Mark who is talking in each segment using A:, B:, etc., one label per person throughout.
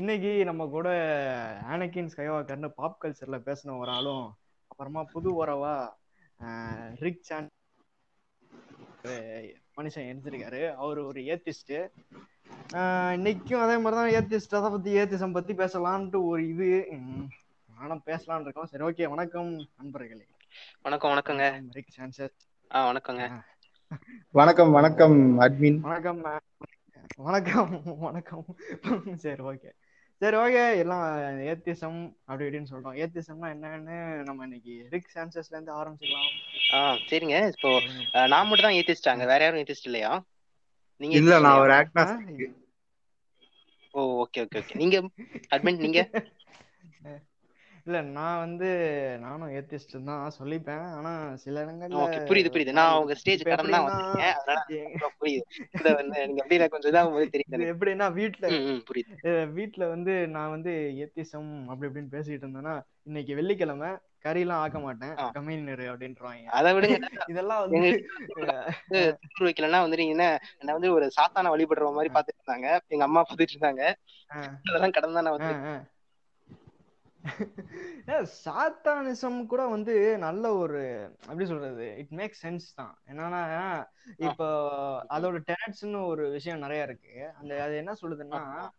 A: இன்னைக்கு நம்ம கூட ஆனகின் ஸ்கைவாக்கர்னு பாப் கல்ச்சர்ல பேசின ஒரு ஆளும் அப்புறமா புது உறவா ரிக் சான் மனுஷன் எடுத்திருக்காரு அவர் ஒரு ஏத்திஸ்ட் இன்னைக்கும் அதே மாதிரி தான் ஏத்திஸ்ட் அதை பத்தி ஏத்திசம் பத்தி பேசலான்ட்டு ஒரு இது. நானும் பேசலாம்னு இருக்கோம். சரி ஓகே வணக்கம் நண்பர்களே.
B: வணக்கம் வணக்கங்க.
A: வணக்கம் ரிக் சான்சர்
B: ஆ வணக்கங்க.
C: வணக்கம் வணக்கம் அட்மின்.
A: வணக்கம் வணக்கம் வணக்கம். சரி ஓகே சரி ஓகே எல்லாம் ஏத்திசம் அப்படி இப்படின்னு சொல்றோம். ஏத்திசம்னா என்னன்னு நம்ம இன்னைக்கு ரிக் சான்சஸ்ல இருந்து ஆரம்பிச்சிடலாம்.
B: ஆ சரிங்க. இப்போ நான் மட்டும் தான் ஏத்திஸ்டாங்க வேற யாரும் ஏத்திஸ்ட் இல்லையா? நீங்க
C: இல்ல நான்? ஒரு
A: ஆ?
C: ஆக்டாஸ்டிக்
B: ஓ ஓகே ஓகே ஓகே நீங்க அட்மின் நீங்க?
A: இல்ல நான் வந்து நானும் ஏத்திஸ்ட் தான் சொல்லிப்பேன். ஆனா சில இடங்கள்ல
B: புரியுது புரியுது. நான் உங்க ஸ்டேஜ் கடந்து தான் எனக்கு புரியுது. இந்த வந்து நீங்க அப்படியே கொஞ்சம் இதாகும் போது தெரியுது
A: இது. எப்படின்னா வீட்ல
B: புரியுது.
A: வீட்ல வந்து நான் வந்து ஏத்திசம் அப்படி இப்படின்னு பேசிட்டு இருந்தேன்னா இன்னைக்கு வெள்ளிக்கிழமை கறியெல்லாம் ஆக்க மாட்டேன். கம்மியினரு அப்படின்றாங்க
B: அதை விடுங்க.
A: இதெல்லாம் வந்து
B: வைக்கலன்னா வந்து நீங்க என்ன வந்து ஒரு சாத்தான வழிபடுற மாதிரி பாத்துட்டு இருந்தாங்க. எங்க அம்மா பாத்துட்டு இருந்தாங்க. அதெல்லாம் கடந்து தான் நான் வந்து
A: சாத்தானிசம் கூட வந்து நல்ல ஒரு எப்படி சொல்றது இட் மேக் சென்ஸ் தான். என்னன்னா இப்போ அதோட டெனட்ஸ்னு ஒரு விஷயம் நிறைய இருக்கு. அந்த அது என்ன சொல்லுதுன்னா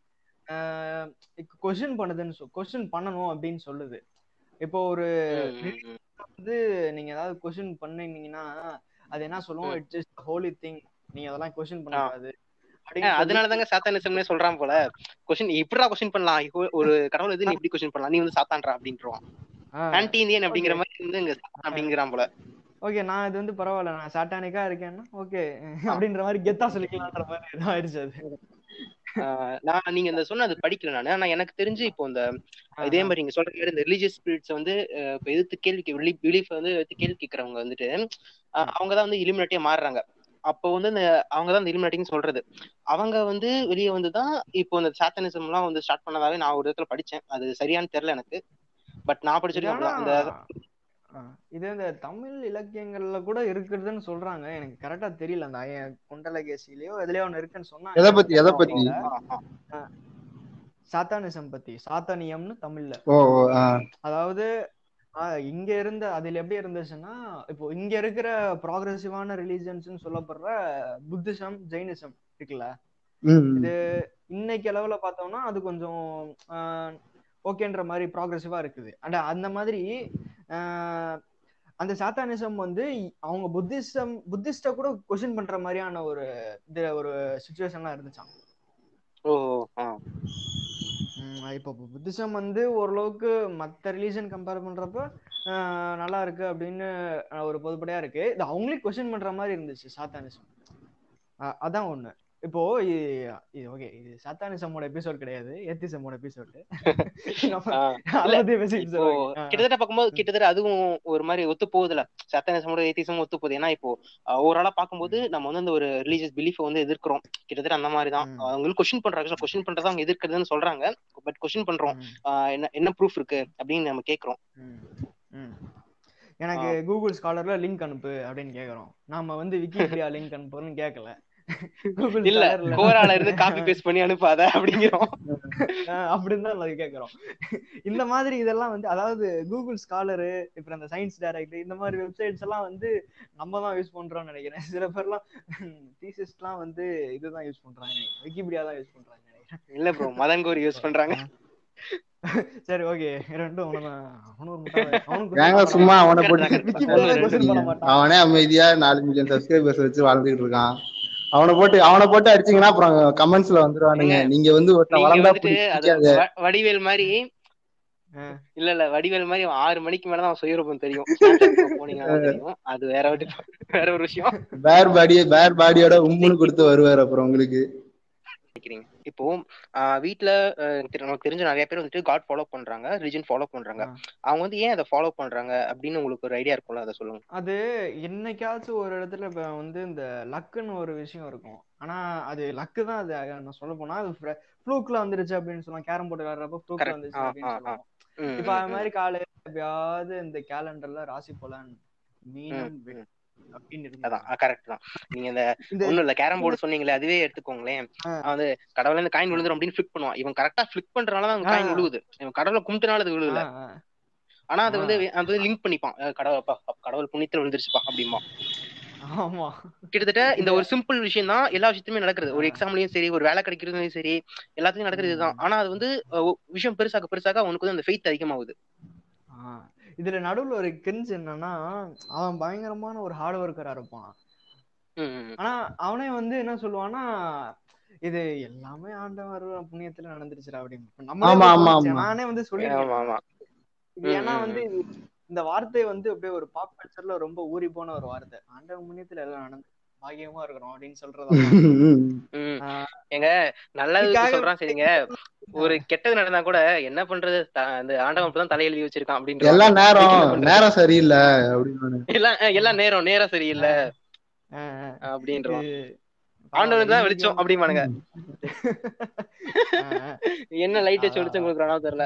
A: கொஸ்டின் பண்ணுதுன்னு கொஸ்டின் பண்ணணும் அப்படின்னு சொல்லுது. இப்போ ஒரு. வந்து நீங்க ஏதாவது கொஸ்டின் பண்ணீங்கன்னா அது என்ன சொல்லும்? இட்ஸ் ஜஸ்ட் ஹோலி திங் நீங்க அதெல்லாம் கொஸ்டின் சொல்லி-
B: அதனாலதாங்க சாத்தானிசம்னே சொல்றான் போல. கொஸ்டின் இப்படிடா கொஸ்டின் பண்ணலாம். ஒரு கடவுள் எது நீ இப்படி கொஸ்டின் பண்ணலாம். நீ வந்து சாத்தான்றா அப்படின்றான் ஆன்டி இந்தியன் அப்படிங்கிற மாதிரி வந்து இங்க அப்படிங்கிறான் போல.
A: ஓகே நான் இது வந்து பரவாயில்ல. நான் சாட்டானிக்கா இருக்கேன்னா ஓகே. அப்படின்ற மாதிரி கெத்தா சொல்லிக்கலாம்ன்ற மாதிரி இதான் ஆயிடுச்சு அது.
B: நான் நீங்க இந்த சொன்ன அது படிக்கல நானு. ஆனா எனக்கு தெரிஞ்சு இப்போ இந்த இதே மாதிரி நீங்க சொல்ற மாதிரி இந்த ரிலீஜியஸ் ஸ்பிரிட்ஸ் வந்து எதிர்த்து கேள்வி பிலீஃப் வந்து எதிர்த்து கேள்வி கேட்கறவங்க வந்துட்டு அஹ் அவங்க தான் வந்து இலிமினேட்டியா மாறுறாங்க. அப்போ வந்து இந்த அவங்க தான் இலிமினேட்டின்னு சொல்றது. அவங்க வந்து வெளியே வந்து தான் இப்போ இந்த சாத்தனிசம் எல்லாம் வந்து ஸ்டார்ட் பண்ணதாவே நான் ஒரு இடத்துல படிச்சேன். அது சரியான்னு தெரியல எனக்கு. பட் நான் படிச்சிருக்கேன். அந்த
A: இது இந்த தமிழ் இலக்கியங்கள்ல கூட இருக்குதுன்னு சொல்றாங்க. எனக்கு கரெக்டா தெரியல. அந்த ஐய- குண்டலகேசிலயோ எதுலயோ ஒண்ணு இருக்குன்னு சொன்னாங்க.
C: எதை பத்தி எதை பத்தி.
A: சாத்தானிசம் பத்தி. சாத்தானியம்னு தமிழ்ல. அதாவது இங்க இருந்த அதுல எப்படி இருந்துச்சுன்னா இப்போ இங்க இருக்கிற ப்ராக்ரெசிவான ரிலீஜன்ஸ்னு சொல்லப்படுற புத்திசம் ஜெயினிசம் இருக்குல்ல. இது இன்னைக்கு அளவுல பார்த்தோம்னா அது கொஞ்சம் ஓகேன்ற மாதிரி ப்ராக்ரெசிவா இருக்குது. அண்ட் அந்த மாதிரி ஆஹ், அந்த சாத்தானிசம் வந்து அவங்க புத்திசம் புத்திஸ்ட கூட கொஸ்டின் பண்ற மாதிரியான ஒரு இது ஒரு சுச்சுவேஷன்லாம் இருந்துச்சாம்.
B: ஓ
A: இப்போ புத்திசம் வந்து ஓரளவுக்கு மற்ற ரிலீஜன் கம்பேர் பண்றப்ப ஆஹ், நல்லா இருக்கு அப்படின்னு ஒரு பொதுப்படையா இருக்கு. இது அவங்களே கொஸ்டின் பண்ற மாதிரி இருந்துச்சு சாத்தானிசம். ஆஹ், அதான் ஒண்ணு. இப்போ இது ஓகே இது சாத்தானிசமோட எபிசோட் கிடையாது. ஏத்திசமோட எபிசோட்.
B: கிட்டத்தட்ட பார்க்கும்போது கிட்டத்தட்ட அதுவும் ஒரு மாதிரி ஒத்து போகுதுல சத்தானிசமோட ஏத்திசமும் ஒத்து போகுது. ஏன்னா இப்போ ஓவராலா பார்க்கும்போது நம்ம வந்து அந்த ஒரு ரிலீஜியஸ் பிலீஃப் வந்து எதிர்க்கிறோம். கிட்டத்தட்ட அந்த மாதிரி தான். அவங்களுக்கு கொஸ்டின் பண்றாங்க. கொஸ்டின் பண்றதை அவங்க எதிர்க்கிறதுன்னு சொல்றாங்க. பட் கொஸ்டின் பண்றோம். என்ன என்ன ப்ரூஃப் இருக்கு அப்படின்னு நம்ம கேக்குறோம்
A: எனக்கு கூகுள் ஸ்காலர்ல லிங்க் அனுப்பு அப்படின்னு கேக்குறோம் நாம வந்து விக்கிபீடியா லிங்க் அனுப்புறோம்னு கேட்கல.
B: இல்ல கோரால இருந்து காப்பி பேஸ்ட் பண்ணி அனுப்பாத அப்படிங்கிறோம்.
A: அப்படின்னு தான் கேக்குறோம். இந்த மாதிரி இதெல்லாம் வந்து அதாவது கூகுள் ஸ்காலரு இப்ப அந்த சயின்ஸ் டைரக்ட் இந்த மாதிரி வெப்சைட்ஸ் எல்லாம் வந்து நம்ம தான் யூஸ் பண்றோம்னு நினைக்கிறேன். சில பேர்லாம் தீசிஸ்ட்லாம் வந்து இதுதான் யூஸ் பண்றாங்க விக்கிபீடியா தான் யூஸ் பண்றாங்க நினைக்கிறேன்.
B: இல்ல ப்ரோ மதங்கோரி யூஸ் பண்றாங்க.
A: சரி ஓகே. ரெண்டும் அவனும் question
C: சும்மா அவனை போட்டு. அவனே அமைதியா நாலு மில்லியன் சப்ஸ்கிரைபர்ஸ் வச்சு வாழ்ந்துட்டு இருக்கான். அவனை போட்டு அவனை போட்டு அடிச்சீங்கன்னா அப்புறம் கமெண்ட்ஸ்ல வந்துருவானுங்க. நீங்க வந்து
B: வடிவேல் மாதிரி. இல்ல இல்ல வடிவேல் மாதிரி ஆறு மணிக்கு மேலதான் அவன் சுயரூபம் தெரியும். போனீங்கன்னா தெரியும். அது வேற ஒரு வேற ஒரு விஷயம்.
C: பேர் பாடிய பேர் பாடியோட உம்முன்னு கொடுத்து வருவாரு அப்புறம் உங்களுக்கு.
B: நினைக்கிறீங்க? இப்போ தெரி- நமக்கு தெரிஞ்ச நிறைய பேர் வந்துட்டு காட் ஃபாலோ பண்றாங்க ரிலிஜன் ஃபாலோ பண்றாங்க. அவங்க வந்து ஏன் அதை ஃபாலோ பண்றாங்க அப்படின்னு உங்களுக்கு ஒரு ஐடியா இருக்கும்ல அதை சொல்லுங்க.
A: அது என்னைக்காச்சும் ஒரு இடத்துல இப்ப வந்து இந்த லக்குன்னு ஒரு விஷயம் இருக்கும். ஆனா அது லக்கு தான் அது நான் சொல்ல போனா அது ஃப்ளூக்ல வந்துருச்சு அப்படின்னு சொல்லுவாங்க. கேரம் போர்டு விளையாடுறப்ப ஃப்ளூக்ல
B: Correct.
A: வந்துருச்சு அப்படின்னு
B: ம்,
A: இப்ப அது மாதிரி காலையில எப்பயாவது இந்த கேலண்டர்ல ராசி பலன் மீனம்
B: கரெக்ட் தான். நீங்க இந்த ஒண்ணும் இல்ல கேரம் போர்டு சொன்னீங்களே அதுவே எடுத்துக்கோங்களேன். வந்து கடவுள இந்த காயின் விழுந்துரும் அப்படின்னு ஃபிளிக் பண்ணுவான். இவன் கரெக்டா ஃபிளிக்
A: ஆ.
B: காயின் விழுகுது இவன் கடவுளை கும்பிட்டனால அது விழுகல. ஆனா அது. வந்து அது வந்து லிங்க் பண்ணிப்பான். கடவுள் கடவுள் புண்ணியத்துல விழுந்துருச்சுப்பா அப்படிமா
A: ஆமா.
B: கிட்டத்தட்ட இந்த ஒரு சிம்பிள் விஷயம் தான் எல்லா விஷயத்துமே நடக்கிறது. ஒரு. எக்ஸாம்லயும் சரி ஒரு வேலை கிடைக்கிறதுலயும் சரி எல்லாத்துலயும் நடக்கிறது இதுதான். ஆனா அது வந்து விஷயம் பெருசாக பெருசாக அவனுக்கு வந்து அந்த ஃபெய்த் அதிகமாகுது.
A: இதுல நடுவுல ஒரு கிரிஞ்ச் என்னன்னா அவன் பயங்கரமான ஒரு ஹார்ட் ஒர்க்கரா இருப்பான். ஆனா அவனே வந்து என்ன சொல்லுவான்னா இது எல்லாமே ஆண்டவர் புண்ணியத்துல நடந்துருச்சுடா அப்படின்னு. நானே வந்து
B: ம்,
A: ஏன்னா வந்து இந்த வார்த்தை வந்து அப்படியே ஒரு பாப் கல்ச்சர்ல ரொம்ப ஊறி போன ஒரு வார்த்தை. ஆண்டவன் புண்ணியத்துல எல்லாம் நடந்து பாக்கியமா இருக்கிறோம் அப்படின்னு. ஆஹ்
B: ஏங்க நல்லது சொல்றான் சரிங்க. ஒரு கெட்டது நடந்தா கூட என்ன பண்றது? அந்த ஆண்டவன் இப்பதான் தலையெழுதி வச்சிருக்கான் அப்படின்ற
C: எல்லாம் நேரம்? நேரம் சரியில்லை அப்படின்னு.
B: எல்லாம் எல்லாம் நேரம் நேரம் சரியில்லை.
A: இது
B: ஆண்டவனுக்கு தான் வெளிச்சம் அப்படிமானுங்க என்ன லைட் வச்சு. வெளிச்சம் கொடுக்குறானோ தெரியல.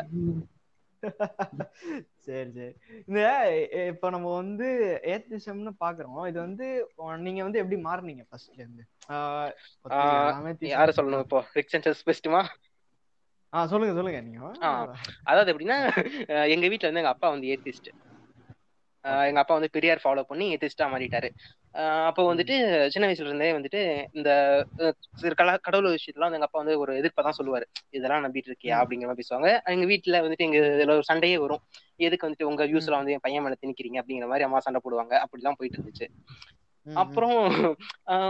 A: சரி சரி. இந்த இப்ப நம்ம வந்து ஏத்திசம்னு பாக்குறோம். இது வந்து நீங்க வந்து எப்படி மாறுனீங்க ஃபர்ஸ்ட்ல இருந்து?
B: யாரு சொல்லணும் இப்போ? ரிக் சென்சஸ் பெஸ்ட்டுமா
A: ஆ சொல்லுங்க சொல்லுங்க நீங்க.
B: அதாவது எப்படின்னா எங்க வீட்ல வந்து எங்க அப்பா வந்து ஏத்திஸ்ட் எங்க அப்பா வந்து பெரியார் ஃபாலோ பண்ணி ஏத்திஸ்டா மாறிட்டாரு. அப்போ வந்துட்டு சின்ன வயசுல இருந்தே வந்துட்டு இந்த கடவுள் விஷயத்துல எங்க அப்பா வந்து ஒரு எதிர்ப்பை தான் சொல்லுவாரு. இதெல்லாம் நம்பிட்டு இருக்கியா. அப்படிங்கிற மாதிரி பேசுவாங்க. எங்க வீட்ல வந்துட்டு எங்க இதுல ஒரு சண்டையே வரும். எதுக்கு வந்துட்டு உங்க வியூஸ்ல வந்து என் பையன் மேல திணிக்கிறீங்க? அப்படிங்கிற மாதிரி அம்மா சண்டை போடுவாங்க. அப்படிலாம் போயிட்டு இருந்துச்சு. அப்புறம்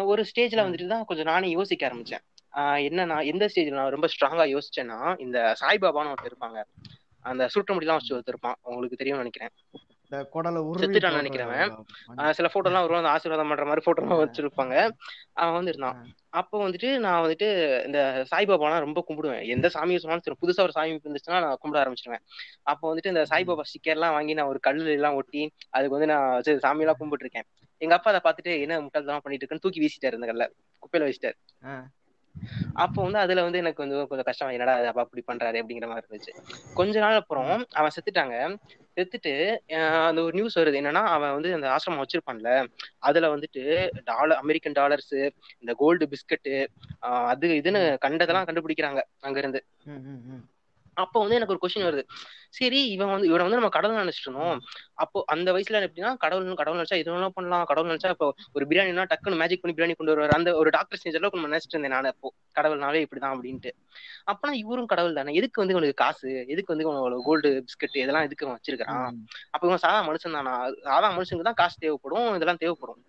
B: ஒரு ஸ்டேஜ்ல வந்துட்டு தான் கொஞ்சம் நானே யோசிக்க ஆரம்பிச்சேன். ஆஹ் என்னன்னா எந்த ஸ்டேஜ்ல நான் ரொம்ப ஸ்ட்ராங்கா யோசிச்சேன்னா இந்த சாய்பாபான்னு ஒருத்தர் இருப்பாங்க. அந்த சுருட்ட முடியெல்லாம் வச்சு ஒருத்தர் இருப்பான். உங்களுக்கு தெரியும்னு நினைக்கிறேன். நினைக்கிறவன். சில போட்டோ எல்லாம் ஆசீர்வாதம் பண்ற மாதிரி போட்டோ வச்சிருப்பாங்க. அவன் வந்து இருந்தான் அப்போ வந்துட்டு நான் வந்துட்டு இந்த சாய்பாபாலாம் ரொம்ப கும்பிடுவேன். எந்த சாமியை சொன்னாலும் சரி புதுசா ஒரு சாமி இருந்துச்சுன்னா நான் கும்பிட ஆரம்பிச்சிருவேன். அப்போ வந்துட்டு இந்த சாய்பாபா ஸ்டிக்கர் எல்லாம் வாங்கி நான் ஒரு கல்லு எல்லாம் ஒட்டி அதுக்கு வந்து நான் சரி சாமி எல்லாம் கும்பிட்டு இருக்கேன் எங்க அப்பா அதை பார்த்துட்டு என்ன முட்டாள்தான் பண்ணிட்டு இருக்குன்னு? தூக்கி வீசிட்டாரு இந்த கல்ல. குப்பையில வச்சிட்டாரு. அப்போ வந்து அதுல வந்து எனக்கு வந்து கொஞ்சம் கஷ்டம் என்னடா அப்பா அப்படி பண்றாரு? அப்படிங்கிற மாதிரி இருந்துச்சு. கொஞ்ச நாள் அப்புறம் அவன் செத்துட்டாங்க. செத்துட்டு அந்த ஒரு நியூஸ் வருது. என்னன்னா அவன் வந்து அந்த ஆசிரமம் வச்சிருப்பான்ல. அதுல வந்துட்டு டாலர் அமெரிக்கன் டாலர்ஸ் இந்த கோல்டு பிஸ்கட்டு அது இதுன்னு கண்டதெல்லாம் கண்டுபிடிக்கிறாங்க அங்க இருந்து அப்போ வந்து எனக்கு ஒரு கொஸ்டின் வருது. சரி இவன் வந்து இவனை வந்து நம்ம கடவுள் நினைச்சிட்டு இருந்தோம் அப்போ அந்த வயசுல எப்படின்னா கடவுள் கடவுள் நினைச்சா இது வேணா பண்ணலாம். கடவுள் நினைச்சா இப்போ ஒரு பிரியாணினா டக்குன்னு மேஜிக் பண்ணி பிரியாணி கொண்டு வருவார். அந்த ஒரு டாக்டர் செஞ்ச அளவுக்கு நம்ம நினைச்சிட்டு இருந்தேன் நான் அப்போ. கடவுள்னாலே இப்படிதான் அப்படின்ட்டு. அப்பனா இவரும் கடவுள் தானே. எதுக்கு வந்து இவனுக்கு காசு? எதுக்கு வந்து இவனோட கோல்டு பிஸ்கட் இதெல்லாம் எதுக்கு வச்சிருக்கான் அப்ப இவன் சாதா மனுஷன் தானா சாதா மனுஷனுக்கு தான் காசு தேவைப்படும். இதெல்லாம் தேவைப்படும்.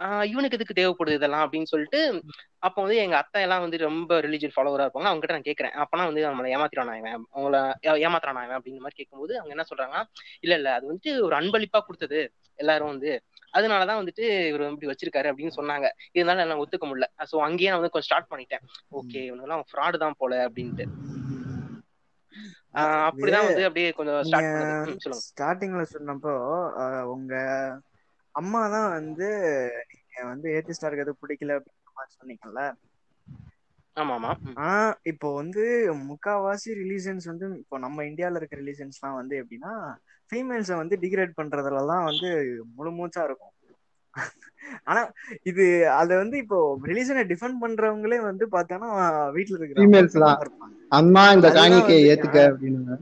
B: இவனுக்கு எதுக்கு தேவைப்படுது இதெல்லாம் அப்படின்னு சொல்லிட்டு அப்போ வந்து எங்க அத்தை எல்லாம் வந்து ரொம்ப ரிலீஜியன் ஃபாலோவரா இருப்பாங்க. அவங்க கிட்ட நான் கேட்கறேன் அப்பனா வந்து நம்மளை ஏமாத்திரானா இவன்? அவங்கள ஏ- ஏமாத்துறானா இவன் அப்படிங்கிற மாதிரி கேட்கும்போது அவங்க என்ன சொல்றாங்கன்னா இல்ல இல்ல அது வந்துட்டு ஒரு அன்பளிப்பா கொடுத்தது எல்லாரும் வந்து. அதனாலதான் வந்துட்டு இவர் இப்படி வச்சிருக்காரு அப்படின்னு சொன்னாங்க. இதனால எல்லாம் ஒத்துக்க முடியல. சோ அங்கேயே நான் வந்து கொஞ்சம் ஸ்டார்ட் பண்ணிட்டேன். ஓகே இவனெல்லாம் ஃப்ராடு தான் போல அப்படின்ட்டு. அப்படிதான் வந்து அப்படியே கொஞ்சம் ஸ்டார்ட்
A: ஸ்டார்டிங்ல சொன்னப்போ உங்க அம்மா தான் வந்து நீங்க வந்து ஏத்திஸ்டா இருக்கிறது பிடிக்கல அப்படின்ற மாதிரி சொன்னீங்கல்ல?
B: ஆமா ஆமா ம்.
A: ஆனா இப்போ வந்து முக்காவாசி ரிலீஜன்ஸ் வந்து இப்போ நம்ம இந்தியால இருக்க ரிலீஜன்ஸ்லாம் வந்து எப்படின்னா ஃபீமேல்ஸை வந்து டிகிரேட் பண்றதுலலாம் வந்து முழு மூச்சா இருக்கும். ஆனா இது அத வந்து இப்போ ரிலீஜனை டிஃபெண்ட் பண்றவங்களே வந்து பார்த்தோன்னா வீட்டுல இருக்கிற. இருப்பாங்க.
C: அம்மா இந்த காணிக்கையை ஏத்துக்க அப்படின்னு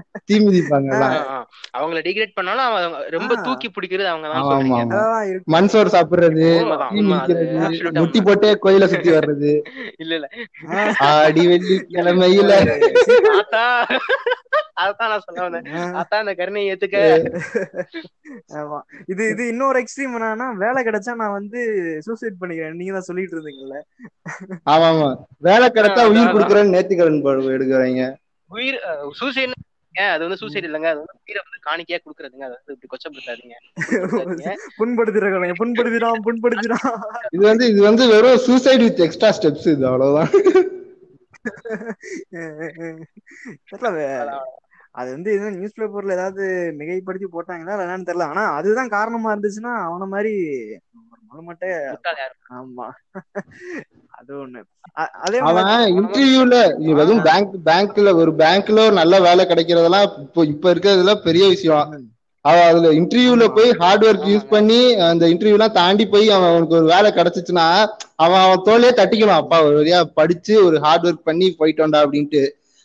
A: ஆஹ்
C: தீ மிதிப்பாங்க எல்லாம்.
B: ஆ, ஆ. அவங்கள டிகிரேட் பண்ணாலும் அவங்க ரொம்ப. தூக்கி பிடிக்கிறது அவங்க தான்
C: ஆமா,
B: சொல்றீங்க.
C: ஆமா.
A: அதெல்லாம் இருக்கு.
C: மண் சோறு சாப்பிடுறது முட்டி. போட்டே கோயில சுத்தி வர்றது.
B: இல்ல இல்ல.
C: ஆடி வெள்ளி கிழமையில
B: ஆத்தா. அதான் நான் சொல்ல வந்தேன்.
A: ஆஹ்
B: அத்தா இந்த கருணையை ஏத்துக்க.
A: ஆமா. இது இது இன்னொரு எக்ஸ்ட்ரீம் என்னன்னா வேலை கிடைச்சா நான் வந்து சூசைட் பண்ணிக்கிறேன். நீங்க தான் சொல்லிட்டு இருந்தீங்கல்ல.
C: ஆமா ஆமா. வேலை கிடைச்சா
B: அதான்,
C: உயிர்
B: அதான்.
C: கொடுக்குறேன்னு நேர்த்திக்கடன் எடுக்கறீங்க.
B: உயிர் சூசைட் அது வந்து சூசைட் இல்லைங்க. அது வந்து உயிரை வந்து காணிக்கையா குடுக்கறதுங்க அது வந்து இப்படி கொச்சப்படுத்தாதீங்க.
A: புண்படுத்திடுறாங்க புண்படுத்திடான் புண்படுத்திடான்
C: இது வந்து இது வந்து வெறும் சூசைட் வித் எக்ஸ்ட்ரா ஸ்டெப்ஸ் இது அவ்வளவுதான்.
A: அது வந்து எதுவும் நியூஸ் பேப்பர்ல ஏதாவது மிகைப்படுத்தி போட்டாங்களா என்னன்னு தெரியல. ஆனா அதுதான் காரணமா இருந்துச்சுன்னா அவன மாதிரி? ஆமா. அது ஒண்ணு. அதே
C: அவன் இன்டர்வியூல அதுவும் பேங்க் பேங்க்ல ஒரு பேங்க்ல ஒரு நல்ல வேலை கிடைக்கிறதெல்லாம் இப்போ இப்ப இருக்கிறதுல பெரிய விஷயம். அவ அதுல இன்டர்வியூல. போய் ஹார்ட் ஒர்க் யூஸ். பண்ணி அந்த இன்டர்வியூ எல்லாம் தாண்டி போய் அவன் அவனுக்கு ஒரு வேலை கிடைச்சிச்சுன்னா அவன் அவன் தோலே தட்டிக்கணும். அப்பா ஒரு வழியா படிச்சு ஒரு ஹார்ட் ஒர்க் பண்ணி போயிட்டோம்டா அப்படின்ட்டு.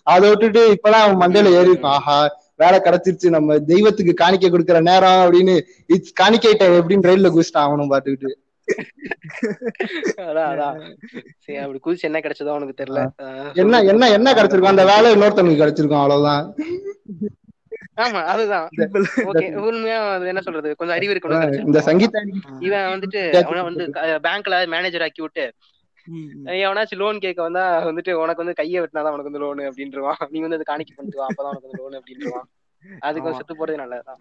C: அதை விட்டுட்டு இப்பெல்லாம் அவன் மண்டையில ஏறி இருக்கும் ஆஹா வேலை கிடைச்சிருச்சு நம்ம தெய்வத்துக்கு காணிக்கை கொடுக்கிற நேரம் அப்படின்னு இட்ஸ் காணிக்கை டைம் எப்படின்னு ரயில்ல குதிச்சிட்டான் அவனும் பாத்துக்கிட்டு
B: சரி அப்படி குதிச்சு என்ன கிடைச்சதோ அவனுக்கு தெரியல.
C: என்ன என்ன என்ன கிடைச்சிருக்கும்? அந்த வேலை இன்னொருத்தனுக்கு கிடைச்சிருக்கும் அவ்வளவுதான்.
B: ஆமா அதுதான். உண்மையா என்ன சொல்றது? கொஞ்சம் அறிவு இருக்கணும்.
C: இந்த சங்கீதா
B: இவன் வந்துட்டு அவனை வந்து பேங்க்ல மேனேஜர் ஆக்கி விட்டு. எவனாச்சும் லோன் கேட்க வந்தா வந்துட்டு உனக்கு வந்து கையை வெட்டினாதான் உனக்கு வந்து லோன் அப்படின்றான் நீ வந்து அது காணிக்க பண்ணிட்டு அப்பதான் உனக்கு வந்து லோன் அப்படின்றான் அதுக்கு. செத்து போறது நல்லதுதான்.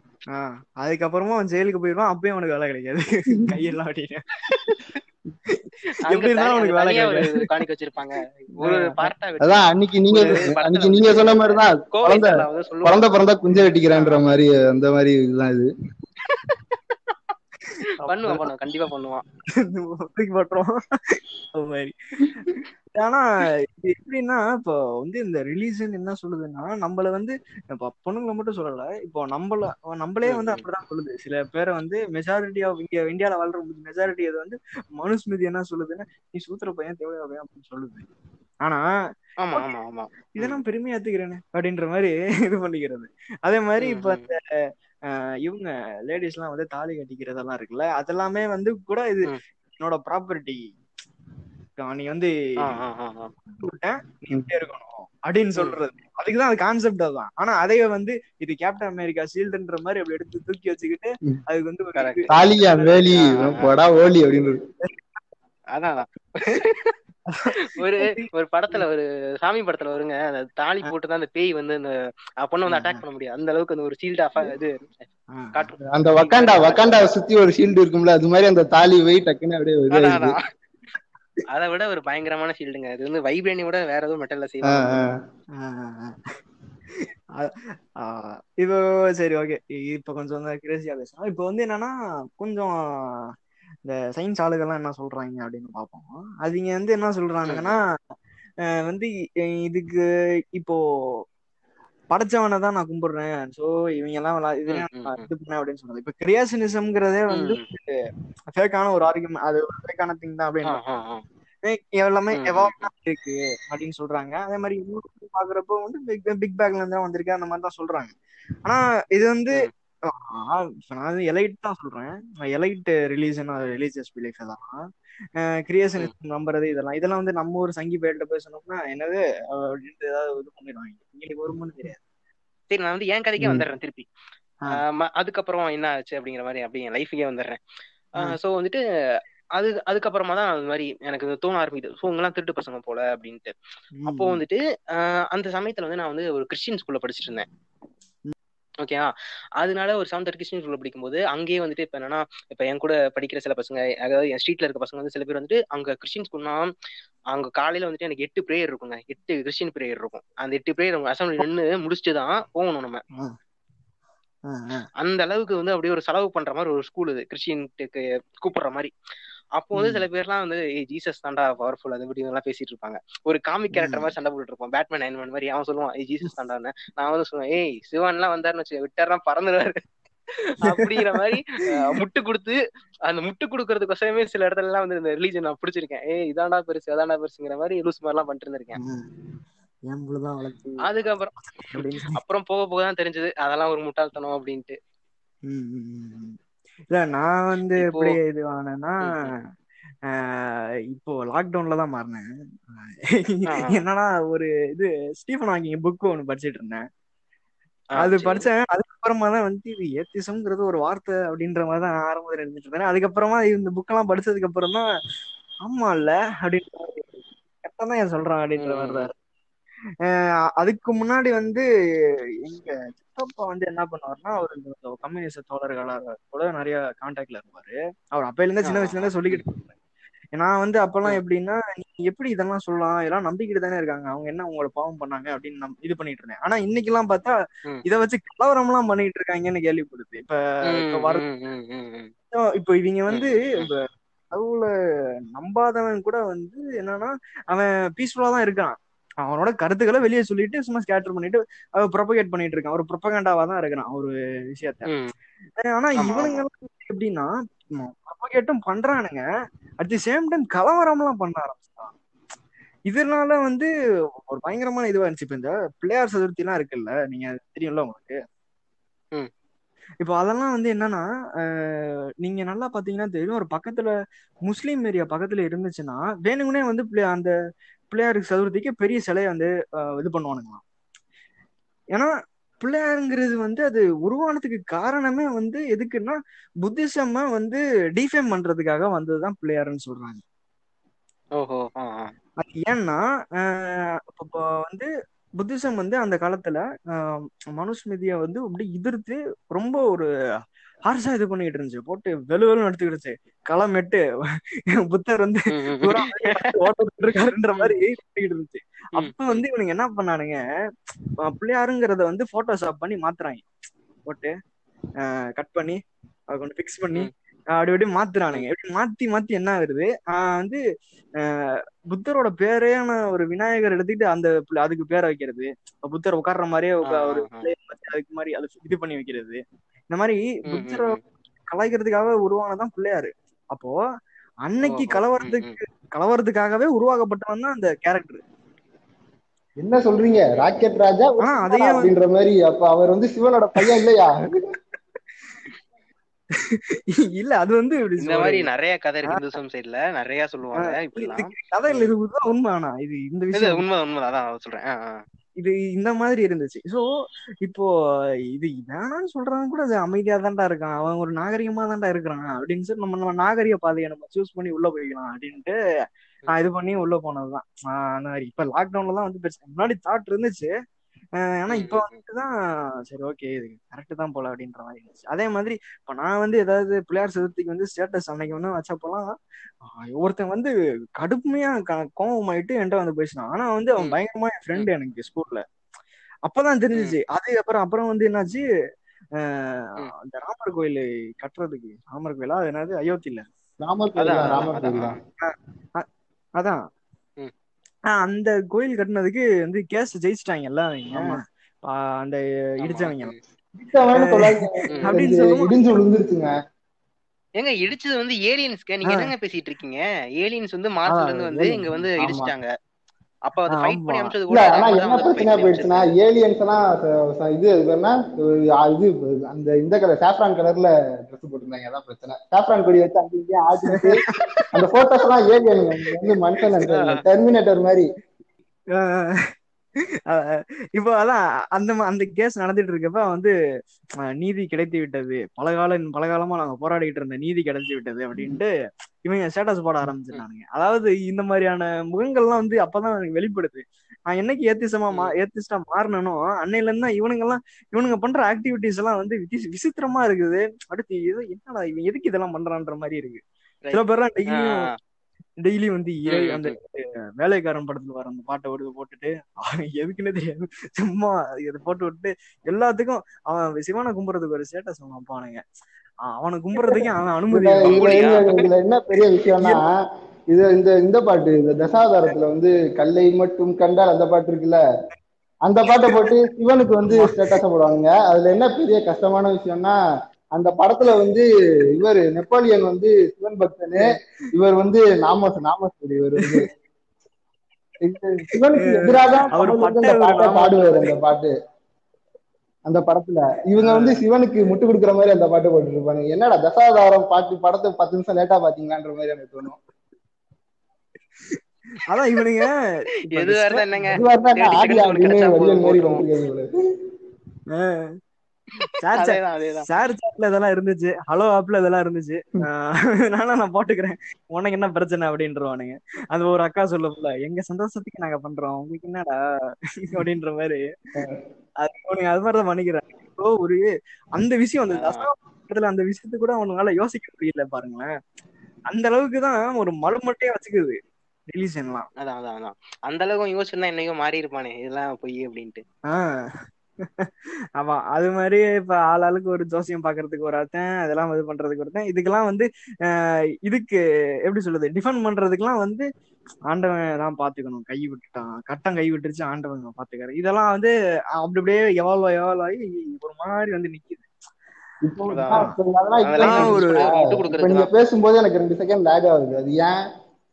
A: அதுக்கப்புறமா அவன் ஜெயிலுக்கு போயிடுவான் அப்பயும் அவனுக்கு வேலை கிடைக்காது. கையெல்லாம் கிடைக்காது.
B: காணிக்க வச்சிருப்பாங்க. ஒரு
C: அதான் அன்னைக்கு நீங்க அன்னைக்கு நீங்க சொன்ன மாதிரிதான் குழந்தை பிறந்தா குஞ்ச வெட்டிக்கிறேன்ற மாதிரி அந்த மாதிரி இதுதான் இது.
B: பண்ணுவான் பண்ணுவான் கண்டிப்பா பண்ணுவான்
A: தூக்கி போட்டுருவான் அது மாதிரி. ஆனா இது எப்படின்னா இப்போ வந்து இந்த ரிலீஜன் என்ன சொல்லுதுன்னா நம்மள வந்து இப்போ பொண்ணுங்களை மட்டும் சொல்லல இப்போ நம்மள நம்மளே வந்து. அப்படிதான் சொல்லுது. சில பேரை வந்து மெஜாரிட்டி ஆஃப் இங்க இந்தியால வாழ்ற மெஜாரிட்டி அது வந்து மனுஸ்மிருதி என்ன சொல்லுதுன்னா நீ சூத்திர பையன் தேவையா பையன் அப்படின்னு சொல்லுது. ஆனா
B: ஆமா ஆமா ஆமா.
A: இதெல்லாம் பெருமையா ஏத்துக்கிறேனே அப்படின்ற மாதிரி இது பண்ணிக்கிறது. அதே மாதிரி இப்ப. இந்த அஹ், இவங்க லேடிஸ் எல்லாம் வந்து தாலி கட்டிக்கிறதெல்லாம் இருக்குல்ல அதெல்லாமே வந்து கூட இது. என்னோட ப்ராப்பர்ட்டி நீ வந்து இருக்கணும் அப்படின்னு சொல்றது. அதுக்குதான் அது கான்செப்ட் அதுதான். ஆனா அதையே வந்து இது கேப்டன் அமெரிக்கா ஷீல்டுன்ற மாதிரி அப்படி எடுத்து தூக்கி வச்சுக்கிட்டு. அதுக்கு வந்து
C: தாலியா வேலி ஓலி அப்படின்னு
B: அதான். ஒரு ஒரு படத்துல ஒரு சாமி படத்துல வருங்க. அந்த தாலி போட்டுதான் அந்த பேய் வந்து அந்த பொண்ணை வந்து அட்டாக் பண்ண முடியாது அந்த அளவுக்கு அந்த ஒரு சீல்ட் ஆஃப் இது
C: அந்த வக்காண்டா வக்காண்டாவை சுத்தி ஒரு ஷீல்டு இருக்கும்ல அது மாதிரி அந்த தாலி போய் டக்குன்னு அப்படியே.
B: அதை விட ஒரு பயங்கரமான ஷீல்டுங்க அது வந்து வைப்ரேனி விட வேற எதுவும் மெட்டல்ல செய்வாங்க.
A: இப்போ சரி ஓகே இப்போ கொஞ்சம் கிரேசியா பேசலாம். இப்போ வந்து என்னன்னா கொஞ்சம் இந்த சயின்ஸ் ஆளுகள்லாம் என்ன சொல்றாங்க அப்படின்னு பார்ப்போம். அவங்க வந்து என்ன சொல்றானுங்கன்னா வந்து இதுக்கு இப்போ படைச்சவனை தான் நான் கும்பிடுறேன். சோ இவங்க எல்லாம். இது பண்ணேன் அப்படின்னு சொன்னது இப்ப கிரியாசினிசம்ங்கிறதே வந்து ஃபேக்கான ஒரு ஆர்குமெண்ட் அது ஒரு ஃபேக்கான திங் தான் அப்படின்னு. எல்லாமே எவால்வ் இருக்கு அப்படின்னு சொல்றாங்க. அதே மாதிரி பாக்குறப்போ வந்து பிக் பிக் பேக்ல இருந்து வந்திருக்கு. அந்த மாதிரி தான் சொல்றாங்க. ஆனா இது வந்து நான் எலைட் தான் சொல்றேன். எலைட் ரிலீஜன் ரிலீஜியஸ் பிலீஃப் தான். கிரியேஷன் நம்புறது இதெல்லாம். இதெல்லாம் வந்து நம்ம ஒரு சங்கி பேர்கிட்ட போய் சொன்னோம்னா என்னது அப்படின்ட்டு ஏதாவது இது பண்ணிடுவாங்க. இங்க வருமானு தெரியாது.
B: சரி நான் வந்து என் கதைக்கே. வந்துடுறேன் திருப்பி. அதுக்கப்புறம் என்ன ஆச்சு அப்படிங்கிற மாதிரி அப்படி என் லைஃபுக்கே வந்துடுறேன். சோ வந்துட்டு அது அதுக்கப்புறமா தான் அது மாதிரி எனக்கு தோண ஆரம்பிக்குது. ஸோ இவங்கெல்லாம் திருட்டு பசங்க போல அப்படின்ட்டு. அப்போ வந்துட்டு அந்த சமயத்துல வந்து நான் வந்து ஒரு கிறிஸ்டின் ஸ்கூல்ல படிச்சுட்டு இருந்தேன். ஓகேவா அதனால ஒரு செவன்த் கிறிஸ்டின் ஸ்கூல்ல படிக்கும்போது அங்கேயே வந்துட்டு இப்ப என்னன்னா இப்ப என் கூட படிக்கிற சில பசங்க அதாவது என் ஸ்ட்ரீட்ல இருக்க பசங்க வந்து சில பேர் வந்துட்டு அங்க கிறிஸ்டின் ஸ்கூல்னா அங்க காலையில வந்துட்டு எனக்கு எட்டு பிரேயர் இருக்குங்க. எட்டு கிறிஸ்டின் பிரேயர் இருக்கும். அந்த எட்டு பிரேயர் அசம்பிளி நின்று முடிச்சுட்டு தான் போகணும் நம்ம. அந்த அளவுக்கு வந்து அப்படியே ஒரு செலவு பண்ற மாதிரி ஒரு ஸ்கூல் இது. கிறிஸ்டியனுக்கு கூப்பிடுற மாதிரி. அப்போ வந்து. சில பேர்லாம் வந்து ஜீசஸ் தாண்டா பவர்ஃபுல் அது இப்படி எல்லாம் பேசிட்டு இருப்பாங்க. ஒரு காமிக் கேரக்டர் மாதிரி சண்டை போட்டுட்டு இருப்போம் பேட்மேன் அயன்மேன் மாதிரி அவன் சொல்லுவான் ஏய் ஜீசஸ் தாண்டான்னு நான் வந்து சொல்லுவேன் ஏய் சிவன் எல்லாம் வந்தாருன்னு வச்சு விட்டாருன்னா பறந்துடுவாரு அப்படிங்கிற மாதிரி முட்டு கொடுத்து அந்த முட்டு கொடுக்கறதுக்கோசரமே சில இடத்துல எல்லாம் வந்து இந்த ரிலீஜன் நான் பிடிச்சிருக்கேன். ஏய் இதாண்டா பெருசு அதாண்டா பெருசுங்கிற மாதிரி லூஸ் மாதிரி எல்லாம் பண்ணிட்டு இருந்திருக்கேன். அதுக்கப்புறம் அப்புறம் போக போக தான் தெரிஞ்சது அதெல்லாம் ஒரு முட்டாள்தனம் அப்படின்ட்டு.
A: இல்ல நான் வந்து எப்படி இது ஆனேன்னா இப்போ லாக்டவுன்ல தான் மாறினேன். என்னன்னா ஒரு இது ஸ்டீஃபன் ஹாக்கிங் புக் ஒன்னு படிச்சிட்டு இருந்தேன். அது. படிச்சேன். அதுக்கப்புறமா தான் வந்து இது ஏத்திசம்ங்கிறது ஒரு வார்த்தை அப்படின்ற மாதிரி தான் ஆரம்பத்தில் இருந்துட்டு இருந்தேன். அதுக்கப்புறமா இந்த புக்கெல்லாம் படிச்சதுக்கு அப்புறம் தான் ஆமா இல்ல அப்படின்ற கரெக்டா தான் ஏன் சொல்றான் அப்படின்ற மாதிரி தான் அதுக்கு முன்னாடி வந்து எங்க சித்தப்பா வந்து என்ன பண்ணுவாருன்னா அவர் இந்த கம்யூனிஸ்ட் தோழர்களாக கூட நிறைய கான்டாக்ட்ல இருப்பாரு. அவர் அப்பையில இருந்தே சின்ன வயசுல இருந்தே சொல்லிக்கிட்டு இருந்தாரு. நான் வந்து அப்பெல்லாம் எப்படின்னா நீ எப்படி இதெல்லாம் சொல்லலாம்? இதெல்லாம் நம்பிக்கிட்டு தானே இருக்காங்க. அவங்க என்ன உங்களை பாவம் பண்ணாங்க அப்படின்னு இது பண்ணிட்டு இருந்தேன். ஆனா இன்னைக்கு எல்லாம் பார்த்தா. இத வச்சு கலவரம் எல்லாம் பண்ணிட்டு இருக்காங்கன்னு கேள்விப்படுது. இப்ப வர. இப்போ இவங்க வந்து கடவுளை நம்பாதவன் கூட வந்து என்னன்னா அவன் பீஸ்ஃபுல்லா தான் இருக்கான். அவனோட கருத்துக்களை வெளியே சொல்லிட்டு சும்மா ஸ்கேட்டர் பண்ணிட்டு அவன் ப்ரொபகேட் பண்ணிட்டு இருக்கான். ஒரு ப்ரொபகண்டாவா தான் இருக்கிறான் ஒரு விஷயத்த. ஆனா இவனுங்க எப்படின்னா ப்ரொபகேட்டும் பண்றானுங்க. அட் தி சேம் டைம் கலவரம் எல்லாம் பண்ண ஆரம்பிச்சிட்டான். இதனால வந்து ஒரு பயங்கரமான இதுவா இருந்துச்சு. இப்ப இந்த பிள்ளையார் சதுர்த்தி எல்லாம் இருக்குல்ல நீங்க தெரியும்ல உங்களுக்கு. இப்போ அதெல்லாம் வந்து என்னன்னா நீங்க நல்லா பாத்தீங்கன்னா தெரியும் ஒரு பக்கத்துல முஸ்லீம் ஏரியா பக்கத்துல இருந்துச்சுன்னா வேணுங்கனே வந்து அந்த பிள்ளையாருக்கு சதுர்த்திக்கு பெரிய சிலையை வந்து இது பண்ணுவானுங்களாம் ஏன்னா பிள்ளையாருங்கிறது வந்து அது உருவானதுக்கு காரணமே வந்து எதுக்குன்னா புத்திசம் வந்து டிஃபேம் பண்றதுக்காக வந்ததுதான் பிள்ளையாருன்னு சொல்றாங்க
B: ஓஹோ.
A: அது ஏன்னா இப்ப வந்து புத்திசம் வந்து அந்த காலத்துல ஆஹ் மனுஸ்மிருதிய வந்து அப்படி எதிர்த்து ரொம்ப ஒரு ஹார்ஷா இது பண்ணிட்டு இருந்துச்சு. போட்டு வெளு வெளுன்னு எடுத்துக்கிடுச்சு களமெட்டு புத்தர் வந்து ஓட்டிட்டு இருக்காருன்ற மாதிரி பண்ணிக்கிட்டு இருந்துச்சு. அப்ப வந்து இவனுங்க என்ன பண்ணானுங்க? பிள்ளையாருங்கிறத வந்து போட்டோஷாப் பண்ணி மாத்துறாங்க. போட்டு கட் பண்ணி அதை கொண்டு ஃபிக்ஸ் பண்ணி அப்படி இப்படி மாத்துறானுங்க. இப்படி மாத்தி மாத்தி என்ன ஆகுது? வந்து ஆஹ் புத்தரோட பேரையான ஒரு விநாயகர் எடுத்துக்கிட்டு அந்த அதுக்கு பேரை வைக்கிறது. புத்தர் உட்கார்ற மாதிரியே ஒரு அதுக்கு மாதிரி அதை இது பண்ணி வைக்கிறது. இந்த மாதிரி புத்தரை. கலாய்க்கிறதுக்காக உருவானதான் பிள்ளையாரு. அப்போ அன்னைக்கு கலவரத்துக்கு கலவரத்துக்காகவே உருவாக்கப்பட்டவன் தான் அந்த கேரக்டர்
C: என்ன சொல்றீங்க? ராக்கெட் ராஜா?
A: ஆனா அதையே வந்து-
C: அப்படின்ற மாதிரி அப்ப அவர் வந்து சிவனோட பையன் இல்லையா?
A: இல்ல அது வந்து இப்படி
B: இந்த மாதிரி நிறைய கதை இருக்கு இந்துசம் சைடுல. நிறைய சொல்லுவாங்க
A: இதுக்கு கதையில இருக்குதுதான் உண்மை ஆனா இது இந்த
B: இது
A: விஷயம்.
B: உண்மை உண்மை அதான் சொல்றேன்.
A: இது இந்த மாதிரி இருந்துச்சு. சோ இப்போ இது வேணாம்னு சொல்றவன் கூட அது அமைதியா தான்டா இருக்கான். அவன் ஒரு நாகரிகமா தான்டா இருக்கிறான். அப்படின்னு சொல்லி நம்ம நம்ம நாகரிக பாதையை நம்ம சூஸ் பண்ணி உள்ள போய்க்கலாம் அப்படின்ட்டு நான் இது பண்ணி உள்ள போனதுதான். அந்த மாதிரி. இப்ப லாக்டவுன்ல தான் வந்து பெருசு முன்னாடி தாட் இருந்துச்சு. ஆனா இப்ப வந்துட்டுதான் சரி ஓகே இது கரெக்ட் தான் போல அப்படின்ற மாதிரி இருந்துச்சு. அதே மாதிரி இப்ப நான் வந்து ஏதாவது பிள்ளையார் சதுர்த்திக்கு வந்து ஸ்டேட்டஸ் அன்னைக்கு வந்து வச்சப்போலாம் ஆஹ் ஒருத்தன் வந்து கடுமையா க- கோவமாயிட்டு என்கிட்ட வந்து பேசினான். ஆனா வந்து அவன். பயங்கரமா என் ஃப்ரெண்டு எனக்கு ஸ்கூல்ல அப்பதான் தெரிஞ்சுச்சு. அது அப்புறம் அப்புறம் வந்து என்னாச்சு. அந்த ராமர் கோயில் கட்டுறதுக்கு ராமர் கோயிலா? அது என்னது? அயோத்தியில.
C: ராமர் கோயில்?
B: அதான்,
A: அந்த கோயில் கட்டினதுக்கு வந்து கேஸ்
C: ஆமா.
A: ஆஹ் அந்த இடிச்சவங்க. அப்படின்னு
C: விழுந்துருச்சுங்க
B: ஏங்க இடிச்சது வந்து ஏலியன்ஸ்க்கு நீங்க. என்னங்க பேசிட்டு இருக்கீங்க ஏலியன்ஸ் வந்து மார்ஸ்ல இருந்து வந்து. இங்க வந்து. இடிச்சிட்டாங்க அப்ப அது ஃபைட். பண்ணி அமிச்சது
C: இல்ல
B: கூட
C: ஆனா என்ன
B: பண்ணி
C: போயிடுச்சுன்னா
B: அமிச்சது.
C: ஏலியன்ஸ் எல்லாம் ச- ச- இது என்ன? இது அந்த இந்த கலர் சாஃப்ரான் கலர்ல ட்ரெஸ் போட்டிருந்தாங்க அதான் பிரச்சனை. சாஃப்ரான் கொடி வச்சு அங்க இங்கேயும் ஆடிட்டு அந்த போட்டோஸ் எல்லாம் இங்க வந்து மனுஷன் டெர்மினேட்டர் மாதிரி.
A: இப்போ அதான் அந்த அந்த கேஸ் நடந்துட்டு இருக்கப்ப வந்து நீதி கிடைத்து விட்டது. பல காலம் பல காலமா நாங்க போராடிட்டு இருந்த நீதி கிடைச்சு விட்டது அப்படின்ட்டு இவங்க ஸ்டேட்டஸ் போட ஆரம்பிச்சிட்டானுங்க அதாவது இந்த மாதிரியான முகங்கள்லாம் வந்து அப்பதான் எனக்கு வெளிப்படுது. நான் என்னைக்கு ஏத்திசமா மா ஏத்திஸ்டா மாறினனோ அன்னையில இருந்து தான் இவனுங்க எல்லாம் இவனுங்க பண்ற ஆக்டிவிட்டிஸ் எல்லாம் வந்து விசித்திரமா இருக்குது. அடுத்து இது என்னடா இவன் எதுக்கு இதெல்லாம் பண்றான்ற மாதிரி இருக்கு. சில பேர்லாம் டெய்லியும். டெய்லி வந்து இறை அந்த வேலைக்காரன் படத்துல வர அந்த பாட்டை விடுது போட்டுட்டு அவன் எதுக்குன்னே தெரியாது. சும்மா இதை போட்டு விட்டு எல்லாத்துக்கும் அவன் சிவனை கும்புறதுக்கு ஒரு ஸ்டேட்டஸ் அவன் வைப்பானுங்க அஹ் அவனை கும்புறதுக்கு அவன் அனுமதி
C: இதுல? என்ன- பெரிய விஷயம்னா இது இந்த இந்த பாட்டு இந்த தசாவதாரத்துல வந்து கல்லை மட்டும் கண்டால் அந்த பாட்டு இருக்குல்ல அந்த பாட்டை போட்டு சிவனுக்கு வந்து ஸ்டேட்டஸ போடுவாங்க அதுல என்ன பெரிய கஷ்டமான விஷயம்னா அந்த படத்துல வந்து இவர் நெப்போலியன் வந்து சிவன் பக்தனு இவர் வந்து நாமஸ் நாமஸ் இவர் வந்து. சிவனுக்கு எதிராக
A: பட்ட
C: பாட்டை. பாடுவாரு அந்த பாட்டு. அந்த படத்துல. இவங்க வந்து சிவனுக்கு முட்டு கொடுக்குற மாதிரி அந்த பாட்டு போட்டுட்டு இருப்பாங்க என்னடா தசாவதாரம் பாட்டு படத்தை பத்து நிமிஷம் லேட்டா பாத்தீங்களான்ற மாதிரி எனக்கு தோணும்.
A: அதான் இவனுங்க இப்ப
B: எது
A: இந்த
B: வேற என்னங்க
A: இதெல்லாம் இருந்துச்சு. ஹலோ ஆப்ல இதெல்லாம் இருந்துச்சு. நானும் நான் போட்டுக்கிறேன். உனக்கு என்ன பிரச்சனை அப்படின்றவானுங்க. அந்த ஒரு அக்கா சொல்லல எங்க சந்தோஷத்துக்கு நாங்க பண்றோம். உங்களுக்கு என்னடா? அப்படின்ற மாதிரி. அது மாதிரிதான் பண்ணிக்கிறாங்க இப்போ ஒரு அந்த விஷயம் அந்த. தசாவதாரத்துல அந்த விஷயத்தை கூட அவனுங்களால யோசிக்க முடியல பாருங்களேன். அந்த அளவுக்கு தான் ஒரு மலுமட்டையா வச்சுக்குது ரிலீஜன்லாம்.
B: அதான் அதான் அதான். அந்த அளவுக்கு யோசிச்சிருந்தா என்னைக்கோ மாறி இருப்பானே இதெல்லாம் பொய் அப்படின்ட்டு.
A: ஆமா அது மாதிரி இப்ப ஆள் ஆளுக்கு ஒரு ஜோசியம் பாக்குறதுக்கு ஒரு அர்த்தம் அதெல்லாம் இது பண்றதுக்கு ஒருத்தன் இதுக்கெல்லாம் வந்து ஆஹ் இதுக்கு எப்படி சொல்றது டிஃபெண்ட் பண்றதுக்கெல்லாம் வந்து ஆண்டவன் தான் பாத்துக்கணும். கை விட்டுட்டான். கட்டம் கை விட்டுருச்சு ஆண்டவன் பாத்துக்காரு. இதெல்லாம் வந்து அப்படி அப்படியே எவால்வ் எவால்வ் ஆகி ஒரு மாதிரி வந்து நிக்குது.
C: நீங்க பேசும்போது எனக்கு ரெண்டு செகண்ட் லேக் ஆகுது. அது ஏன்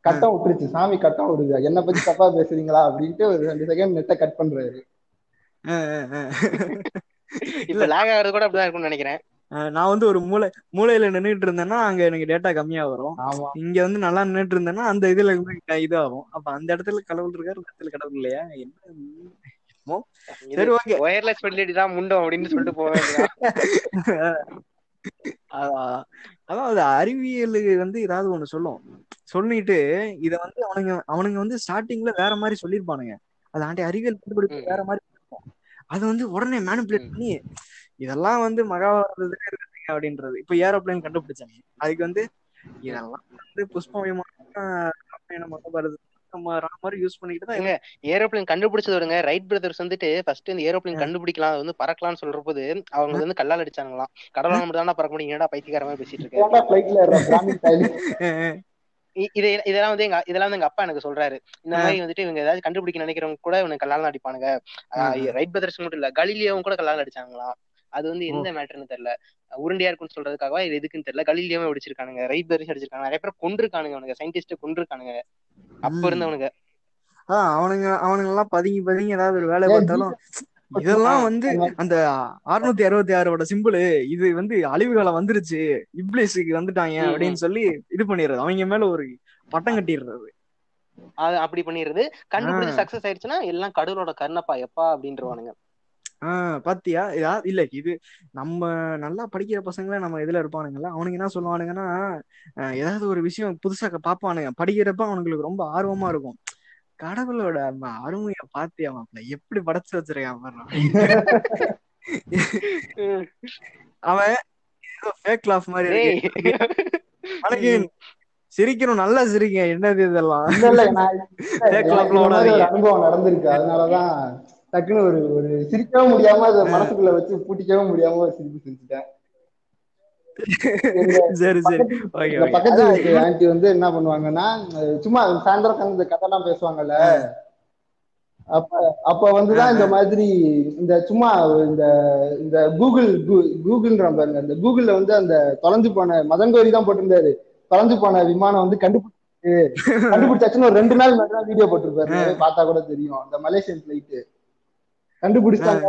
C: கட்டம் விட்டுருச்சு? சாமி கட்டம் விடுது. என்ன பத்தி தப்பா பேசுறீங்களா? அப்படின்ட்டு ஒரு ரெண்டு செகண்ட் நெட்டை கட் பண்றாரு.
B: இப்ப லேக் ஆகிறது கூட அப்படிதான் இருக்கும்னு நினைக்கிறேன்.
A: நான் வந்து ஒரு மூளை மூலையில நின்னுட்டு இருந்தேன்னா அங்க எனக்கு டேட்டா கம்மியா வரும். இங்க வந்து நல்லா நின்னுட்டு இருந்தேன்னா அந்த இதுல இதாகும். அப்ப அந்த இடத்துல கடவுள் இருக்காரு இடத்துல கடவுள் இல்லையா? என்ன. சரி ஓகே.
B: ஒயர்லெஸ் ஃபெசிலிட்டி தான் முண்டோம் அப்படின்னு சொல்லிட்டு வேண்டியதான்
A: அதான் அது அறிவியல் வந்து ஏதாவது ஒண்ணு சொல்லும். சொல்லிட்டு இத வந்து அவனுங்க அவனுங்க வந்து ஸ்டார்டிங்ல வேற மாதிரி சொல்லியிருப்பானுங்க. அது ஆண்டி அறிவியல் கண்டுபிடிப்பு. வேற மாதிரி அது வந்து உடனே மேனிபுலேட். பண்ணி இதெல்லாம் வந்து மகாபாரதத்துல இருக்குதுங்க அப்படின்றது. இப்ப ஏரோப்ளேன் கண்டுபிடிச்சாங்க. அதுக்கு வந்து இதெல்லாம் வந்து புஷ்ப விமானம் ராமர் யூஸ் பண்ணிக்கிட்டு தான்
B: ஏங்க ஏரோப்ளேன் கண்டுபிடிச்சது வருங்க ரைட் பிரதர்ஸ் வந்துட்டு ஃபர்ஸ்ட் இந்த ஏரோப்ளேன். கண்டுபிடிக்கலாம் அது வந்து பறக்கலாம்னு சொல்ற போது அவங்க வந்து கல்லால் அடிச்சாங்களாம் கடவுளால மட்டும் தானே பறக்க முடியும். என்னடா பைத்தியக்கார மாதிரி பேசிட்டு இருக்க? இது இதெல்லாம் வந்து எங்க இதெல்லாம் வந்து எங்க அப்பா எனக்கு சொல்றாரு. இந்த மாதிரி வந்துட்டு இவங்க ஏதாவது கண்டுபிடிக்க நினைக்கிறவங்க கூட இவனுக்கு கல்லால அடிப்பானுங்க. ரைட் பிரதர்ஸ் மட்டும் இல்ல கலிலியாவும் கூட கல்லால அடிச்சாங்களாம் அது வந்து எந்த மேட்டர்னு தெரியல. உருண்டையா இருக்குன்னு சொல்றதுக்காகவா இது எதுக்குன்னு தெரியல கலிலியாவும் அடிச்சிருக்கானுங்க ரைட் பிரதர்ஸ் அடிச்சிருக்காங்க. நிறைய பேர் கொண்டிருக்கானுங்க அவனுங்க சயின்டிஸ்ட் கொண்டிருக்கானுங்க அப்ப இருந்தவனுங்க.
A: அவனுங்க அவனுங்க எல்லாம் பதுங்கி பதுங்கி ஏதாவது ஒரு வேலை பார்த்தாலும் இதெல்லாம் வந்து அந்த அறுநூத்தி அறுபத்தி ஆறோட சிம்பிள் இது வந்து அழிவு காலம் வந்துருச்சு இப்ளேஸுக்கு வந்துட்டாங்க அப்படின்னு சொல்லி இது பண்ணிடுறது. அவங்க மேல ஒரு பட்டம் கட்டிடுறது.
B: அது அப்படி பண்ணிடுறது. கண்டுபிடிச்சு. சக்சஸ் ஆயிடுச்சுன்னா எல்லாம் கடவுளோட கருணப்பா எப்பா அப்படின்றவானுங்க.
A: ஆஹ் பாத்தியா? இதா இல்ல இது நம்ம நல்லா படிக்கிற பசங்கள நம்ம இதுல இருப்பானுங்கல்ல அவனுங்க என்ன சொல்லுவானுங்கன்னா ஏதாவது ஒரு விஷயம் புதுசா பாப்பானுங்க படிக்கிறப்ப அவனுங்களுக்கு ரொம்ப ஆர்வமா இருக்கும். கடவுளோட அருமைய பாத்தியா மாப்ள எப்படி படைச்சு வச்சிருக்கான் பாரு. அவன் ஏதோ ஃபேக் லாஃப் மாதிரி. இருக்கு. சிரிக்கணும் நல்லா சிரிக்க என்னது இதெல்லாம்?
C: ஒரு
A: ஓடாதீங்க.
C: அனுபவம் நடந்திருக்கு. அதனாலதான் டக்குன்னு ஒரு ஒரு சிரிக்கவும் முடியாம அதை மனசுக்குள்ள வச்சு பூட்டிக்கவும் முடியாம சிரிப்பு சிரிச்சுட்டேன்.
A: சரி சரி.
C: பக்கத்து வீட்டு ஆண்டி வந்து என்ன பண்ணுவாங்கன்னா சும்மா சாயந்தரம் உட்கார்ந்து இந்த கதைலாம் பேசுவாங்கல்ல. அப்ப அப்ப வந்துதான் இந்த மாதிரி இந்த சும்மா இந்த இந்த கூகுள் கூகுள்ன்ற பாருங்க இந்த கூகுள்ல வந்து அந்த தொலைஞ்சு போன மதன் கோரி தான் போட்டிருந்தாரு. தொலைஞ்சு போன விமானம் வந்து கண்டுபிடிச்சு கண்டுபிடிச்சாச்சுன்னு ஒரு ரெண்டு நாள் முன்னாடி வீடியோ போட்டிருப்பாரு. பார்த்தா கூட தெரியும். அந்த மலேசியன் பிளைட் கண்டுபிடிச்சாங்க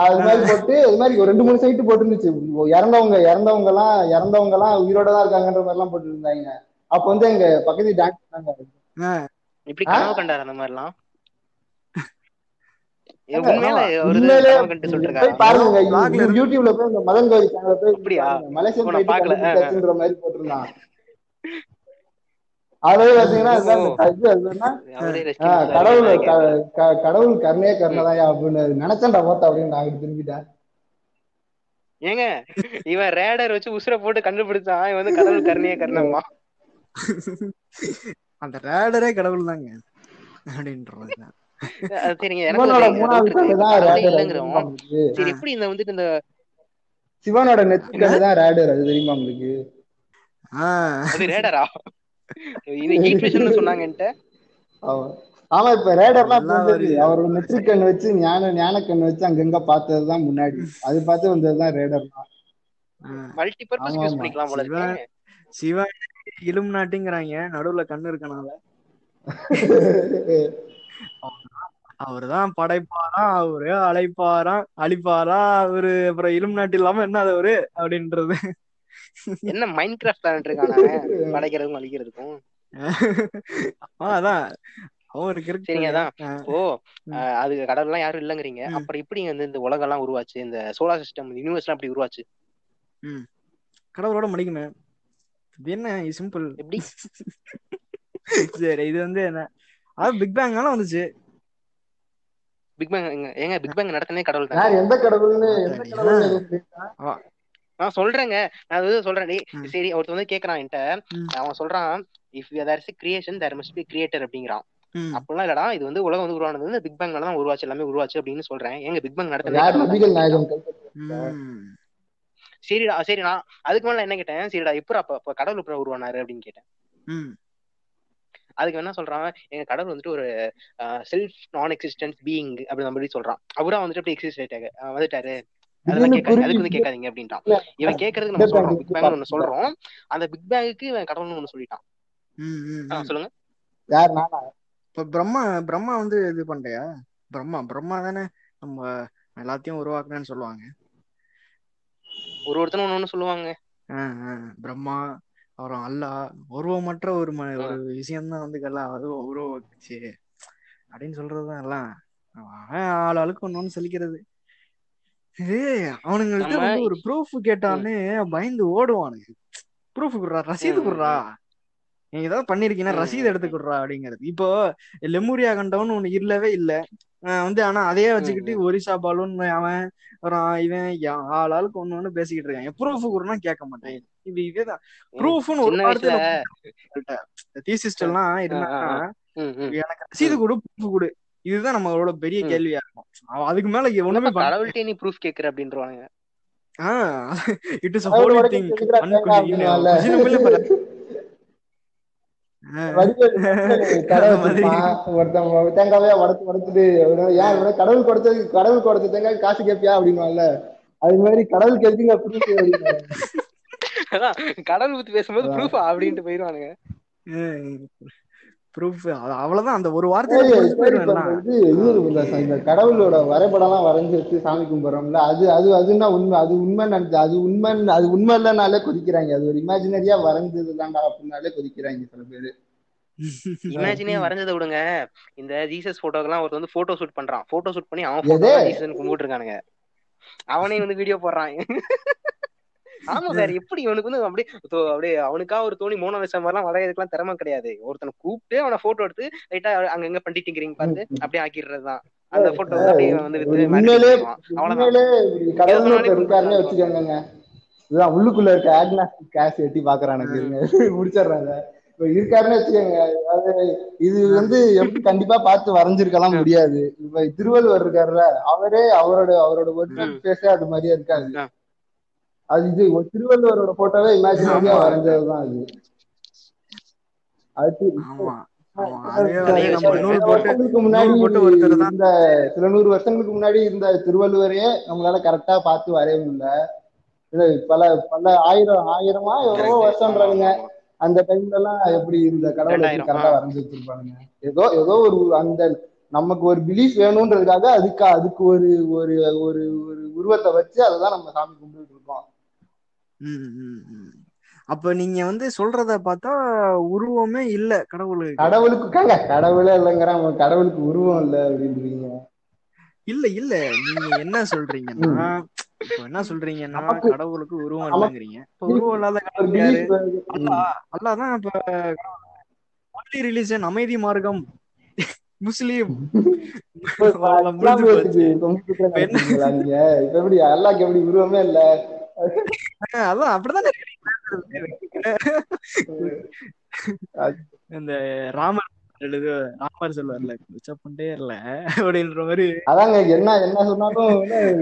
C: அது மாதிரி போட்டு அது மாதிரி ஒரு ரெண்டு மூணு சைட்டு போட்டுருந்துச்சு. இறந்தவங்க இறந்தவங்க எல்லாம் இறந்தவங்க எல்லாம் உயிரோட தான் இருக்காங்கன்ற மாதிரி எல்லாம் போட்டு இருந்தாங்க அப்ப வந்து எங்க பக்கத்து டான்ஸ் பண்ணாங்க
B: இப்படி
C: ஆ?
B: கனவு கண்டாரு அந்த மாதிரி எல்லாம்
C: பாருங்க யூடியூப்ல போய் இந்த மதன் சேனல்ல போய். மலேசியன். கண்டுபிடிச்சாச்சுன்ற மாதிரி போட்டிருந்தான். அதே பாத்தீங்கன்னா கடவுள் கடவுள் கருணையே கருணைதாயா அப்படின்னு நினைச்சேன்டா போத்த அப்படின்னு நான் திரும்பிட்டேன்
B: ஏங்க இவன் ரேடர் வச்சு உசுர போட்டு கண்டுபிடிச்சான். இவன் வந்து கடவுள் கருணையே கருணம்மா.
A: அந்த ரேடரே கடவுள் தாங்க அப்படின்றது
B: சரிங்க எனக்கு? சரி எப்படி இந்த வந்துட்டு இந்த
C: சிவனோட நெத்தி தான் ரேடர் அது தெரியுமா உங்களுக்கு?
A: ஆஹ்
B: அது ரேடரா? இது ஹீட் விஷன் சொன்னாங்கன்ட்டு
C: ஆமா. இப்ப ரேடர்லாம் இப்ப
A: எல்லா
C: வந்தது
A: வரியும்.
C: அவர் நெற்றி கண் வச்சு ஞான ஞான கண் வச்சு அங்கங்க பார்த்ததுதான் முன்னாடி. அது பார்த்து வந்ததுதான் ரேடர்
B: மல்டிபர்பஸ்
C: ஆமா,
B: யூஸ். பண்ணிக்கலாம் போல இருக்கு.
A: சிவன் இலும் நாட்டிங்கிறாங்க. நடுவுல கண்ணு இருக்கனால. அவர்தான் படைப்பாராம் அவரு அழைப்பாராம் அழிப்பாரா அவரு அப்புறம் இலும் நாட்டு இல்லாம என்ன அது அவரு? அப்படின்றது.
B: என்ன மைண்ட் கிராஃப்ட் விளையாண்டு இருக்கானே படைக்கிறதுக்கும் அழிக்கிறதுக்கும்.
A: அதான்.
B: சரிங்க அதான். ஓ அது கடவுள்லாம் யாரும் இல்லைங்கிறீங்க. அப்புறம் எப்படி வந்து இந்த உலகம் எல்லாம் உருவாச்சு. இந்த சோலார் சிஸ்டம் யூனிவர்ஸ் எல்லாம் அப்படி உருவாச்சு.
A: கடவுளோட மடிக்கணும் இது என்ன? சிம்பிள்
B: எப்படி?
A: சரி இது வந்து என்ன? அது பிக் பேங்கால வந்துச்சு.
B: பிக் பேங் ஏங்க பிக் பேங் நடத்தினே கடவுள் தான்
C: எந்த கடவுள்னு
B: நான் சொல்றேங்க. நான் அது சொல்றேன். சரி ஒருத்தன் வந்து கேக்குறான் என்கிட்ட. அவன் சொல்றான் if there is creation there must be creator அப்படிங்கிறான். அப்படிலாம் இல்லடா இது வந்து உலகம் வந்து உருவானது வந்து பிக் பேங்ல தான் உருவாச்சு எல்லாமே உருவாச்சு அப்படின்னு சொல்றேன். எங்க பிக் பேங்
A: ம்.
B: சரிடா சரி நான் அதுக்கு மேல என்ன கேட்டேன்? சரிடா எப்பறம் அப்ப கடவுள் எப்பறம் உருவானாரு அப்படின்னு கேட்டேன். அதுக்கு என்ன சொல்றான் எங்க கடவுள் வந்துட்டு ஒரு செல்ஃப் நான் எக்ஸிஸ்டன்ஸ் பீயிங் அப்படி மாதிரி சொல்றான். அவரா வந்துட்டு அப்படி எக்ஸிஸ்ட் ஆயிட்டாரு. வந்துட்டாரு. அதெல்லாம் கேட்காதீங்க. அதுக்கு வந்து கேட்காதீங்க அப்படின்ட்டான். இவன் கேட்கறதுக்கு நம்ம சொல்றோம். பிக் பேங் ஒண்ணு சொல்றோம். அந்த பிக் பேங்குக்கு இவன் கடவுள்னு ஒண்ணு சொல்லிட்டான். சொல்லுங்க.
C: யார்? நானா?
A: இப்ப பிரம்மா பிரம்மா வந்து இது பண்றியா? பிரம்மா பிரம்மா தானே நம்ம எல்லாத்தையும் உருவாக்குனேன்னு சொல்லுவாங்க.
B: ஒரு ஒருத்தனும் ஒண்ணு சொல்லுவாங்க.
A: பிரம்மா அப்புறம் அல்லாஹ் உருவமற்ற ஒரு ம. ஒரு விஷயம்தான் வந்து உருவாக்குச்சு. அப்படின்னு சொல்றதுதான் எல்லாம். ஆள் ஆளுக்கு ஒண்ணு சொல்லிக்கிறது. இது அவனுங்கள்ட்ட வந்து ஒரு ப்ரூஃப் கேட்டான்னு பயந்து ஓடுவானுங்க. ப்ரூஃப் குடுறா ரசீது குடுறா. நீங்க ஏதாவது பண்ணிருக்கீங்கன்னா ரசீது எடுத்து. குடுறா அப்படிங்கிறது. இப்போ லெமூரியா கண்டவன் ஒண்ணு இல்லவே இல்ல. வந்து ஆனா அதையே வச்சுக்கிட்டு. ஒரிசா பாலூன் அவன் இவன் யா- ஆள் ஆளுக்கு ஒண்ணு ஒண்ணு பேசிக்கிட்டு இருக்கான். ப்ரூஃப் குடுனா கேட்க மாட்டேன். இது இதேதான். ப்ரூஃப்னு ஒரு வார்த்தையில தீசிஸ்ட் எல்லாம்
B: ம்,
A: எனக்கு ரசீது கொடு ப்ரூஃப் கொடு. இதுதான் நம்மளோட பெரிய. கேள்வியா இருக்கும். அவன் அதுக்கு மேல ஒண்ணுமே
B: கடவுள்கிட்ட நீ ப்ரூஃப் கேக்குற அப்படின்றவானுங்க
A: ஆஹ் இட் இஸ்
C: கடவுள்
A: ஹோலி திங்
C: தேங்காவே உடச்சு உடச்சிட்டு ஏன் கடவுள் கொடுத்தது கடவுள் கொடுத்த தேங்காய் காசு கேட்பியா அப்படின்னுவான்ல. அது மாதிரி கடவுள் கேள்விங்க ப்ரூஃப்
B: கடவுள் பத்தி பேசும்போது. ப்ரூஃபா அப்படின்ட்டு போயிருவானுங்க.
A: ப்ரூஃப் அவ்வளவுதான். அந்த ஒரு எல்லாம்
C: இந்த கடவுளோட வரைபடம்லாம் வரைஞ்சு வச்சு சாமி கும்பிடுறோம்ல அது அது அதுன்னா உண்மை அது உண்மை நினைச்சு அது உண்மை அது உண்மை இல்லைனாலே கொதிக்கிறாங்க. அது ஒரு இமேஜினரியா வரைஞ்சது தான்டா அப்படின்னாலே கொதிக்கிறாங்க சில பேரு.
B: இமேஜினே வரைஞ்சதை விடுங்க. இந்த ஜீசஸ் போட்டோக்கெல்லாம் ஒருத்தர் வந்து போட்டோ ஷூட் பண்றான். போட்டோ ஷூட் பண்ணி அவன்? போட்டோ ஜீசஸ் கும்பிட்டு இருக்கானுங்க அவனே வந்து வீடியோ போடுறான். ஆமா வேற எப்படி இவனுக்கு வந்து அப்படியே அப்படியே அவனுக்கா ஒரு தோணி மோனலிசா மாதிரிலாம் வரையறதுக்குலாம் திறமை கிடையாது. ஒருத்தனை கூப்பிட்டு அவனை போட்டோ எடுத்து லைட்டா அங்க எங்க பண்ணிட்டீங்கிறீங்க பார்த்து அப்படியே ஆக்கிடுறதுதான். அந்த போட்டோ அப்படியே வந்து அவ்வளவுதான்.
C: வச்சுக்கோங்க இதுதான் உள்ளுக்குள்ள இருக்க ஆக்னாஸ்டிக் கேஸ் எட்டி பாக்குறானுங்க முடிச்சிடுறாங்க. இப்ப இருக்காருன்னு வச்சுக்கோங்க. அது இது வந்து எப்படி கண்டிப்பா பார்த்து வரைஞ்சிருக்கலாம் முடியாது. இப்ப திருவள்ளுவர் இருக்காருல்ல அவரே அவரோட அவரோட ஒரிஜினல். ஃபேஸே அது மாதிரியே இருக்காது. அது இது திருவள்ளுவரோட போட்டோவே இமேஜினரியா. வரைஞ்சதுதான் அது
A: ஆமா அதே
C: சில நூறு வருஷங்களுக்கு முன்னாடி இருந்த திருவள்ளுவரையே நம்மளால கரெக்டா பார்த்து வரைய முடியல பல பல ஆயிரம் ஆயிரமா எவ்வளவோ
B: ஆமா.
C: அந்த டைம்ல எல்லாம் எப்படி இந்த கடவுளை கரெக்டா. வரைஞ்சு வச்சிருப்பானுங்க ஏதோ ஏதோ ஒரு அந்த நமக்கு ஒரு பிலீஃப் வேணும்ன்றதுக்காக அதுக்கு அதுக்கு ஒரு ஒரு ஒரு ஒரு உருவத்தை வச்சு அதை தான் நம்ம சாமி கும்பிட்டு இருக்கோம்.
A: அப்ப நீங்க வந்து சொல்றத பார்த்தா உருவமே இல்ல கடவுளுக்கு.
C: கடவுளுக்கு காங்க கடவுளே இல்லைங்கிறான் கடவுளுக்கு உருவம் இல்லை அப்படின்றீங்க.
A: இல்ல இல்ல. நீங்க என்ன சொல்றீங்கன்னா இப்ப என்ன சொல்றீங்கன்னா கடவுளுக்கு உருவம் இல்லைங்கிறீங்க. இப்ப உருவம் இல்லாத
C: ஒரு
A: கடவுள் யாரு?
C: பிலீஃப்
A: அல்லாஹ் அல்லாஹ் தான் இப்ப ஒன்லி ரிலீஜன் அமைதி மார்க்கம். முஸ்லீம். என்ன?
C: எப்படி அல்லாக்கு எப்படி உருவமே இல்ல?
A: அதான் அப்படித்தானே இந்த ராமர் எழுது ராமர் சொல்லுவார்ல குச்சப்பண்டே இல்ல அப்படின்ற மாதிரி.
C: அதாங்க என்ன என்ன சொன்னாலும்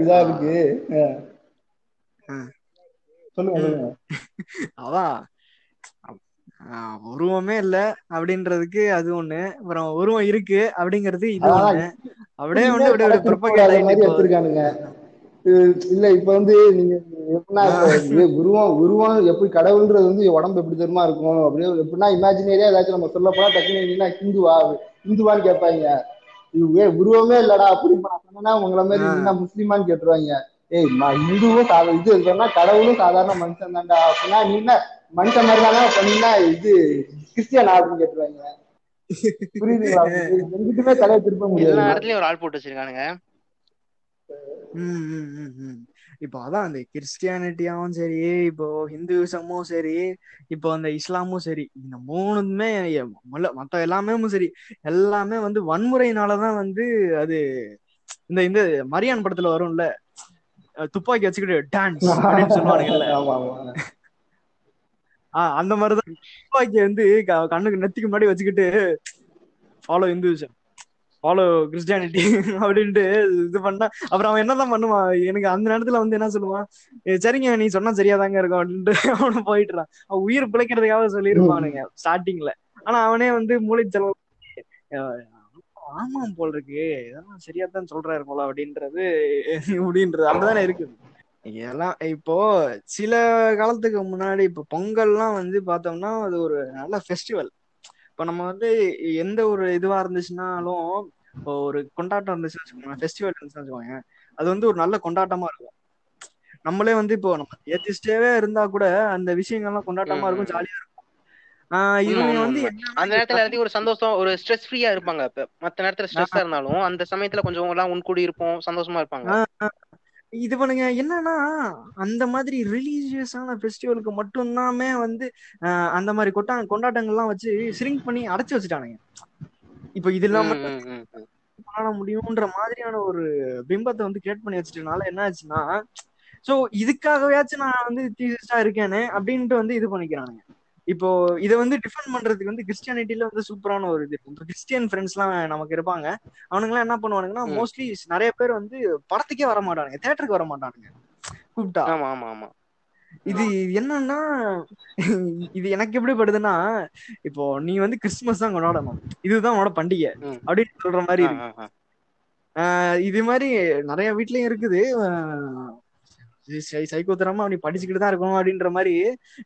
C: இதா இருக்கு. சொல்லுங்க
A: அதான் உருவமே இல்ல அப்படின்றதுக்கு அது ஒண்ணு அப்புறம் உருவம் இருக்கு அப்படிங்கிறது இது
C: அதான்
A: ஒண்ணு. அப்படியே அப்படியே அப்படியே ஆயிட்டு
C: இல்ல இப்ப வந்து நீங்க எப்படின்னா உருவம் உருவம் எப்படி கடவுள்ன்றது வந்து உடம்பு எப்படி தெரியுமா இருக்கும்? அப்படியே எப்படின்னா இமேஜினரியா ஏதாச்சும் நம்ம சொல்ல போனா டக்குனு நீங்க ஹிந்துவா ஹிந்துவான்னு கேட்பாங்க. ஏ உருவமே இல்லடா அப்படி நான் சொன்னேன்னா உங்களை மாதிரி. நீங்க முஸ்லீமான்னு கேட்டுருவாங்க. ஏய் நான் இந்துவும் சாதா இது சொன்னா கடவுளும் சாதாரண மனுஷன் தான்டா அப்படின்னா நீ என்ன மனுஷன் மாதிரி தானே சொன்னீங்கன்னா இது கிறிஸ்டியனா அப்படின்னு கேட்டுருவாங்க. புரியுதுங்களா? எங்கிட்டுமே தலையை திருப்ப முடியாது
B: எல்லா இடத்துலயும் ஒரு ஆள் போட்டு வச்சிருக்கானுங்க.
A: இப்போ அதான் அந்த கிறிஸ்டியானிட்டியாவும் சரி இப்போ ஹிந்துவிசமும் சரி இப்போ அந்த இஸ்லாமும் சரி இந்த மூணுமே மத்த எல்லாமே சரி எல்லாமே வந்து வன்முறையினாலதான் வந்து அது இந்த இந்த மரியான் படத்துல வரும்ல துப்பாக்கி வச்சுக்கிட்டு டான்ஸ் அப்படின்னு சொல்லுவானுங்கல்ல. ஆஹ் அந்த மாதிரிதான் துப்பாக்கி வந்து கண்ணுக்கு நெத்திக்கு முன்னாடி வச்சுக்கிட்டு ஃபாலோ இந்துவிசம் ஃபாலோ கிறிஸ்டியானிட்டி அப்படின்ட்டு இது பண்ணா அப்புறம் அவன் என்னதான் பண்ணுவான்? எனக்கு அந்த நேரத்துல வந்து என்ன சொல்லுவான்? சரிங்க நீ சொன்னா சரியாதாங்க இருக்கும் அப்படின்ட்டு அவனு போயிட்டுறான் அவன் உயிர் பிழைக்கிறதுக்காக சொல்லியிருப்பானுங்க ஸ்டார்டிங்ல ஆனா அவனே வந்து மூளை செலவு ஆமாம் போல் இருக்கு. இதெல்லாம் சரியா தான் சொல்றாரு போல அப்படின்றது அப்படின்றது அப்படிதானே இருக்குது. எல்லாம் இப்போ சில காலத்துக்கு முன்னாடி இப்போ பொங்கல்லாம் வந்து பார்த்தோம்னா அது ஒரு நல்ல ஃபெஸ்டிவல் இப்போ நம்ம வந்து எந்த ஒரு இதுவா இருந்துச்சுனாலும் இப்போ ஒரு கொண்டாட்டம் இருந்துச்சுன்னு வச்சுக்கோங்க ஃபெஸ்டிவல் இருந்துச்சுன்னு வச்சுக்கோங்க அது வந்து ஒரு நல்ல கொண்டாட்டமா இருக்கும். நம்மளே வந்து இப்போ நம்ம ஏத்திஸ்டேவே இருந்தா கூட அந்த விஷயங்கள்லாம் கொண்டாட்டமா இருக்கும். ஜாலியா இருக்கும். இவங்க வந்து
B: அந்த நேரத்துல எல்லாத்தையும் ஒரு சந்தோஷம் ஒரு ஸ்ட்ரெஸ் ஃப்ரீயா இருப்பாங்க. இப்ப மத்த நேரத்துல ஸ்ட்ரெஸ்ஸா இருந்தாலும் அந்த சமயத்துல கொஞ்சம் எல்லாம் உன்கூடி இருப்போம் சந்தோஷமா இருப்பாங்க.
A: இது பண்ணுங்க. என்னன்னா அந்த மாதிரி ரிலீஜியஸான ஃபெஸ்டிவலுக்கு மட்டும்தாமே வந்து அந்த மாதிரி கொட்டா கொண்டாட்டங்கள்லாம் வச்சு சிரிங்க் பண்ணி அடைச்சு வச்சுட்டானுங்க. இப்போ இதெல்லாம்
B: ம்,
A: மட்டும்
B: ம், ம், ம்.
A: கொண்டாட முடியும்ன்ற மாதிரியான ஒரு பிம்பத்தை வந்து கிரியேட் பண்ணி வச்சுட்டனால என்ன ஆச்சுன்னா சோ இதுக்காகவாச்சும் நான் வந்து தீசிஸ்டா இருக்கேனே அப்படின்ட்டு வந்து இது பண்ணிக்கிறானுங்க. இப்போ இதை வந்து டிஃபெண்ட் பண்றதுக்கு வந்து கிறிஸ்டியானிட்டில வந்து சூப்பரான ஒரு இது. இப்போ கிறிஸ்டியன் ஃப்ரெண்ட்ஸ் எல்லாம் நமக்கு இருப்பாங்க. அவனுங்களாம் என்ன பண்ணுவானுங்கன்னா. மோஸ்ட்லி நிறைய பேர் வந்து படத்துக்கே வர மாட்டானுங்க. தேட்டருக்கு வர மாட்டானுங்க. கூப்பிட்டா.
B: ஆமா ஆமா ஆமா.
A: இது என்னன்னா இது எனக்கு எப்படி படுதுன்னா இப்போ நீ வந்து கிறிஸ்துமஸ் தான் கொண்டாடணும். இதுதான் உன்னோட பண்டிகை. அப்படின்னு சொல்ற மாதிரி இருக்கு. இது மாதிரி நிறைய வீட்லயும் இருக்குது. சைக்கோத்தனமா நீ படிச்சுக்கிட்டு தான் இருக்கணும் அப்படின்ற மாதிரி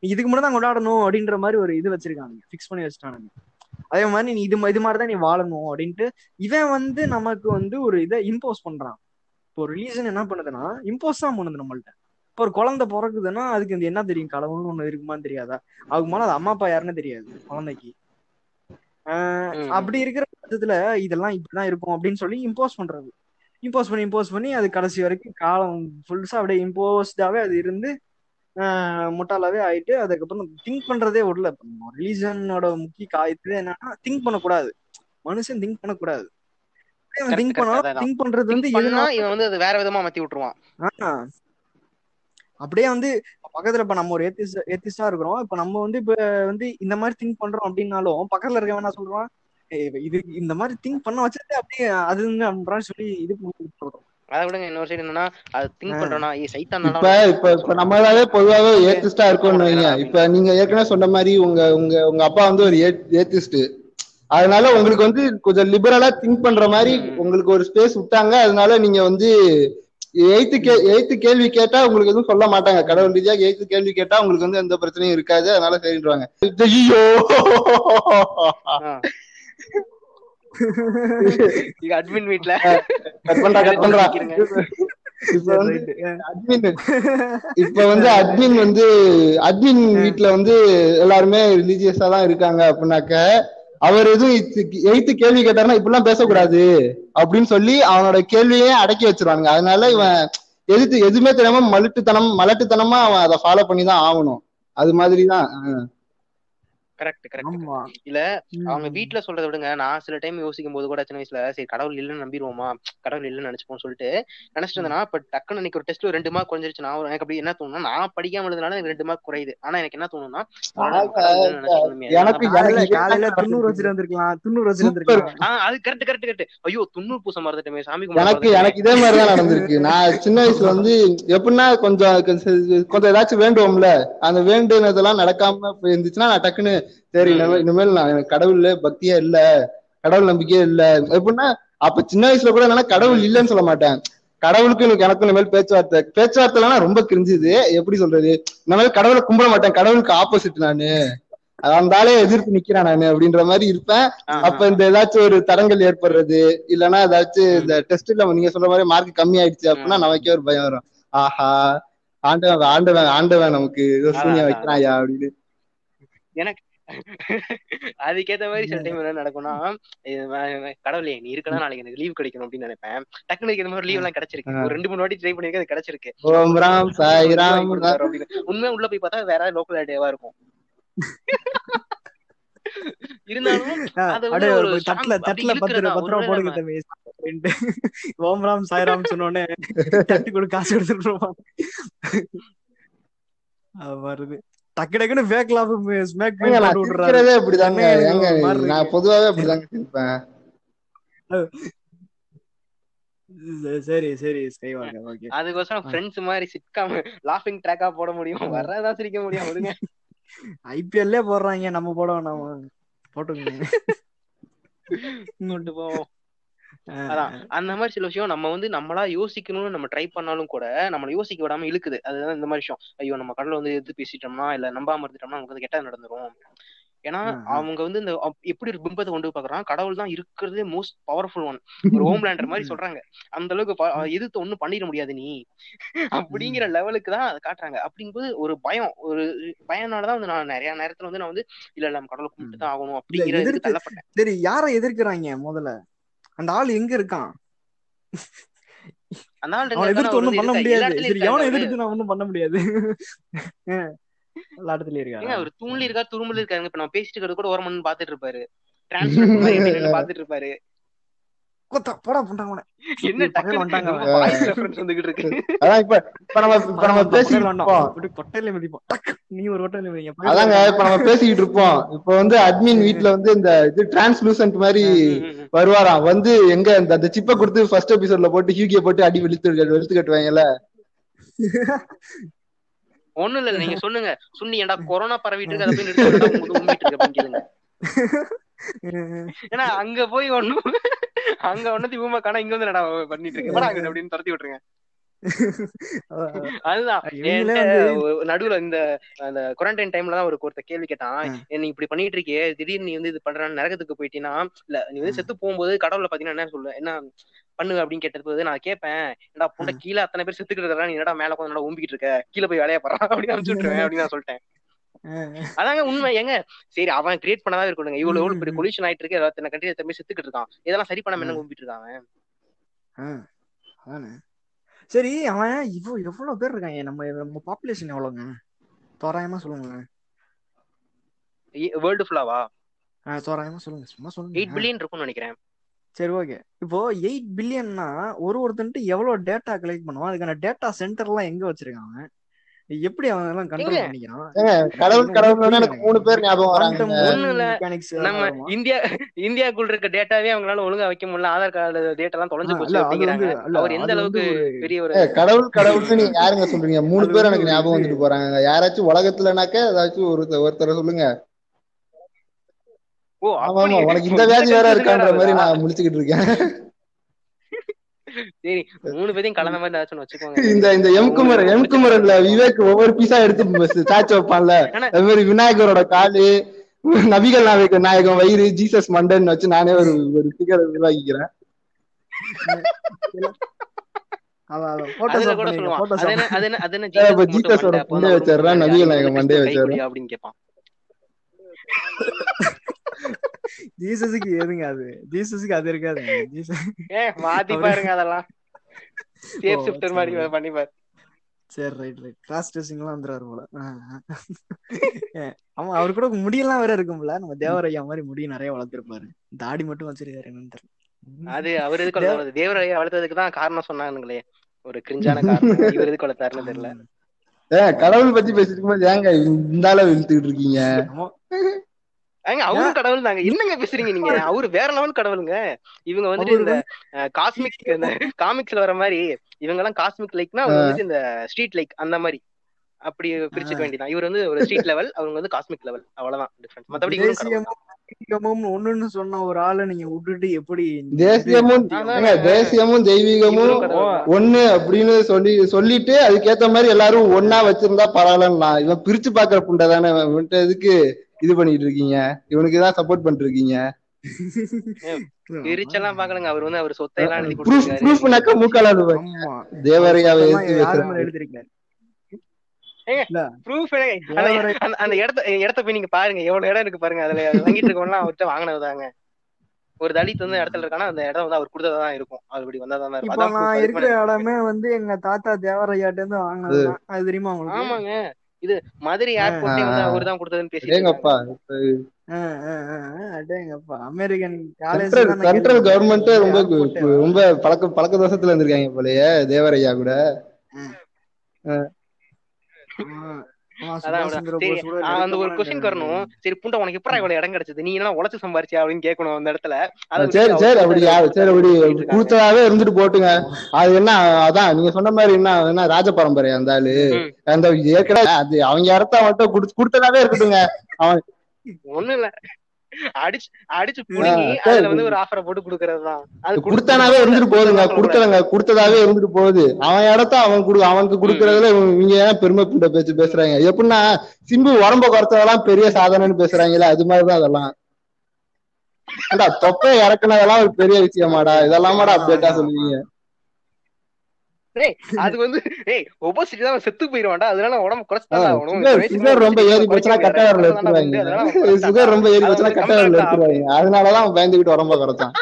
A: நீ இதுக்கு மட்டும் தான் கொண்டாடணும் அப்படின்ற மாதிரி ஒரு இது வச்சிருக்காங்க ஃபிக்ஸ் பண்ணி வச்சுட்டானுங்க. அதே மாதிரி நீ இது இது மாதிரி தான் நீ வாழணும் அப்படின்ட்டு இவன் வந்து நமக்கு வந்து ஒரு இதை இம்போஸ் பண்றான். இப்போ ரிலீஜன் என்ன பண்ணுதுன்னா இம்போஸ் தான் பண்ணுது நம்மள்ட்ட. இப்போ ஒரு குழந்தை பிறக்குதுன்னா அதுக்கு இந்த என்ன தெரியும்? கடவுள்னு ஒண்ணு இருக்குமான்னு தெரியாதா? அதுக்கு மேல அது அம்மா அப்பா யாருன்னு தெரியாது குழந்தைக்கு. அப்படி இருக்கிற பட்சத்துல இதெல்லாம் இப்படிதான் இருக்கும் அப்படின்னு சொல்லி இம்போஸ் பண்றது. இம்போஸ் பண்ணி இம்போஸ் பண்ணி. அது கடைசி வரைக்கும் காலம் ஃபுல்ஸா அப்படியே இம்போஸ்டாவே அது இருந்து முட்டாளாவே ஆயிட்டு அதுக்கப்புறம் திங்க் பண்றதே விடல. ரிலீஜனோட முக்கிய காயத்துல என்னன்னா திங்க் பண்ணக்கூடாது. மனுஷன் திங்க் பண்ணக்கூடாது. திங்க்
B: அதான்.
A: திங்க் பண்றது வந்து
B: பண்ணா இவன் வந்து அது வேற விதமா மாத்தி விட்டுருவான்.
A: அப்படியே வந்து பக்கத்துல இப்ப நம்ம ஒரு ஏத்திஸ்ட் இருக்கிறோம். இப்ப நம்ம வந்து இப்ப வந்து இந்த மாதிரி திங்க் பண்றோம் அப்படின்னாலும் பக்கத்துல இருக்கவன் என்ன சொல்றான்? "ஏய், இவ இது இந்த மாதிரி திங்க் பண்ண வச்சதே அப்படியே அது சொல்லி இது சொல்றோம்
B: அதை விடுங்க இன்னொரு சைடு என்னன்னா அது திங்க். பண்றோம்னா சைத்தான்
C: இப்ப இப்ப இப்ப நம்மளாவே பொதுவாவே ஏத்திஸ்டா இருக்கோம்னு வைங்க. இப்ப நீங்க ஏற்கனவே சொன்ன மாதிரி உங்க உங்க உங்க அப்பா வந்து ஒரு ஏத்திஸ்ட் அதனால உங்களுக்கு வந்து கொஞ்சம் லிபரலா திங்க் பண்ற மாதிரி. உங்களுக்கு ஒரு ஸ்பேஸ் விட்டாங்க. அதனால நீங்க வந்து எய்த்து கே எய்த்து கேள்வி கேட்டா உங்களுக்கு எதுவும் சொல்ல மாட்டாங்க. கடவுள் ரீதியா எய்த்து கேள்வி கேட்டா உங்களுக்கு வந்து எந்த பிரச்சனையும் இருக்காது. அதனால சரின்றாங்க
B: இங்க அட்மின் வீட்ல
C: கட் பண்றா கட் பண்றா. இப்ப வந்து. அட்மின் வந்து அட்மின் வீட்ல வந்து எல்லாருமே ரிலீஜியஸா தான் இருக்காங்க அப்படின்னாக்க அவர் எதுவும் எய்த்து கேள்வி கேட்டாருன்னா இப்படிலாம் பேசக்கூடாது அப்படின்னு சொல்லி அவனோட கேள்வியே அடக்கி வச்சிருவாங்க அதனால இவன் எதிர்த்து எதுவுமே தெரியாம மலட்டுத்தனம் மலட்டுத்தனமா அவன் அதை ஃபாலோ பண்ணி தான் ஆகணும் அது மாதிரிதான்.
B: கரெக்ட் கரெக்ட் இல்ல அவங்க
A: ம்.
B: வீட்ல சொல்றதை விடுங்க. நான் சில டைம் யோசிக்கும் போது கூட சின்ன வயசுல சரி கடவுள் இல்லைன்னு நம்பிடுவோமா? கடவுள் இல்லைன்னு நினைச்சுப்போம் சொல்லிட்டு நினைச்சிட்டு இருந்தேன்னா இப்ப டக்குன்னு இன்னைக்கு ஒரு டெஸ்ட்ல ரெண்டு மார்க் குறைஞ்சிருச்சுன்னா ஒரு- எனக்கு அப்படி என்ன தோணும்னா நான் படிக்காம எழுதுனால எனக்கு ரெண்டு மார்க் குறையுது. ஆனா எனக்கு என்ன தோணும்னா.
C: எனக்கு எனக்கு
B: அது கரெக்ட் கரெக்ட் கரெக்ட் ஐயோ துண்ணூறு பூசம் மறந்துட்டேமே. சாமி
C: எனக்கு. எனக்கு இதே மாதிரிதான் நடந்திருக்கு. நான் சின்ன வயசுல வந்து எப்படின்னா கொஞ்சம் கொஞ்சம் ஏதாச்சும் வேண்டுவோம்ல. அந்த வேண்டுனதெல்லாம் நடக்காம இருந்துச்சுன்னா நான் டக்குன்னு சரி இனிமே- இனிமேல் நான் எனக்கு கடவுள்ல பக்தியே இல்ல கடவுள் நம்பிக்கையே இல்ல. எப்படின்னா அப்ப சின்ன வயசுல கூட என்னன்னா கடவுள் இல்லைன்னு சொல்ல மாட்டேன். கடவுளுக்கு எனக்கு எனக்கும் இனிமேல் பேச்சுவார்த்தை. பேச்சுவார்த்தைலாம் ரொம்ப கிரிஞ்சுது. எப்படி சொல்றது? இனிமேல் கடவுளை கும்பிட மாட்டேன். கடவுளுக்கு ஆப்போசிட் நானு. அந்தாலே எதிர்த்து நிக்கிறேன் நானு அப்படின்ற மாதிரி இருப்பேன். அப்ப இந்த ஏதாச்சும் ஒரு தடங்கள் ஏற்படுறது இல்லைன்னா ஏதாச்சும் இந்த டெஸ்ட்ல நீங்க சொல்ற மாதிரி மார்க் கம்மி ஆயிடுச்சு அப்படின்னா நமக்கே ஒரு பயம் வரும். ஆஹா ஆண்டவன் ஆண்டவன் ஆண்டவன் நமக்கு சூனியம். வைக்கிறாயா அப்படின்னு.
B: எனக்கு அதுக்கேத்த மாதிரி சில டைம் என்ன நடக்கும்னா கடவுளே நீ இருக்கனா நாளைக்கு எனக்கு லீவ் கிடைக்கணும் அப்படின்னு நினைப்பேன். டக்குனு இந்த மாதிரி லீவ் எல்லாம் கிடைச்சிருக்கு. ஒரு ரெண்டு மூணு வாட்டி ட்ரை பண்ணிருக்கேன் அது கிடைச்சிருக்கு. உண்மையா உள்ள போய் பார்த்தா வேற லோக்கல் டேவா இருக்கும். இருந்தாலும்
A: தட்டுல பத்து பத்து ரூபா போடுங்க தம்பி ஓம் ராம் சாய்ராம் சொன்னோடனே தட்டு கொடு காசு எடுத்துட்டு வருது. டக்கு டக்குன்னு ஃபேக் லாப் ஸ்மேக்
C: அப்படிதாங்க. நான் பொதுவாவே அப்படிதாங்க சிரிப்பேன்.
A: சரி சரி ஸ்கை வாங்க ஓகே
B: அதுக்கோசரம் ஃப்ரெண்ட்ஸ் மாதிரி சிக்காம லாஃபிங் ட்ராக்கா போட முடியும். வர்றதா சிரிக்க முடியும் விடுங்க
A: ஐபிஎல்லே போடுறாங்க நம்ம போட வேணாமா. போட்டுக்கோங்க.
B: கொண்டு போவோம். அதான். அந்த மாதிரி சில விஷயம் நம்ம வந்து நம்மளா யோசிக்கணும்னு நம்ம ட்ரை பண்ணாலும் கூட நம்மள யோசிக்க விடாம இழுக்குது. அதுதான் இந்த மாதிரி விஷயம். ஐயோ நம்ம கடவுளை வந்து எதிர்த்து பேசிட்டோம்னா இல்ல நம்பாம இருந்துட்டோம்னா நமக்கு வந்து கெட்டது நடந்துரும். ஏன்னா. அவங்க வந்து இந்த எப்படி ஒரு பிம்பத்தை கொண்டு பாக்குறான் கடவுள் தான் இருக்கிறதே மோஸ்ட் பவர்ஃபுல் ஒன் ஒரு ஹோம்லேண்டர் மாதிரி சொல்றாங்க. அந்த அளவுக்கு எதிர்த்து ஒண்ணும் பண்ணிட முடியாது நீ. அப்படிங்கிற லெவலுக்கு தான் அதை காட்டுறாங்க. அப்படிங்கும்போது ஒரு பயம் ஒரு பயனாலதான் வந்து நான் நிறைய நேரத்துல வந்து நான் வந்து இல்ல நம்ம கடவுளை கும்பிட்டு தான் ஆகணும் அப்படிங்கிற
A: சரி யாரை எதிர்க்கிறாங்க முதல்ல? அந்த ஆள் எங்க இருக்கான்? அவனை எதிர்த்து ஒண்ணும் பண்ண முடியாது. சரி எவனை. எதிர்த்து நான் ஒண்ணும் பண்ண முடியாது. எல்லா இடத்துலயும் இருக்காரு
B: அவர் தூண்ல இருக்கா துரும்புல இருக்காருங்க. இப்ப நம்ம பேசிட்டு கூட ஒரு மணி பாத்துட்டு இருப்பாரு. டிரான்ஸ்பர் பாத்துட்டு இருப்பாரு.
A: போடா பண்றாங்க
B: என்ன வாய்ஸ் ரெஃபரன்ஸ் வந்துகிட்டு இருக்கு
C: அதான் இப்ப இப்ப நம்ம இப்ப நம்ம பேசிட்டு இருப்போம்
A: கொட்டையில மிதிப்போம் டக்கு நீ ஒரு கொட்டையில மிதிங்க
C: அதாங்க இப்ப நம்ம பேசிக்கிட்டு இருப்போம் இப்ப வந்து அட்மின் வீட்ல வந்து இந்த இது டிரான்ஸ்லூசன்ட் மாதிரி. வருவாராம் வந்து எங்க இந்த அந்த சிப்பை கொடுத்து ஃபர்ஸ்ட் எபிசோட்ல போட்டு ஹியூகிய போட்டு அடி வெளுத்து வெளுத்து கட்டுவாங்கல்ல
B: ஒண்ணும் இல்ல நீங்க சொல்லுங்க சுண்ணி ஏன்டா கொரோனா பரவிட்டு இருக்கு அதை போய் நிறுத்தி உண்மிட்டு இருக்கு அப்படின்னு கேளுங்க ஏன்னா அங்க போய் ஒண்ணும் அங்க ஒண்ணு ஊமா காணா இங்க வந்து என்னடா பண்ணிட்டு இருக்கு அங்கிட்டு அப்படின்னு துரத்தி விட்டுருங்க. அதுதான். நடுவுல இந்த அந்த குவாரண்டைன் டைம்ல தான் ஒரு ஒருத்த கேள்வி கேட்டான்.
A: ஆ.
B: "ஏன் நீ இப்படி பண்ணிட்டு இருக்கியே திடீர்னு நீ வந்து இது பண்ற நரகத்துக்கு போயிட்டீன்னா இல்ல நீ வந்து. செத்து போகும்போது கடவுளை பாத்தீங்கன்னா என்ன சொல்லு என்ன பண்ணு? அப்படின்னு கேட்டது போது நான் கேட்பேன். என்னடா புண்ட கீழே அத்தனை பேர் செத்துக்கிறதா நீ என்னடா மேல கொஞ்சம் ஊம்பிக்கிட்டு இருக்க? கீழே போய் வேலையா போறான் அப்படின்னு அனுப்பிச்சு விட்டுருவேன் அப்படின்னு நான் சொல்லிட்டேன். அதாங்க உண்மை. ஏங்க சரி அவன் கிரியேட் பண்ணதா இருக்கணுங்க. இவ்வளவு எவ்வளவு பெரிய. பொல்யூஷன் ஆயிட்டு இருக்கு இருபத்தி கண்ட்ரி எத்தனை செத்துக்கிட்டு இருக்கான். இதெல்லாம் சரி பண்ணாம என்ன
A: ஆ.
B: ஊம்பிட்டு இருக்கான்
A: சரி அவன் இவ்வளோ எவ்வளவு பேர் இருக்காங்க? நம்ம நம்ம பாப்புலேஷன் எவ்வளவுங்க தோராயமா சொல்லுங்க
B: வேர்ல்டு ஃபுல்லாவா
A: தோராயமா சொல்லுங்க. சும்மா
B: எயிட்
A: சொல்லுங்க
B: பில்லியன் இருக்கும்னு நினைக்கிறேன்.
A: சரி ஓகே இப்போ எயிட் பில்லியன்னா ஒரு ஒருத்தன்ட்டு எவ்வளவு டேட்டா கலெக்ட் பண்ணுவான்? அதுக்கான டேட்டா சென்டர்லாம் எங்க வச்சிருக்காங்க எப்படி அவன் எல்லாம் கண்ட்ரோல்? பண்ணிக்கிறான்?
C: கடவுள்
A: இன்னும்
C: கடவுள்
A: புரியல.
C: எனக்கு மூணு பேர் ஞாபகம் வராங்க.
B: நம்ம? இந்தியா இந்தியாக்குள்ள இருக்க டேட்டாவே அவங்களால ஒழுங்கா வைக்க முடியல. ஆதார் கார்டு டேட்டா எல்லாம் தொலைஞ்சு போச்சு அப்படிங்கிறாங்க. அவர் எந்த அளவுக்கு பெரிய ஒரு
C: கடவுள் கடவுள்னு நீங்க யாருங்க சொல்றீங்க? மூணு பேர் எனக்கு ஞாபகம். வந்துட்டு போறாங்க. யாராச்சும் உலகத்துலனாக்க ஏதாச்சும் ஒரு ஒருத்தரை சொல்லுங்க.
B: ஓ
C: ஆமா உனக்கு இந்த வியாதி வேற இருக்கான்ற மாதிரி நான் முடிச்சுக்கிட்டு இருக்கேன்.
B: சரி மூணு பேரையும் கலந்த மாதிரி ஏதாச்சும் வச்சுக்கோங்க.
C: இந்த இந்த எம் குமரன் எம் குமரன்ல விவேக் ஒவ்வொரு பீஸா எடுத்து சாச்சு வைப்பான்ல. அது மாதிரி விநாயகரோட காலு நபிகள் நாயக நாயகம் வயிறு ஜீசஸ் மண்டன் வச்சு நானே ஒரு ஒரு ஃபிகர் உருவாக்கிக்கிறேன்
B: மண்டை,
C: மண்டையை வச்சிடுறான்,
B: முன்னாடி
C: நபிகள் நாயகம் மண்டையை
B: கை
C: வச்சிடுறான்.
B: அப்படின்னு கேட்பான்
A: ஜீசஸுக்கு எதுங்க அது? ஜீசஸுக்கு அது இருக்காது.
B: ஏ மாத்தி பாருங்க அதெல்லாம். சேஃப்
A: ஓ,
B: ஷிஃப்டர் மாதிரி
A: சரி.
B: பண்ணி பாரு.
A: சரி ரைட் ரைட் கிராஸ் டெஸ்டிங் எல்லாம் வந்துறாரு போல. ஏ, ஆமா அவர் கூட முடியெல்லாம் வேற இருக்கும்ல. நம்ம தேவரையா மாதிரி முடி நிறைய வளர்த்திருப்பாரு. தாடி மட்டும் வச்சிருக்காரு என்னன்னு தெரியல.
B: அது அவர் எதுக்கு வளர்த்தாரு? தேவரையை வளர்த்ததுக்கு தான் காரணம் சொன்னானுங்களே. ஒரு கிரிஞ்சான காரணம். இவர் எதுக்கு வளர்த்தாருன்னு தெரியல.
C: ஏன் கடவுள் பத்தி பேசிட்டு இருக்கும்போது ஏங்க இந்த அளவு இழுத்துக்கிட்டு இருக்கீங்க.
B: ஏங்க அவரும் கடவுள் தாங்க என்னங்க பேசுறீங்க நீங்க? அவரு வேற லெவல் கடவுளுங்க. இவங்க வந்துட்டு இந்த காஸ்மிக் இந்த காமிக்ஸ்ல வர மாதிரி இவங்க எல்லாம் காஸ்மிக் லைக்னா அவங்க வந்துட்டு இந்த ஸ்ட்ரீட் லைக் அந்த மாதிரி. அப்படி பிரிச்சுக்க வேண்டியதான் இவர் வந்து ஒரு ஸ்ட்ரீட் லெவல் அவங்க வந்து காஸ்மிக் லெவல் அவ்வளவுதான் டிஃபரன்ஸ் மத்தபடி
A: தெய்வீகமும் ஒண்ணுன்னு சொன்ன ஒரு ஆளை நீங்க விட்டுட்டு எப்படி
C: தேசியமும் தேசியமும் தெய்வீகமும். ஒண்ணு அப்படின்னு சொல்லி சொல்லிட்டு அதுக்கேத்த மாதிரி எல்லாரும் ஒன்னா வச்சிருந்தா பரவாயில்லன்னா இவன் பிரிச்சு பாக்குற புண்டை தானே எதுக்கு இது பண்ணிட்டு இருக்கீங்க? இவனுக்கு தான் சப்போர்ட் பண்ணிட்டு இருக்கீங்க.
B: பிரிச்செல்லாம் பாக்கலங்க அவர் வந்து அவர் சொத்தை எல்லாம் எழுதி
C: மூக்கால
A: ஆமா.
C: தேவரையாவை
A: அதெல்லாம்
C: எடுத்து
A: யாரு
C: பேசுறாங்க
A: மேல எழுதிருக்காரு
B: ஏங்க,
A: இல்ல
B: ப்ரூஃப்
A: தேவரை-
B: அந்த அந்த இடத்த இடத்த போய் நீங்க பாருங்க. எவ்வளவு இடம் இருக்கு பாருங்க. அதுல வாங்கிட்டு இருக்கவங்கலாம் அவர்கிட்ட வாங்கினதுதாங்க ஒரு தலித் வந்து இடத்துல இருக்கானா அந்த இடம் வந்து அவர் கொடுத்ததா தான் இருக்கும். அது இப்படி வந்தா தான் இருக்கும்.
A: நான் இருக்கிற இடமே வந்து எங்க தாத்தா தேவரையாட்ட இருந்து அது தெரியுமா உங்களுக்கு?
B: ஆமாங்க. இது மதுரை ஏர்போர்ட்டே வந்து அவர் தான் கொடுத்ததுன்னு
A: அடேங்கப்பா அமெரிக்கன் காலேஜ்
C: சென்ட்ரல் சென்ட்ரல் கவர்மெண்ட்டே ரொம்ப ரொம்ப பழக்க பழக்க தோசத்துல இருந்திருக்காங்க போலயே தேவரையா கூட
B: அதான் அவ்வளவுதான். சரி ஆஹ் அந்த ஒரு கொஸ்டின் வரணும். சரி புண்டை உனக்கு எப்படா இவ்வளவு இடம் கிடைச்சது? நீ என்ன உழைச்சு சம்பாரிச்சியா அப்படின்னு கேட்கணும் அந்த இடத்துல. அதை
C: சரி சரி சரி அப்படி. கூத்தலாவே இருந்துட்டு போட்டுங்க. அது என்ன அதான் நீங்க சொன்ன மாதிரி என்ன என்ன ராஜ பரம்பரை அந்த ஆளு. அந்த ஏற்கனவே அது அவங்க இடத்த மட்டும் குடுத்து கொடுத்ததாவே இருக்கட்டுங்க
B: ஒண்ணும் இல்ல. அடிச்சு அடிச்சு புடுங்கி அதுல. வந்து ஒரு ஆஃபரை போட்டு குடுக்கறதுதான் அது குடுத்து-
C: குடுத்தானாவே இருந்துட்டு போகுதுங்க குடுத்தலங்க குடுத்ததாவே இருந்துட்டு போகுது. அவன் இடத்த அவன் குடு அவனுக்கு குடுக்கறதுல இவங்க ஏன் பெருமை பிண்ட பேச்சு பேசுறாங்க? எப்படின்னா சிம்பு உடம்ப குறைச்சதெல்லாம் பெரிய சாதனைன்னு பேசுறாங்கல்ல அது மாதிரிதான் அதெல்லாம். தொப்பை இறக்குனதெல்லாம் ஒரு பெரிய விஷயமாடா. இதெல்லாமாடா அப்டேட்டா சொல்லுவீங்க.
B: அது வந்து ஏய் ஒபோசிட்டி தான் செத்து போயிருவான்டா அதனால உடம்பு குறைச்சுதான்
C: ஆ,
B: ஆகணும்.
C: ரொம்ப ஏறி கட்ட விரல.
B: அதனால அதனால
C: எடுத்துருவாங்க
B: குறைச்சிட்டான்.
C: சுகர் ரொம்ப ஏறி
B: வந்து
C: கட்ட விரல எடுத்துருவாங்க உடம்ப குறைச்சான்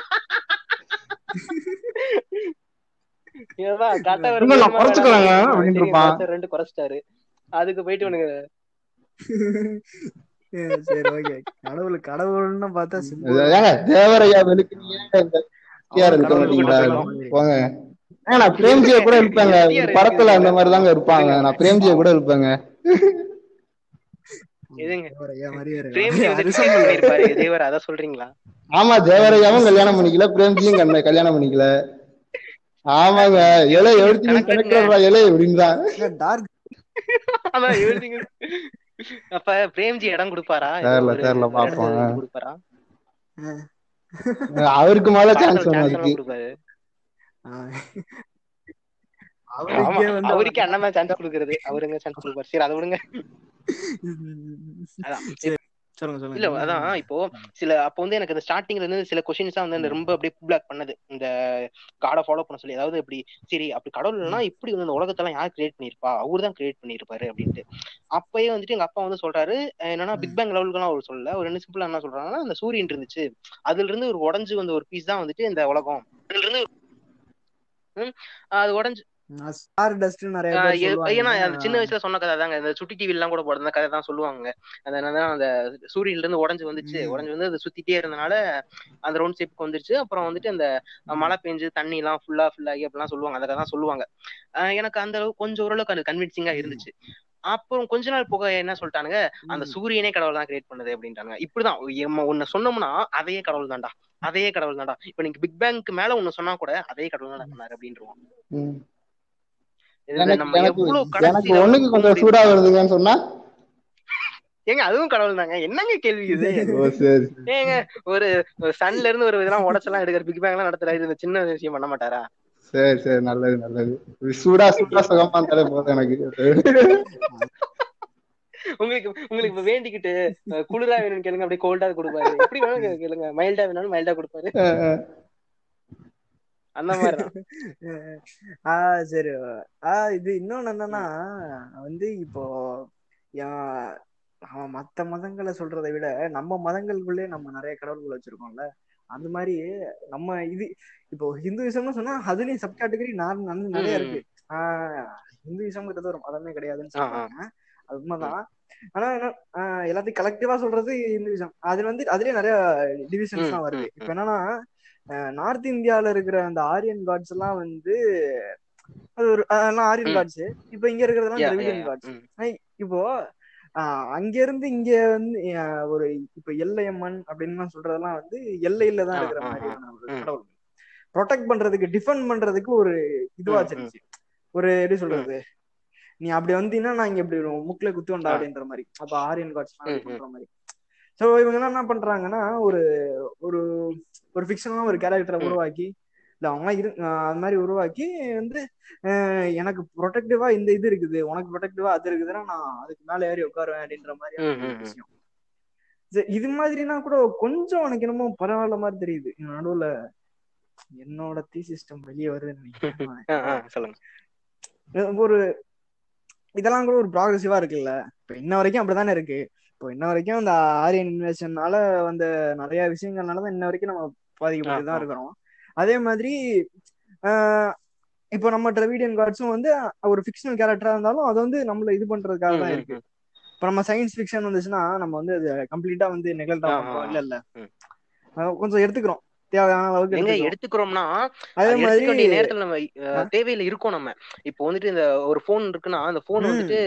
C: இருப்பான்.
B: குறைச்சு ரெண்டு குறைச்சிட்டாரு அதுக்கு போயிட்டு
A: சரி ஓகே கடவுள் கடவுள்னு பார்த்தா
C: தேவரையா வெளுக்கு நீங்க இந்த கேர் இருக்க
A: கடவுள்
C: மாட்டீங்களா
A: கடவுள்
C: போங்க ஏங்க நான் பிரேம்ஜியை கூட இருப்பேங்க படத்துல அந்த மாதிரி தாங்க இருப்பாங்க. நான் பிரேம்ஜியை கூட இருப்பேங்க ஆமா தேவரையாவும் கல்யாணம் பண்ணிக்கல பிரேம்ஜியும் கண்ண கல்யாணம் பண்ணிக்கல. ஆமாங்க இலை எவ்ரிதிங் கனெக்டட் இலை அப்படின்றான்
B: அப்ப பிரேம்ஜி இடம் கொடுப்பாரா?
C: தெரியல, தெரியல, பாப்போம்.
B: எழுதி கொடுப்பாரா?
C: அவருக்கு மேல சான்ஸ் அதுக்கு
A: அவருக்கே வந்து
B: அண்ணன் சான்ஸ் கொடுக்கறது. அவருங்க சான்ஸ் கொடுப்பாரு சரி அதை விடுங்க.
A: சொல்லுங்க சொல்லுங்க.
B: இல்ல அதான் இப்போ சில அப்போ வந்து எனக்கு இந்த ஸ்டார்டிங்ல இருந்து சில கொஸ்டின்ஸ் வந்து அந்த ரொம்ப அப்படியே பிளாக் பண்ணது. இந்த காடை ஃபாலோ பண்ண சொல்லி அதாவது இப்படி சரி அப்படி கடவுள் இல்லைன்னா இப்படி வந்து இந்த உலகத்தெல்லாம் யார் கிரியேட் பண்ணிருப்பா அவரு தான் கிரியேட் பண்ணிருப்பாரு அப்படின்ட்டு. அப்பயே வந்துட்டு எங்க அப்பா வந்து சொல்றாரு என்னன்னா பிக் பேங் லெவலுக்குலாம் அவர் சொல்லல. ஒரு என்ன சிம்பிளா என்ன சொல்றாங்கன்னா அந்த சூரியன் இருந்துச்சு. அதுல இருந்து ஒரு உடஞ்சு வந்த ஒரு பீஸ் தான் வந்துட்டு இந்த உலகம். அதுல இருந்து ஒரு- ம், அது உடஞ்சு ஏன்னா அந்த சின்ன வயசுல சொன்ன கதை தாங்க. இந்த சுட்டி டிவி எல்லாம் கூட போடுற அந்த கதை தான் சொல்லுவாங்க. அந்த என்னன்னா அந்த சூரியன்ல இருந்து உடஞ்சு வந்துச்சு. உடஞ்சு வந்து அது சுத்திட்டே இருந்தனால அந்த ரவுண்ட் ஷேப்புக்கு வந்துருச்சு. அப்புறம் வந்துட்டு அந்த மழை பெஞ்சு தண்ணி எல்லாம் ஃபுல்லா ஃபில் ஆகி அப்படிலாம் சொல்லுவாங்க. அதை தான் சொல்லுவாங்க. ஆஹ் எனக்கு அந்த அளவுக்கு கொஞ்சம் ஓரளவுக்கு அது கன்வின்சிங்கா இருந்துச்சு. அப்புறம் கொஞ்ச நாள் போக என்ன சொல்லிட்டானுங்க? அந்த சூரியனே கடவுள் தான் கிரியேட் பண்ணது அப்படின்ட்டாங்க இப்படிதான். ஒன்னு சொன்னோம்னா அதையே கடவுள் தான்டா அதையே கடவுள் தான்டா இப்ப நீங்க பிக் பேங்க்கு மேல ஒன்னு சொன்னா கூட அதே கடவுள் தான் பண்ணாரு அப்படின்றோம்
C: எனக்கு ஒண்ணுக்கு கொஞ்சம் சூடா வருதுங்கன்னு சொன்னா?
B: ஏங்க அதுவும் கடவுள் தாங்க என்னங்க கேள்வி இது? ஏங்க ஒரு சன்ல இருந்து ஒரு இதெல்லாம் உடச்செல்லாம் எடுக்கிற பிக் பேங் எல்லாம் நடத்துறாரு. இந்த சின்ன விஷயம் பண்ண மாட்டாரா?
C: சரி சரி நல்லது நல்லது. சூடா சூடா சுகமா இருந்தாலே போதும் எனக்கு.
B: உங்களுக்கு உங்களுக்கு இப்ப வேண்டிக்கிட்டு குளிரா வேணும்னு கேளுங்க அப்படியே கோல்டா கொடுப்பாரு. எப்படி வேணும் கேளுங்க. மைல்டா வேணாலும் மைல்டா கொடுப்பாரு. அந்த மாதிரிதான்.
A: ஆஹ் சரி. ஆஹ் இது இன்னொன்னு என்னன்னா வந்து இப்போ யா- அவன் மத்த மதங்களை சொல்றதை விட நம்ம மதங்களுக்குள்ளே நம்ம நிறைய கடவுள்கள் வச்சிருக்கோம்ல. அந்த மாதிரி நம்ம இது இப்போ ஹிந்துவிசம்னு சொன்னா அதுலயும் சப் கேட்டகரி நிறைய
B: ம்,
A: இருக்கு. ஆஹ் ஹிந்துவிசம்ங்கிறது ஒரு மதமே கிடையாதுன்னு. சொல்றாங்க. அது உண்மைதான். ஆனா என்ன ஆஹ் எல்லாத்தையும் கலெக்டிவா சொல்றது ஹிந்துவிசம் அதுல வந்து அதுலயே நிறைய டிவிஷன்ஸ் எல்லாம் வருது. இப்ப என்னன்னா நார்த் இந்தியால இருக்கிற அந்த ஆரியன் காட்ஸ் எல்லாம் வந்து அது ஒரு ஆரியன். காட்ஸ் இப்ப இங்க இருக்கிறதெல்லாம் திராவிடியன். காட்ஸ். இப்போ ஆஹ் அங்க இருந்து இங்க வந்து ஒரு இப்ப எல்லையம்மன் அப்படின்னு சொல்றதெல்லாம் வந்து எல்லையில தான் இருக்கிற. மாதிரியான ஒரு. கடவுள் ப்ரொடெக்ட் பண்றதுக்கு டிஃபெண்ட் பண்றதுக்கு ஒரு இதுவா. வச்சிருந்துச்சு ஒரு எப்படி சொல்றது நீ அப்படி வந்தீங்கன்னா நான் இங்க இப்படி முக்குல குத்துவண்டா
B: ஆ.
A: அப்படின்ற மாதிரி அப்ப ஆரியன் காட்ஸ். பண்ற மாதிரி சோ இவங்க எல்லாம் என்ன பண்றாங்கன்னா ஒரு ஒரு ஒரு ஃபிக்ஷனான ஒரு கேரக்டரை. உருவாக்கி இல்ல அவங்க இரு அது மாதிரி உருவாக்கி வந்து எனக்கு ப்ரொடெக்டிவா இந்த இது இருக்குது. உனக்கு ப்ரொடெக்டிவா அது இருக்குதுன்னா நான் அதுக்கு மேல ஏறி உட்காருவேன் அப்படின்ற மாதிரியான
B: ம்,
A: ஒரு
B: ம், ம்.
A: விஷயம். இது மாதிரினா கூட கொஞ்சம் எனக்கு என்னமோ பரவாயில்ல மாதிரி தெரியுது. நடுவுல என்னோட தீ சிஸ்டம் வெளியே வருதுன்னு
B: சொல்லுங்க.
A: ஒரு இதெல்லாம் கூட ஒரு ப்ராக்ரெசிவா இருக்குல்ல. இப்ப இன்ன வரைக்கும் அப்படிதானே இருக்கு. இப்போ இன்ன வரைக்கும் இந்த ஆரியன் இன்வெஷன்னால வந்த நிறைய விஷயங்கள்னாலதான் இன்ன வரைக்கும் நம்ம பாதிக்கப்பட்டு
B: ஆ,
A: தான்
B: ஆ.
A: இருக்கிறோம். அதே மாதிரி ஆஹ் இப்போ நம்ம டிரவிடியன் கார்ட்ஸும் வந்து ஒரு ஃபிக்ஷனல் கேரக்டரா இருந்தாலும் அது வந்து நம்மள இது பண்றதுக்காக தான் இருக்கு. இப்போ நம்ம சயின்ஸ் ஃபிக்ஷன் வந்துச்சுன்னா நம்ம வந்து அது கம்ப்ளீட்டா வந்து நெகல்டா பண்றோம். இல்ல இல்ல கொஞ்சம் எடுத்துக்கிறோம் தேவையான அளவுக்கு
B: எங்க எடுத்துக்கிறோம்னா
A: அதே மாதிரி
B: நேரத்துல நம்ம. தேவையில இருக்கோம் நம்ம இப்போ வந்துட்டு இந்த ஒரு போன் இருக்குன்னா அந்த போன். வந்துட்டு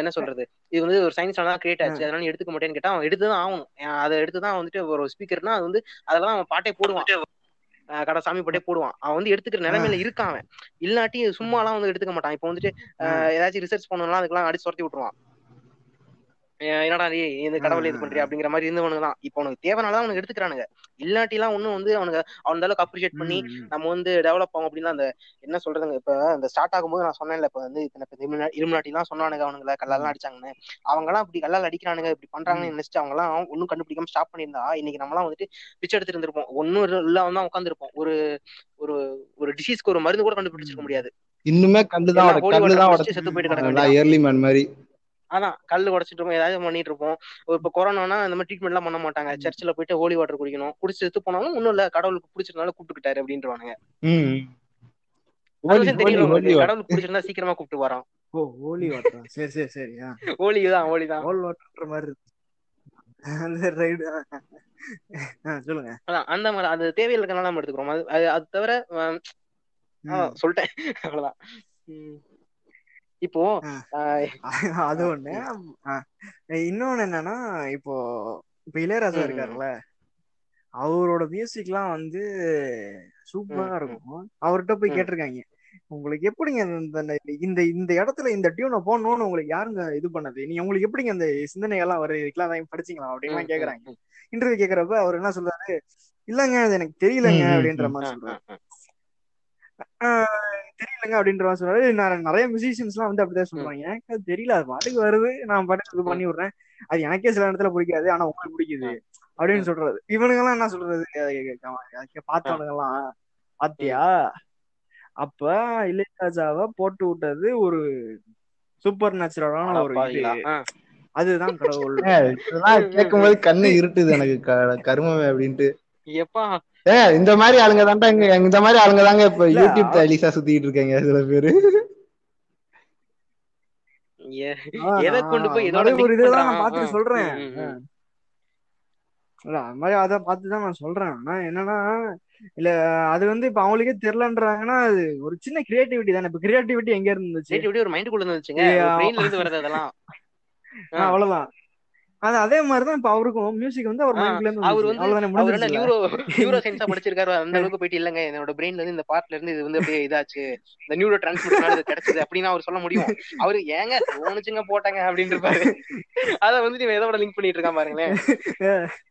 B: என்ன சொல்றது இது வந்து ஒரு சயின்ஸ்ல தான் கிரியேட். ஆச்சு அதனால எடுத்துக்க மாட்டேன்னு கேட்டா அவன் எடுத்துதான் ஆகணும் அதை எடுத்துதான் வந்துட்டு ஒரு ஸ்பீக்கர்னா அது வந்து அதெல்லாம் அவன் பாட்டே போடுவான் கடை சாமி பாட்டே போடுவான். அவன் வந்து எடுத்துக்கிற நிலைமையில இருக்கான் இல்லாட்டி சும்மாலாம் வந்து எடுத்துக்க மாட்டான். இப்போ வந்துட்டு ஏதாச்சும் ரிசர்ச் பண்ணணும்னா அதுக்கெல்லாம் அடிச்சு துரத்தி விட்டுருவான். என்னடா நீ இந்த கடவுளை இது பண்றியா அப்படிங்கிற மாதிரி இருந்தவனுங்க தான் இப்போ உனக்கு தேவைனாலதான் அவனுக்கு எடுத்துக்கிறானுங்க. இல்லாட்டி எல்லாம் ஒண்ணும் வந்து அவனுங்க அந்த அளவுக்கு அப்ரிஷியேட் பண்ணி. நம்ம வந்து டெவலப் ஆகும் அப்படின்னா அந்த என்ன சொல்றதுங்க இப்ப அந்த ஸ்டார்ட் ஆகும்போது நான் சொன்னேன்ல இப்ப வந்து இருமுனாட்டி எல்லாம் சொன்னானுங்க அவனுங்கள கல்லாலாம் அடிச்சாங்கன்னு. அவங்க எல்லாம் இப்படி கல்லால் அடிக்கிறானுங்க இப்படி பண்றாங்கன்னு நினைச்சிட்டு அவங்க எல்லாம் ஒன்னும் கண்டுபிடிக்காம ஸ்டாப் பண்ணியிருந்தா இன்னைக்கு நம்மலாம் வந்துட்டு பிச்சை எடுத்துட்டு இருந்திருப்போம். ஒன்னும் இல்ல வந்து உட்காந்துருப்போம் ஒரு ஒரு ஒரு டிசீஸ்க்கு ஒரு மருந்து கூட கண்டுபிடிச்சிருக்க முடியாது.
C: இன்னுமே
B: எல்லாம் குடிச்சிட்டு செத்து போயிட்டு கிடக்க.
C: ஏர்லி மேன் மாதிரி.
B: அதான் கல் உடைச்சிட்டு இருப்போம் ஏதாவது பண்ணிட்டு இருப்போம் இப்ப கொரோனானா இந்த மாதிரி ட்ரீட்மெண்ட் எல்லாம் பண்ண மாட்டாங்க. சர்ச்சில் போயிட்டு ஹோலி வாட்டர் குடிக்கணும். குடிச்சு செத்து போனாலும் ஒண்ணும் இல்ல கடவுளுக்கு பிடிச்சிருந்தாலும் கூப்பிட்டுக்கிட்டாரு அப்படின்றவானுங்க. கடவுளுக்கு பிடிச்சிருந்தா சீக்கிரமா கூப்பிட்டு வரோம்.
A: ஓ ஹோலி வாட்டர் சரி சரி சரி
B: ஹோலி தான் ஹோலி தான்.
A: ஹோல் வாட்டர்ன்ற மாதிரி சொல்லுங்க.
B: அதான் அந்த மாதிரி அது தேவையில்லை இருக்கனால நம்ம எடுத்துக்கிறோம். அது அது- தவிர. சொல்லிட்டேன். அவ்வளவுதான். இப்போ
A: அது ஒண்ணு. இன்னொன்னு என்னன்னா இப்போ இப்ப இளையராஜா. இருக்காருல்ல. அவரோட மியூசிக்லாம் வந்து சூப்பரா. இருக்கும். அவர்கிட்ட போய். கேட்டிருக்காங்க. உங்களுக்கு எப்படிங்க இந்த இந்த- இந்த இடத்துல இந்த டியூனை போடணும்னு உங்களுக்கு யாருங்க இது பண்ணது? நீ உங்களுக்கு எப்படிங்க அந்த சிந்தனைகள்லாம் வருது? இதுக்கெல்லாம் தான் படிச்சீங்களா?
B: ம்,
A: கேக்குறாங்க. இன்டர்வியூ கேக்குறப்ப அவர் என்ன சொல்றாரு? இல்லங்க அது எனக்கு தெரியலங்க அப்படின்ற. மாதிரி சொல்றாரு. தெரியலங்க அப்படின்ற சொல்றாரு நான் நிறைய மியூசிஷியன்ஸ் எல்லாம் வந்து அப்படிதான் சொல்றாங்க எனக்கு அது தெரியல அது பாட்டுக்கு வருது. நான் பாட்டுக்கு இது பண்ணி விடுறேன். அது எனக்கே சில இடத்துல பிடிக்காது ஆனா உங்களுக்கு பிடிக்குது அப்படின்னு சொல்றது. இவனுங்க எல்லாம் என்ன சொல்றது? பார்த்தவனுங்க எல்லாம் பாத்தியா? அப்ப இளையராஜாவை போட்டு விட்டது ஒரு சூப்பர் நேச்சுரலான ஒரு. அதுதான் கடவுள்.
C: ஏ, இதெல்லாம் கேட்கும்போது கண்ணு இருட்டுது எனக்கு க- கருமமே அப்படின்ட்டு.
B: எப்பா
C: ஏ இந்த மாதிரி ஆளுங்க தான்டா இங்க இந்த மாதிரி ஆளுங்க தாங்க இப்ப யூடியூப் தலிசா சுத்திட்டு இருக்காங்க சில பேரு
B: எதை கொண்டு போய்
A: நான்
B: இதோட
A: ஒரு இதெல்லாம்? நான்
B: ஆ.
A: சொல்றேன். இல்ல அது மாதிரி அதை பார்த்து தான் நான் சொல்றேன் ஆனா என்னன்னா இல்ல அது வந்து இப்ப அவங்களுக்கே தெரியலன்றாங்கன்னா அது ஒரு சின்ன கிரியேட்டிவிட்டி தானே இப்ப கிரியேட்டிவிட்டி எங்க இருந்துச்சு
B: இப்படி ஒரு மைண்டுக்குள்ள இருந்துச்சுங்க
A: ஏய், ஆ.
B: பிரெயின்ல இருந்து வர்றது அதெல்லாம்
A: அவ்வளவுதான் அது அதே மாதிரிதான் இப்ப அவருக்கும். மியூசிக் வந்து அவர் மைண்ட்ல இருந்து
B: அவர். வந்து
A: அவ்வளவுதானே
B: அவர் என்ன நியூரோ நியூரோ சயின்ஸா படிச்சிருக்காரு. அந்த அளவுக்கு போயிட்டு இல்லங்க. என்னோட பிரெயின்ல இருந்து இந்த பார்ட்ல இருந்து இது வந்து அப்படியே இதாச்சு. இந்த நியூரோ டிரான்ஸ்மிட்டர்னால இது கிடைச்சது அப்படின்னு அவர் சொல்ல முடியும். அவரு ஏங்க தோணுச்சுங்க போட்டாங்க அப்படின்னு இருப்பாரு அத வந்து நீ எதோட லிங்க் பண்ணிட்டு இருக்கான் பாருங்களேன்.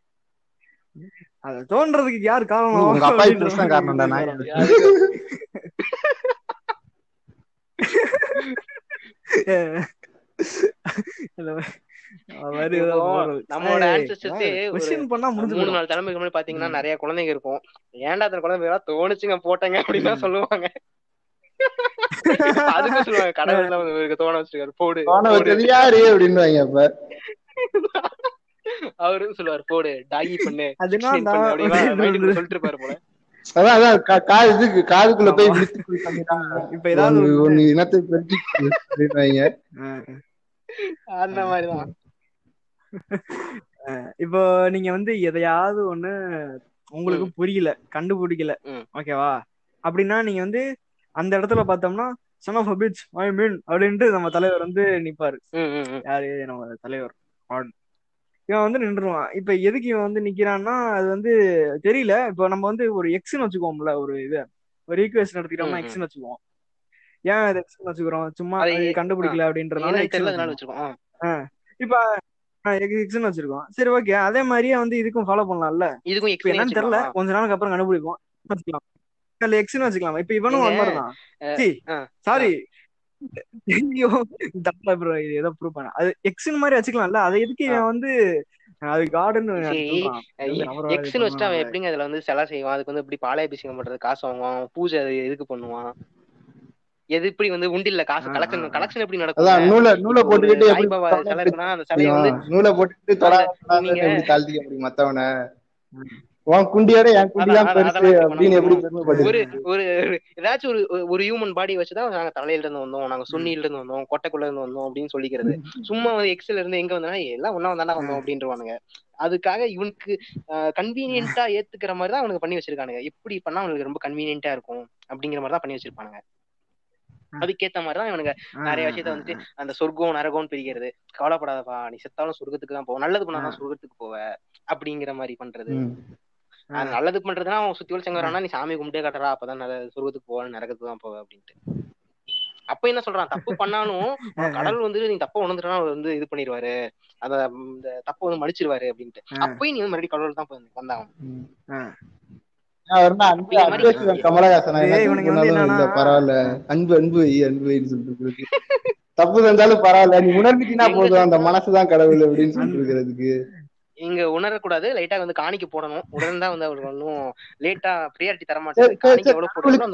A: அது தோன்றதுக்கு யார் காரணம்?
C: உங்க அப்பா இப்படி தான்? காரணம்டா நான்
A: மாதிரி இல்ல,
B: நம்மளோட
A: பண்ணா முடிஞ்சு
B: மூணு. நாலு தலைமுறைக்கு முன்னாடி பாத்தீங்கன்னா. நிறைய குழந்தைங்க இருக்கும். ஏன்டா அத்தனை குழந்தைங்க தோணுச்சுங்க போட்டாங்க அப்படின்னு தான் சொல்லுவாங்க. அதுக்கும் சொல்லுவாங்க கடவுள் தான் இவருக்கு தோண வச்சிருக்காரு போடு
C: யாரு அப்படின்னு அப்ப.
B: அவரும் சொல்லுவாரு போடு டாகி பண்ணு அப்படின்னா சொல்லிட்டு இருப்பாரு போல.
C: அதான் அதான் கா- காது இதுக்கு காதுக்குள்ள போய்
A: இப்ப ஏதாவது
C: இனத்தை பெருக்கி
B: அந்த மாதிரிதான்.
A: இப்போ நீங்க வந்து எதையாவது ஒண்ணு உங்களுக்கு புரியல கண்டுபிடிக்கல. ஓகேவா அப்படின்னா நீங்க வந்து அந்த இடத்துல பார்த்தோம்னா son of bitch I mean அப்படின்ட்டு நம்ம தலைவர் வந்து நிப்பாரு. யாரு? நம்ம தலைவர். இவன் வந்து நின்றுவான் இப்ப எதுக்கு இவன் வந்து நிக்கிறான்னா அது வந்து தெரியல. இப்போ நம்ம வந்து ஒரு எக்ஸ்னு வச்சுக்கோம்ல ஒரு இது. ஒரு ஈக்குவேஷன்
B: ம்.
A: எக்ஸ்னு வச்சுக்குவோம். ஏன் அது எக்ஸ்னு வச்சுக்கிறோம்? சும்மா கண்டுபிடிக்கல அப்படின்றதுனால. இப்ப எக்ஸ்னு வச்சிருக்கோம். சரி ஓகே அதே மாதிரியே வந்து இதுக்கும் ஃபாலோ பண்ணலாம்ல?
B: இதுக்கும்
A: என்னன்னு தெரியல. கொஞ்ச நாளுக்கு அப்புறம் கண்டுபிடிப்போம். வச்சுக்கலாம். அதுல எக்ஸ்னு வச்சுக்கலாம். இப்ப இவனும்
B: அஹ்,
A: சி
B: ஆ,
A: சாரி தப்பா ப்ரோ இது ஏதோ ப்ரூவ் பண்ண. அது எக்ஸ்னு மாதிரி வச்சுக்கலாம்ல? அதை எதுக்கு இவன் வந்து அது கார்டன்
B: எக்ஸ்னு வச்சுட்டு அவன் எப்படிங்க அதுல வந்து செலவு செய்வான்? அதுக்கு வந்து இப்படி பாலாபிஷேகம் பண்றது காசு வாங்குவான் பூஜை எதுக்கு பண்ணுவான்? எது இப்படி வந்து உண்டில்ல காசு கலெக்ஷன். கலெக்ஷன் எப்படி நடக்கும்?
C: நூலை நூலை போட்டுக்கிட்டு எப்படி
B: சாய்பாபா சிலை இருக்குன்னா அந்த சிலையை வந்து
C: நூலை போட்டுக்கிட்டு எப்படி மத்தவன? குண்டியோட என் குண்டி தான் பெருசு அப்படின்னு எப்படி
B: ஒரு ஒரு ஏதாச்சும் ஒரு ஒரு ஹியூமன் பாடி வச்சுதான் நாங்க தலையில இருந்து வந்தோம். நாங்க சுண்ணில இருந்து வந்தோம் கொட்டைக்குள்ள இருந்து வந்தோம் அப்படின்னு சொல்லிக்கிறது. சும்மா வந்து எக்ஸ்ல இருந்து எங்க வந்தோம்னா எல்லாம் ஒன்னா வந்தாண்டா வந்தோம் அப்படின்றவானுங்க. அதுக்காக இவனுக்கு கன்வீனியன்ட்டா ஏத்துக்கிற மாதிரி தான் அவனுக்கு பண்ணி வச்சிருக்கானுங்க. எப்படி பண்ணா அவனுக்கு ரொம்ப கன்வீனியன்ட்டா இருக்கும்? அப்படிங்கிற மாதிரி தான் பண்ணி வச்சிருப்பானுங்க. அதுக்கேத்த மாதிரி தான் இவனுங்க நிறைய விஷயத்த வந்துட்டு அந்த சொர்க்கம் நரகம்னு பிரிக்கிறது கவலைப்படாதப்பா நீ செத்தாலும் சொர்க்கத்துக்கு தான் போவ. நல்லது பண்ணாதான் சொர்க்கத்துக்கு போவ அப்படிங்கிற மாதிரி பண்றது. நல்லது பண்றதுன்னா அவன் சுத்தி வச்சங்க வரானா நீ சாமி கும்பிட்டே கட்டுறா அப்பதான் நல்ல சொர்க்கத்துக்கு போவ நரகத்துக்கு தான் போவ அப்படின்ட்டு. அப்ப என்ன சொல்றான்? தப்பு பண்ணாலும் கடவுள் வந்து நீ தப்ப உணர்ந்துட்டா அவர் வந்து இது பண்ணிடுவாரு அத இந்த தப்ப வந்து மன்னிச்சிருவாரு அப்படின்ட்டு. அப்பயும் நீ வந்து மறுபடியும் கடவுள் தான் வந்தாங்க
C: பரவாயில்ல. அன்பு அன்பு அன்பு வைன்னு சொல்லிட்டு இருக்கு. தப்பு செஞ்சாலும் பரவாயில்ல. நீ உணர்ந்துட்டீங்கன்னா போதும். அந்த மனசுதான் கடவுள் அப்படின்னு சொல்லிட்டு இருக்கிறதுக்கு.
B: இங்க உணரக்கூடாது. லைட்டா வந்து காணிக்க போடணும். உடனே தான் வந்து அவருக்கு ஒன்றும் லேட்டா ப்ரியாரிட்டி தர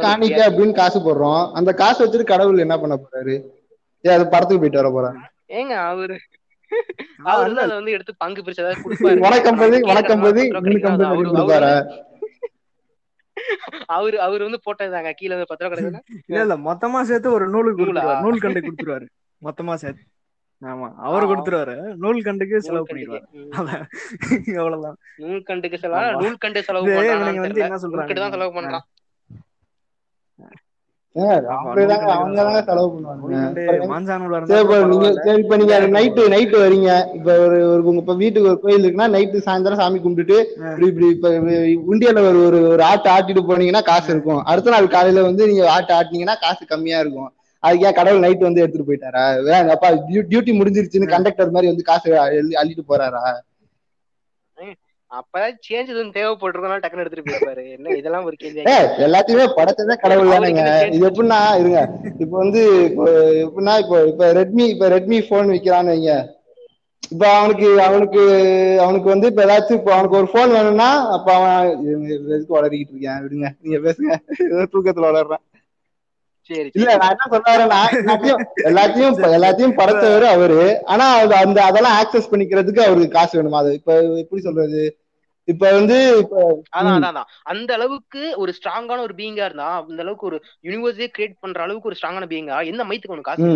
B: காணிக்க.
C: அப்படின்னு காசு போடுறோம். அந்த காசு வச்சுட்டு கடவுள் என்ன பண்ண போறாரு? ஏ அது படத்துக்கு போயிட்டு வர போறாரு.
B: ஏங்க அவரு? அவர் வந்து அதை வந்து எடுத்து பங்கு பிரிச்சு ஏதாவது கொடுப்பாரு.
C: வணக்கம் பதி வணக்கம் பதி
B: இருக்கிறவங்க
C: இவனுக்கு
B: பத்து ரூபா
C: ஐம்பது
B: கிடைக்கும்.
C: கொடுப்பாரா
B: அவரு அவர் வந்து போட்டதாங்க கீழே வந்து பத்து ரூபா கிடைக்குதுன்னா
A: இல்ல இல்ல மொத்தமா சேர்த்து ஒரு நூலுக்கு
B: நூலா?
A: நூல் கண்டு கொடுத்துருவாரு மொத்தமா சேர்த்து ஆமா அவர். கொடுத்துருவாரு நூல் கண்டுக்கு செலவு. பண்ணிடுவாரு. அவ்வளவுதான்
B: செலவு
A: ஆமா.
B: நூல்கண்டு செலவு பண்றானான்னு
A: இவனுங்க வந்து
B: தெரியல
A: என்ன சொல்றாங்க?
B: செலவு பண்றான்
C: நைட்டு நைட்டு வரீங்க. இப்ப ஒரு உங்க வீட்டுக்கு ஒரு கோயில் இருக்குன்னா நைட்டு சாயந்தரம் சாமி கும்பிட்டுட்டு இப்படி இப்ப உண்டியல ஒரு ஒரு ஒரு ஆட்டு ஆட்டிட்டு போனீங்கன்னா காசு இருக்கும். அடுத்த நாள் காலையில வந்து நீங்க ஆட்டு ஆட்டினீங்கன்னா காசு கம்மியா இருக்கும். அதுக்கு கடவுள் நைட் வந்து எடுத்துட்டு போயிட்டாரா? அப்பா டியூட்டி முடிஞ்சிருச்சுன்னு கண்டக்டர் மாதிரி வந்து காசு அள்ளி- அள்ளிட்டு போறாரா?
B: அப்பதான் சேஞ்ச் எதுவும் தேவைப்பட்டிருக்கனால டக்குன்னு எடுத்துட்டு போயிருப்பாரு. என்ன இதெல்லாம் ஒரு கேள்வி
C: எல்லாத்தையுமே படைச்சதே கடவுள் தானேங்க. இது எப்படின்னா இருங்க. இப்ப வந்து இப்போ எப்படின்னா இப்போ இப்ப ரெட்மி இப்ப ரெட்மி போன் விக்கிறான்னு வைங்க. இப்ப அவனுக்கு அவனுக்கு அவனுக்கு வந்து இப்ப ஏதாச்சும் இப்போ அவனுக்கு ஒரு போன் வேணும்னா அப்ப அவன் எதுக்கு வளரிக்கிட்டு இருக்கேன் விடுங்க. நீங்க பேசுங்க. தூக்கத்துல வளர்றான். இல்ல நான் என்ன சொல்ல வரேன்னா எல்லாத்தையும் எல்லாத்தையும் படைச்சவரு அவரு. ஆனா அந்த அதெல்லாம் ஆக்சஸ் பண்ணிக்கிறதுக்கு அவருக்கு காசு வேணுமா? அது இப்ப எப்படி சொல்றது? இப்ப வந்து
B: அந்த அளவுக்கு ஒரு ஸ்ட்ராங்கான ஒரு பீங்கா இருந்தா அந்த அளவுக்கு ஒரு யூனிவர்ஸே கிரியேட் பண்ற அளவுக்கு ஒரு ஸ்ட்ராங்கான பீங்கா எந்த மைத்துக்கு உனக்கு காசு.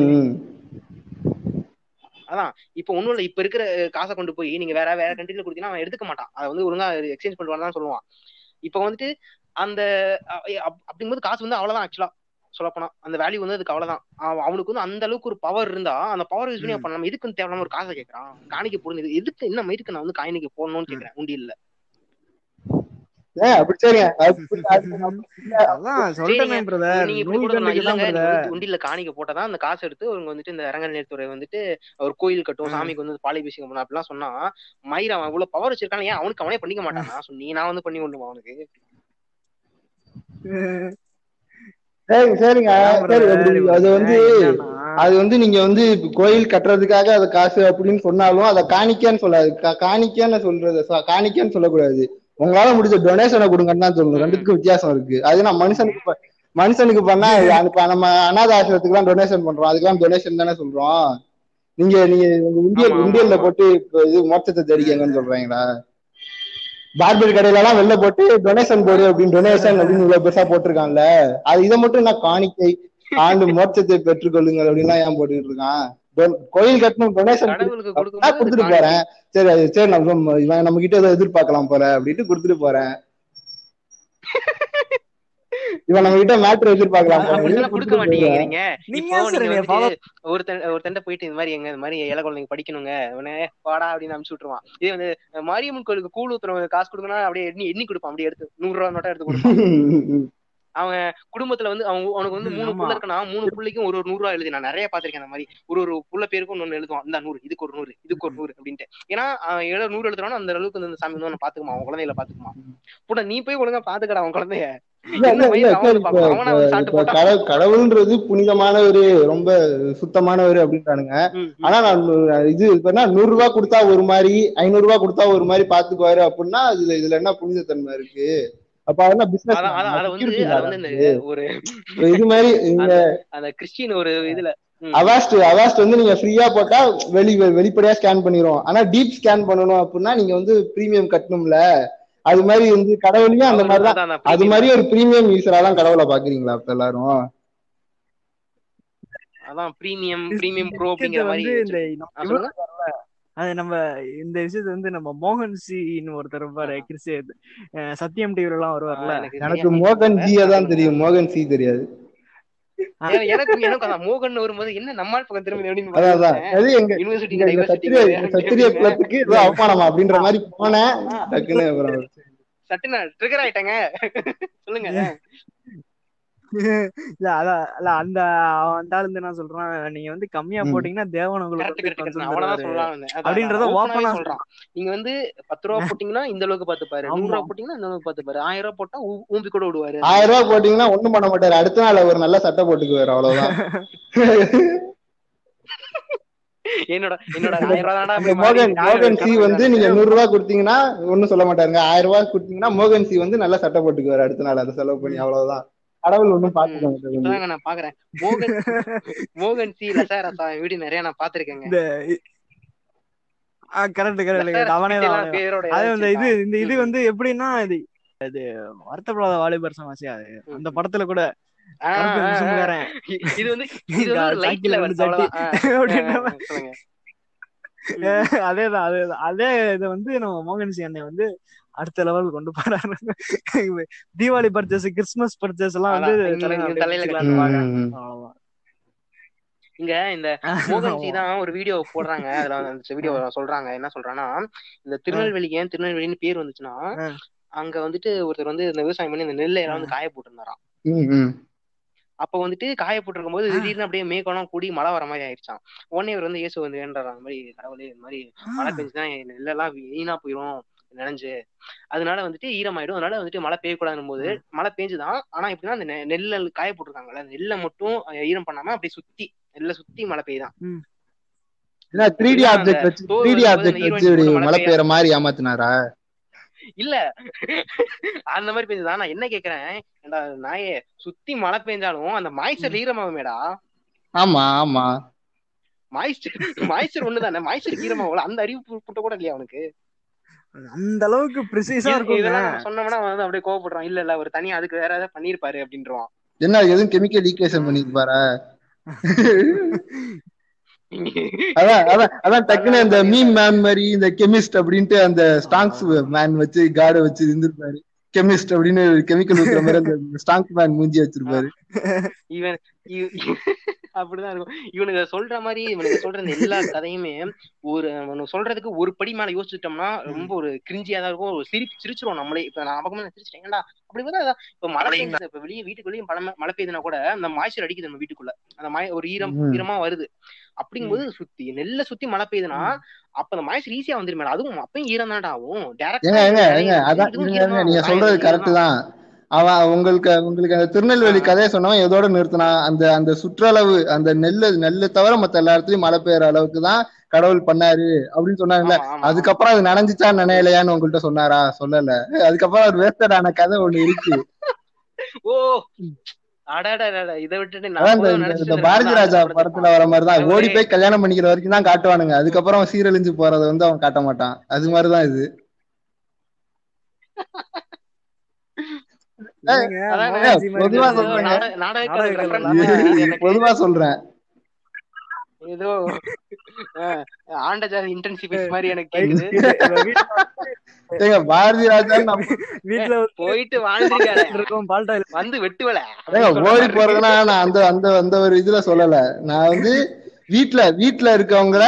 B: அதான். இப்ப ஒண்ணும் இல்ல. இப்ப இருக்கிற காசை கொண்டு போய் நீங்க வேற வேற கண்ட்ரில கொடுத்தீங்கன்னா அவன் எடுத்துக்க மாட்டான். அதை வந்து ஒழுங்கா எக்ஸ்சேஞ்ச் பண்ணுவான்னு தான் சொல்லுவான். இப்ப வந்துட்டு அந்த அப்படிங்கும்போது காசு வந்து அவ்வளவுதான் ஆக்சுவலா சொல்லப்போனா அந்த வேல்யூ வந்து அதுக்கு அவ்வளவுதான். அவன் அவனுக்கு வந்து அந்த அளவுக்கு ஒரு பவர் இருந்தா அந்த பவர் யூஸ் பண்ணி
A: ம்.
B: பண்ண நம்ம எதுக்கு தேவையில்லாம ஒரு காசை கேட்கறான் காணிக்க போடுறது எதுக்கு என்ன மயிருக்கு நான் வந்து காணிக்க போடணும்னு கேட்கறேன் உண்டி இல்ல
C: சரிங்க.
B: உண்டியல்ல காணிக்க போட்டதான் அந்த காசு எடுத்து அவங்க வந்துட்டு இந்த அரங்கநேத்துறை வந்துட்டு ஒரு கோயில் கட்டும். சாமிக்கு வந்து பண்ண அப்படிலாம் சொன்னா மயிர் அவன் இவ்வளவு பவர் வச்சிருக்கான் ஏன் அவனுக்கு அவனே பண்ணிக்க மாட்டானா? நீ நான் வந்து பண்ணி கொண்டுமா அவனுக்கு?
C: சரிங்க சரிங்க. சரி அப்படி அது வந்து அது வந்து நீங்க வந்து கோயில் கட்டுறதுக்காக அது காசு அப்படின்னு சொன்னாலும் அதை காணிக்கைன்னு சொல்லாது. காணிக்கைன்னு சொல்றது காணிக்கைன்னு சொல்லக்கூடாது. உங்களால முடிஞ்ச டொனேஷனை கொடுங்கன்னு தான் சொல்லணும்.
B: ம்.
C: ரெண்டுத்துக்கும் வித்தியாசம் இருக்கு. அது நான் மனுஷனுக்கு மனுஷனுக்கு பண்ணா இப்ப நம்ம அனாத ஆசிரத்துக்குலாம் டொனேஷன் பண்றோம். அதுக்கெல்லாம் டொனேஷன் தானே சொல்றோம். நீங்க நீங்க உண்டியல்ல
B: ஆமா.
C: போட்டு இது மோட்சத்தை தேடிக்கங்கன்னு சொல்றாங்களா? பார்பர் கடையில எல்லாம் வெளில போட்டு டொனேஷன் போடு அப்படின்னு டொனேஷன் அப்படின்னு இவ்வளவு பெருசா போட்டிருக்கான்ல. அது இதை மட்டும் நான் காணிக்கை ஆண்டு மோட்சத்தை பெற்றுக்கொள்ளுங்கள் அப்படின்லாம் ஏன் போட்டுக்கிட்டு இருக்கான்? கோயில் கட்டணும் டொனேஷன் கொடுத்துட்டு. போறேன். சரி சரி நம்ம இவன் நம்ம கிட்ட ஏதோ எதிர்பார்க்கலாம் போல அப்படின்ட்டு கொடுத்துட்டு போறேன். இவன் நம்ம கிட்ட மேட்ரு எதிர்பார்க்கலாம்
B: கொடுக்க
C: கொடுத்துட்டு
B: மாட்டீங்க.
C: போறேன்.
B: நீங்க
A: நீங்க
B: இப்போ நீங்க வந்துட்டு ஒருத்தன் ஒருத்தன் போயிட்டு இந்த மாதிரி எங்க இந்த மாதிரி ஏழை குழந்தைங்க படிக்கணுங்க. உடனே வாடா அப்படின்னு அனுப்பிச்சு விட்டுருவான். இதே வந்து மாரியம்மன் கோயிலுக்கு கூழ் ஊத்துறவங்க காசு கொடுக்கணும் அப்படியே எண்ணி எண்ணி கொடுப்பான். அப்படியே எடுத்து நூறு ரூபா நோட்டா எடுத்து கொடுப்பான். அவன் குடும்பத்துல வந்து அவன் அவனுக்கு வந்து மூணு. புள்ள இருக்கனா மூணு புள்ளைக்கும் ஒரு ஒரு நூறு ரூபா எழுதி. நான் நிறைய பாத்திருக்கேன் அந்த மாதிரி. ஒரு ஒரு புள்ள பேருக்கும் ஒன்னு எழுதுவான். இந்த நூறு இதுக்கு ஒரு நூறு இதுக்கு ஒரு நூறு அப்படின்ட்டு. ஏன்னா அவன் ஏழு நூறு எழுதுறானோ அந்த அளவுக்கு அந்த சாமி வந்து அவனை பாத்துக்குமா அவன் குழந்தைகளை பாத்துக்குமா புட நீ போய் ஒழுங்கா பாத்துக்கடா அவன் குழந்தைய.
C: கடவுள்ன்றது புனிதமானவரு ரொம்ப சுத்தமானவரு அப்படின்றானுங்க. ஆனா நான் இது இப்ப என்ன நூறு ரூபாய் கொடுத்தா ஒரு மாதிரி ஐநூறு ரூபாய் கொடுத்தா ஒரு மாதிரி பாத்துக்குவாரு அப்படின்னா இதுல இதுல என்ன புனிதத்தன்மை இருக்கு? அப்ப அது என்ன பிசினஸ்
B: ஒரு
C: இது மாதிரி இந்த
B: அந்த கிறிஸ்டின் ஒரு இதுல.
C: அவாஸ்ட் அவாஸ்ட் வந்து நீங்க ஃப்ரீயா போட்டா வெளி வெளிப்படையா ஸ்கேன் பண்ணிரும். ஆனா டீப் ஸ்கேன் பண்ணணும் அப்படின்னா நீங்க வந்து பிரீமியம் கட்டணும்ல. அது மாதிரி வந்து கடவுளையும் அந்த
B: அவர்
C: மாதிரி தான்
B: அதான் அதான்
C: அது
B: premium.
C: மாதிரி ஒரு பிரீமியம் யூசரா தான் கடவுளை பாக்குறீங்களா இப்ப எல்லாரும்?
B: அதான் பிரீமியம் பிரீமியம் ப்ரோ அப்படிங்கிற மாதிரி
A: வந்து இந்த அது நம்ம இந்த விஷயத்தை வந்து நம்ம மோகன் சின்னு ஒருத்தர் இருப்பாரு அஹ் சத்தியம் டிவில எல்லாம் வருவார்ல.
B: எனக்கு
C: எனக்கு மோகன். ஜியை தான். தெரியும். மோகன் சி தெரியாது.
B: எனக்கு- அதான். மோகன் வரும்போது என்ன நம்மால் பக்கம் திரும்ப யூனிவர்சிட்டி
C: அவமானமா அப்படின்ற மாதிரி போனேன். டக்குன்னு அப்புறம்.
B: சட்டுனா ட்ரிகர் ஆயிட்டாங்க. சொல்லுங்க.
A: இல்ல அதான் இல்ல அந்த அவன் அந்த ஆளு வந்து என்ன சொல்றான். நீங்க வந்து கம்மியா. போட்டீங்கன்னா தேவன் அப்படின்றத. ஓப்பனா
B: சொல்றான். நீங்க வந்து பத்து ரூபா போட்டீங்கன்னா இந்த அளவுக்கு பாத்துப்பாரு. நூறு ரூபா போட்டீங்கன்னா இந்த அளவுக்கு பாத்துப்பாரு. ஆயிரம் ரூபா போட்டா ஊம்பி கூட விடுவாரு.
C: ஆயிரம் ரூபாய் போட்டீங்கன்னா ஒண்ணும் பண்ண மாட்டாரு. அடுத்த நாள் ஒரு நல்ல சட்டை போட்டுக்குவாரு அவ்வளவுதான்.
B: என்னோட என்னோட ரூபா
C: மோகன் மோகன் சி வந்து நீங்க நூறு ரூபாய் கொடுத்தீங்கன்னா ஒண்ணும் சொல்ல மாட்டாருங்க. ஆயிரம் ரூபாய் கொடுத்தீங்கன்னா மோகன் சி வந்து நல்ல சட்டை போட்டுக்குவாரு அடுத்த நாள் அதை செலவு பண்ணி அவ்வளவுதான். கடவுள் ஒண்ணும் பாத்துக்க மாட்டாரு.
B: இப்பதாங்க நான் பாக்குறேன். மோகன் மோகன் சி லசாரசா வீடியோ நிறைய நான் பாத்திருக்கேங்க
A: இந்த கரெக்ட் கரெக்ட் அவனே தான் அது இந்த இது. இந்த இது. வந்து எப்படின்னா இது அது வருத்தப்படாத வாலிபர் சமாசியா அது. அந்த படத்துல கூட
B: இது வந்து இது வந்து
A: வந்து அதேதான் அதேதான். அதே இதை வந்து நம்ம மோகன் சி அண்ணன் வந்து அடுத்த லெவல் கொண்டு போறாரு. தீபாவளி பர்ச்சேஸ் கிறிஸ்துமஸ் பர்ச்சேஸ் எல்லாம் வந்து தலையில
B: இங்க இந்த மோகன் சி தான் ஒரு வீடியோ போடுறாங்க. அதுல அந்த வீடியோ சொல்றாங்க. என்ன சொல்றாங்கன்னா இந்த திருநெல்வேலிக்கு ஏன் திருநெல்வேலின்னு பேர் வந்துச்சுன்னா. அங்க வந்துட்டு ஒருத்தர் வந்து இந்த விவசாயம் பண்ணி இந்த நெல்லை எல்லாம் வந்து காய போட்டுருந்தாராம். அப்ப வந்துட்டு காய போட்டிருக்கும் போது திடீர்னு அப்படியே மேகம்லாம் கூடி மழை வர மாதிரி ஆயிடுச்சான் உடனே இவர் வந்து இயேசு வந்து வேண்டாம் அந்த மாதிரி கடவுளே இந்த மாதிரி மழை பெஞ்சுதான் நெல்லெல்லாம் வீணா போயிடும் நினைஞ்சு. அதனால வந்துட்டு ஈரமாயிடும். அதனால வந்துட்டு மழை பெய்யக்கூடாதுன்னு போது மழை பெஞ்சுதான். ஆனா எப்படின்னா அந்த நெல்ல காய போட்டிருக்காங்கல்ல அந்த நெல்லை மட்டும் ஈரம் பண்ணாம அப்படியே சுத்தி நெல்லை சுத்தி மழை பெய்யுதான்.
C: என்ன 3D
B: அந்த
C: ஆப்ஜெக்ட் வச்சு 3D
B: வரும்போது
C: ஆப்ஜெக்ட் வச்சு
B: மழை
C: பெய்யற மாதிரி ஏமாத்தினாரா?
B: இல்ல. அந்த மாதிரி பெய்யுதா நான் என்ன கேக்குறேன் நாயே சுத்தி மழை பெஞ்சாலும் அந்த மாய்ச்சர் ஈரமாகுமேடா.
C: ஆமா ஆமா.
B: மாய்ச்சர் மாய்ச்சர் ஒண்ணுதானே? மாய்ச்சர் ஈரமாகல அந்த அறிவு புட்ட கூட இல்லையா அவனுக்கு?
A: அந்த அளவுக்கு ப்ரிசைஸா இருக்கும்
B: இதெல்லாம் சொன்னோம்னா வந்து அப்படியே கோவப்படுறான். இல்ல இல்ல ஒரு தனியா அதுக்கு வேற ஏதாவது பண்ணிருப்பாரு அப்படின்றான்
C: என்ன எதுவும் கெமிக்கல் லீக்கேஷன் பண்ணிருப்பாரா? அதான் அதான் அதான் டக்குன்னு இந்த மீம் மேன் மாதிரி இந்த கெமிஸ்ட் அப்படின்ட்டு அந்த ஸ்டாங்ஸ் மேன் வச்சு கார்டை வச்சு இருந்திருப்பாரு. கெமிஸ்ட் அப்படின்னு கெமிக்கல் ஊத்துற மாதிரி அந்த ஸ்டாங்க் மேன் மூஞ்சி வச்சிருப்பாரு.
B: இவ- அப்படிதான் இருக்கும். இவனுங்க சொல்ற மாதிரி இவனுங்க சொல்ற இந்த எல்லா கதையுமே ஒரு சொல்றதுக்கு ஒரு படி மேல யோசிச்சிட்டோம்னா ரொம்ப ஒரு கிரிஞ்சியா தான் இருக்கும். ஒரு சிரி சிரிச்சிருவோம் நம்மளே. இப்ப நான் பக்கமா சிரிச்சிட்டேன். ஏன்டா? அப்படி பார்த்தா இப்ப மழை பெய்யுது இப்ப வெளியே வீட்டுக்குள்ளேயும் மழை மழை பெய்யுதுன்னா கூட அந்த மாய்ச்சர் அடிக்குது நம்ம வீட்டுக்குள்ள. அந்த மழை ஒரு ஈரம். ஈரமா வருது. அப்படிங்கும்போது சுத்தி நெல்ல சுத்தி மழை பெய்யுதுன்னா அப்ப அந்த மாய்ச்சர் ஈஸியா வந்துருமே. அதுவும் அப்பயும் ஈரம் தான்டா. ஆகும் ஈரம்
C: நீங்க. சொல்றது கரெக்ட் தான். அவன் உங்களுக்கு உங்களுக்கு அந்த திருநெல்வேலி கதையை சொன்னவன் எதோட நிறுத்தினான் அந்த அந்த சுற்றளவு அந்த நெல்லு நெல்லு தவிர மத்த எல்லா இடத்துலயும் மழை பெய்யற அளவுக்கு தான் கடவுள் பண்ணாரு அப்படின்னு சொன்னாங்கல்ல. அதுக்கப்புறம் அது நனைஞ்சிச்சா நனையலையான்னு உங்கள்ட்ட சொன்னாரா? சொல்லல. அதுக்கப்புறம் ஒரு வேஸ்டடான கதை ஒண்ணு இருக்கு.
B: ஓ.
C: பாரதி ராஜா படத்துல வர மாதிரிதான். ஓடி போய் கல்யாணம் பண்ணிக்கிற வரைக்கும் தான் காட்டுவானுங்க. அதுக்கப்புறம் சீரழிஞ்சு போறத வந்து அவன் காட்ட மாட்டான். அது மாதிரிதான் இது. பொதுவா சொல்றேன்.
B: ஏதோ அஹ், ஆண்ட ஜாதி இன்டர்ன்ஷிப் மாதிரி எனக்கு கேக்குது.
C: ஏங்க பாரதி ராஜா
A: வீட்டுல
B: போயிட்டு வாழ்ந்துருக்காரு.
A: இருக்கோம் பால்டாயில்
B: வந்து வெட்டுவல.
C: ஏங்க ஓடி போறதுன்னா நான் அந்த அந்த அந்த ஒரு இதுல சொல்லல. நான் வந்து வீட்ல வீட்ல இருக்கவங்கள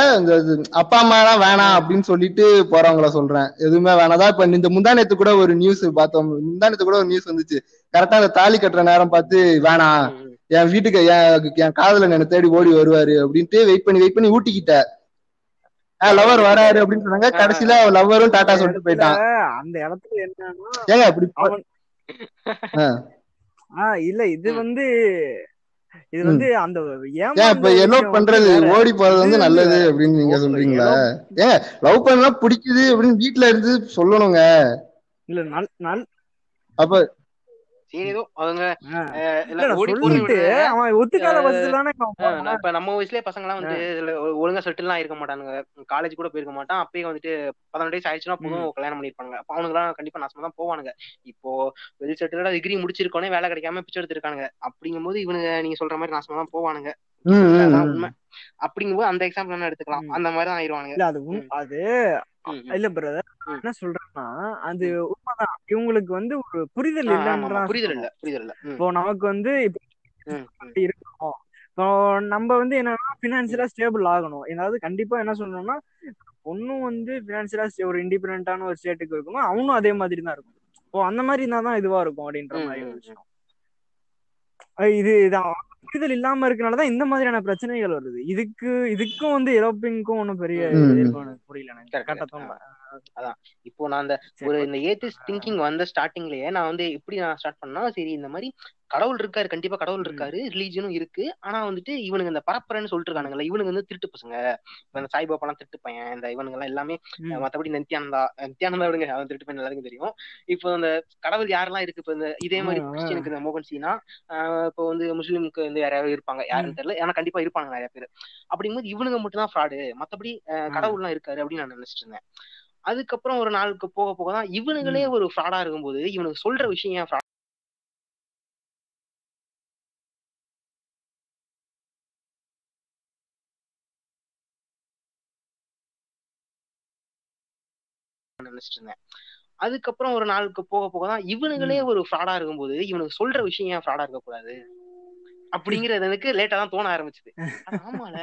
C: அப்பா அம்மா எல்லாம் வேணாம் அப்படின்னு சொல்லிட்டு போறவங்கள சொல்றேன். எதுவுமே வேணாதான் இப்ப இந்த முந்தானத்து கூட ஒரு நியூஸ் பார்த்தோம். முந்தானத்து கூட ஒரு நியூஸ் வந்துச்சு. கரெக்டா அந்த தாலி கட்டுற நேரம் பார்த்து வேணாம். என் வீட்டுக்கு என் என் காதல என்ன தேடி ஓடி வருவாரு அப்படின்ட்டு வெயிட் பண்ணி வெயிட் பண்ணி ஊட்டிக்கிட்ட. லவர் வராரு அப்படின்னு சொன்னாங்க. கடைசியில லவரும் டாட்டா சொல்லிட்டு போயிட்டான்.
A: அந்த இடத்துல என்னன்னா
C: ஏங்க அப்படி
A: இல்ல இது. வந்து இது. வந்து அந்த
C: ஏன் பண்றது. ஓடி போறது வந்து நல்லது அப்படின்னு நீங்க சொல்றீங்களா? ஏங்க லவ் பண்ணா பிடிக்குது அப்படின்னு வீட்ல இருந்து சொல்லணுங்க.
A: இல்ல நல்.
C: அப்ப
B: சரி ஏதோ அவங்க இப்ப நம்ம வயசுலயே பசங்க எல்லாம் வந்து ஒழுங்கா செட்டில் எல்லாம் இருக்க மாட்டானுங்க. காலேஜ் கூட போயிருக்க மாட்டான். அப்பயே வந்துட்டு பதினெட்டு வயசு ஆயிடுச்சுன்னா போதும் கல்யாணம் பண்ணிருப்பாங்க அப்ப அவனுங்க எல்லாம் கண்டிப்பா நாசமா தான் போவானுங்க. இப்போ வெல் செட்டிலா டிகிரி முடிச்சிருக்கோனே வேலை கிடைக்காம பிச்சை எடுத்திருக்கானுங்க. அப்படிங்கும்போது இவனுங்க நீங்க சொல்ற மாதிரி நாசமா தான் போவானுங்க. உண்மை. அப்படிங்கும்போது அந்த எக்ஸாம்பிள் என்ன எடுத்துக்கலாம். அந்த மாதிரி தான் ஆயிருவானுங்க.
A: இல்ல அது. இல்ல பிரதர். என்ன சொல்றேன்னா அது உண்மைதான். இவங்களுக்கு வந்து ஒரு புரிதல். இல்லைன்றதான்
B: புரிதல். இல்ல புரிதல் இல்ல.
A: இப்போ நமக்கு வந்து இப்போ
B: ம், ம்.
A: இருக்கணும். இப்போ நம்ம வந்து என்னன்னா பினான்சியலா ஸ்டேபிள் ஆகணும். ஏதாவது கண்டிப்பா என்ன சொல்லணும்னா பொண்ணும் வந்து பினான்சியலா ஒரு இண்டிபெண்டான ஒரு ஸ்டேட்டுக்கு இருக்கணும். அவனும் அதே மாதிரி தான் இருக்கும் இப்போ அந்த மாதிரி இருந்தா தான் இதுவா இருக்கும் அப்படின்ற மாதிரி விஷயம். இது இது அவ- புரிதல் இல்லாம இருக்கனாலதான் இந்த மாதிரியான பிரச்சனைகள் வருது. இதுக்கு இதுக்கும் வந்து எரோப்பிங்க்கும் ஒன்றும் பெரிய புரியல எனக்கு. கரெக்டா
B: அதான். இப்போ நான் அந்த ஒரு இந்த ஏத்திஸ்ட் திங்கிங் வந்த ஸ்டார்டிங்லயே நான் வந்து எப்படி நான் ஸ்டார்ட் பண்ணா சரி இந்த மாதிரி கடவுள் இருக்காரு கண்டிப்பா கடவுள். இருக்காரு ரிலீஜனும் இருக்கு. ஆனா வந்துட்டு இவனுங்க இந்த பரப்புறன்னு சொல்லிட்டு இருக்கானுங்கல்ல இவனுங்க வந்து திருட்டு பசங்க. இந்த சாய்பாபாலாம் திருட்டு பையன் இந்த இவனுங்க எல்லாம் எல்லாமே மத்தபடி இந்த நித்யானந்தா நித்யானந்தா விடுங்க அவன் திருட்டு பையன் எல்லாருக்கும் தெரியும். இப்போ இந்த கடவுள் யாரெல்லாம் இருக்கு? இப்போ இந்த இதே மாதிரி. கிறிஸ்டியனுக்கு இந்த மோகன் சீனா ஆஹ் இப்போ வந்து முஸ்லீமுக்கு வந்து யாராவது இருப்பாங்க. யாருன்னு தெரியல. ஆனா கண்டிப்பா இருப்பாங்க நிறைய பேர். அப்படிங்கும்போது இவனுங்க மட்டும் தான் ஃப்ராடு மத்தபடி
A: ஆ.
B: கடவுள்லாம் இருக்காரு அப்படின்னு நான் நினைச்சிட்டு இருந்தேன். அதுக்கப்புறம் ஒரு நாளுக்கு போக போக தான் இவனுங்களே. ஒரு ஃப்ராடா இருக்கும்போது இவனுக்கு சொல்ற விஷயம் ஏன் நினைச்சிட்டு இருந்தேன் அதுக்கப்புறம் ஒரு நாளுக்கு போக போக தான் இவனுங்களே. ஒரு ஃப்ராடா இருக்கும்போது இவனுக்கு சொல்ற விஷயம் ஏன் ஃப்ராடா இருக்கக்கூடாது அப்படிங்கிறது எனக்கு லேட்டா தான் தோண ஆரம்பிச்சது. ஆமால.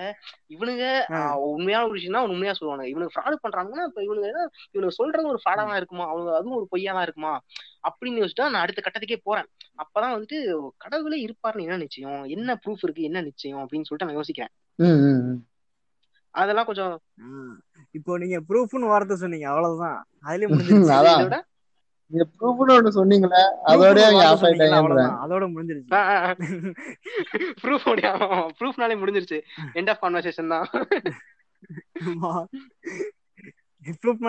B: இவனுங்க உண்மையான ஒரு விஷயம் தான் அவன் உண்மையா சொல்லுவானுங்க. இவனுக்கு ஃப்ராடு பண்றாங்கன்னா இப்ப இவனுங்க இவனுக்கு சொல்றது ஒரு ஃப்ராடா தான் இருக்குமா? அவங்க அதுவும் ஒரு பொய்யா தான் இருக்குமா? அப்படின்னு யோசிச்சுட்டா நான் அடுத்த கட்டத்துக்கே போறேன். அப்பதான் வந்துட்டு கடவுளே இருப்பாருன்னு என்ன நிச்சயம்? என்ன ப்ரூஃப் இருக்கு? என்ன நிச்சயம்? அப்படின்னு சொல்லிட்டு நான் யோசிக்கிறேன். அதெல்லாம் கொஞ்சம்.
A: இப்போ நீங்க ப்ரூஃப்னு வார்த்தை சொன்னீங்க அவ்வளவுதான். அதுலயே முடிஞ்சிருச்சு.
C: நீங்க ப்ரூஃப்னு ஒண்ணு சொன்னீங்களே அதோட ஆஃப் ஆயிட்டாங்க
A: அதோட முடிஞ்சிருச்சு.
B: ப்ரூஃப் ப்ரூஃப்னாலே முடிஞ்சிருச்சு. எண்ட் ஆஃப் கான்வர்சேஷன் தான்.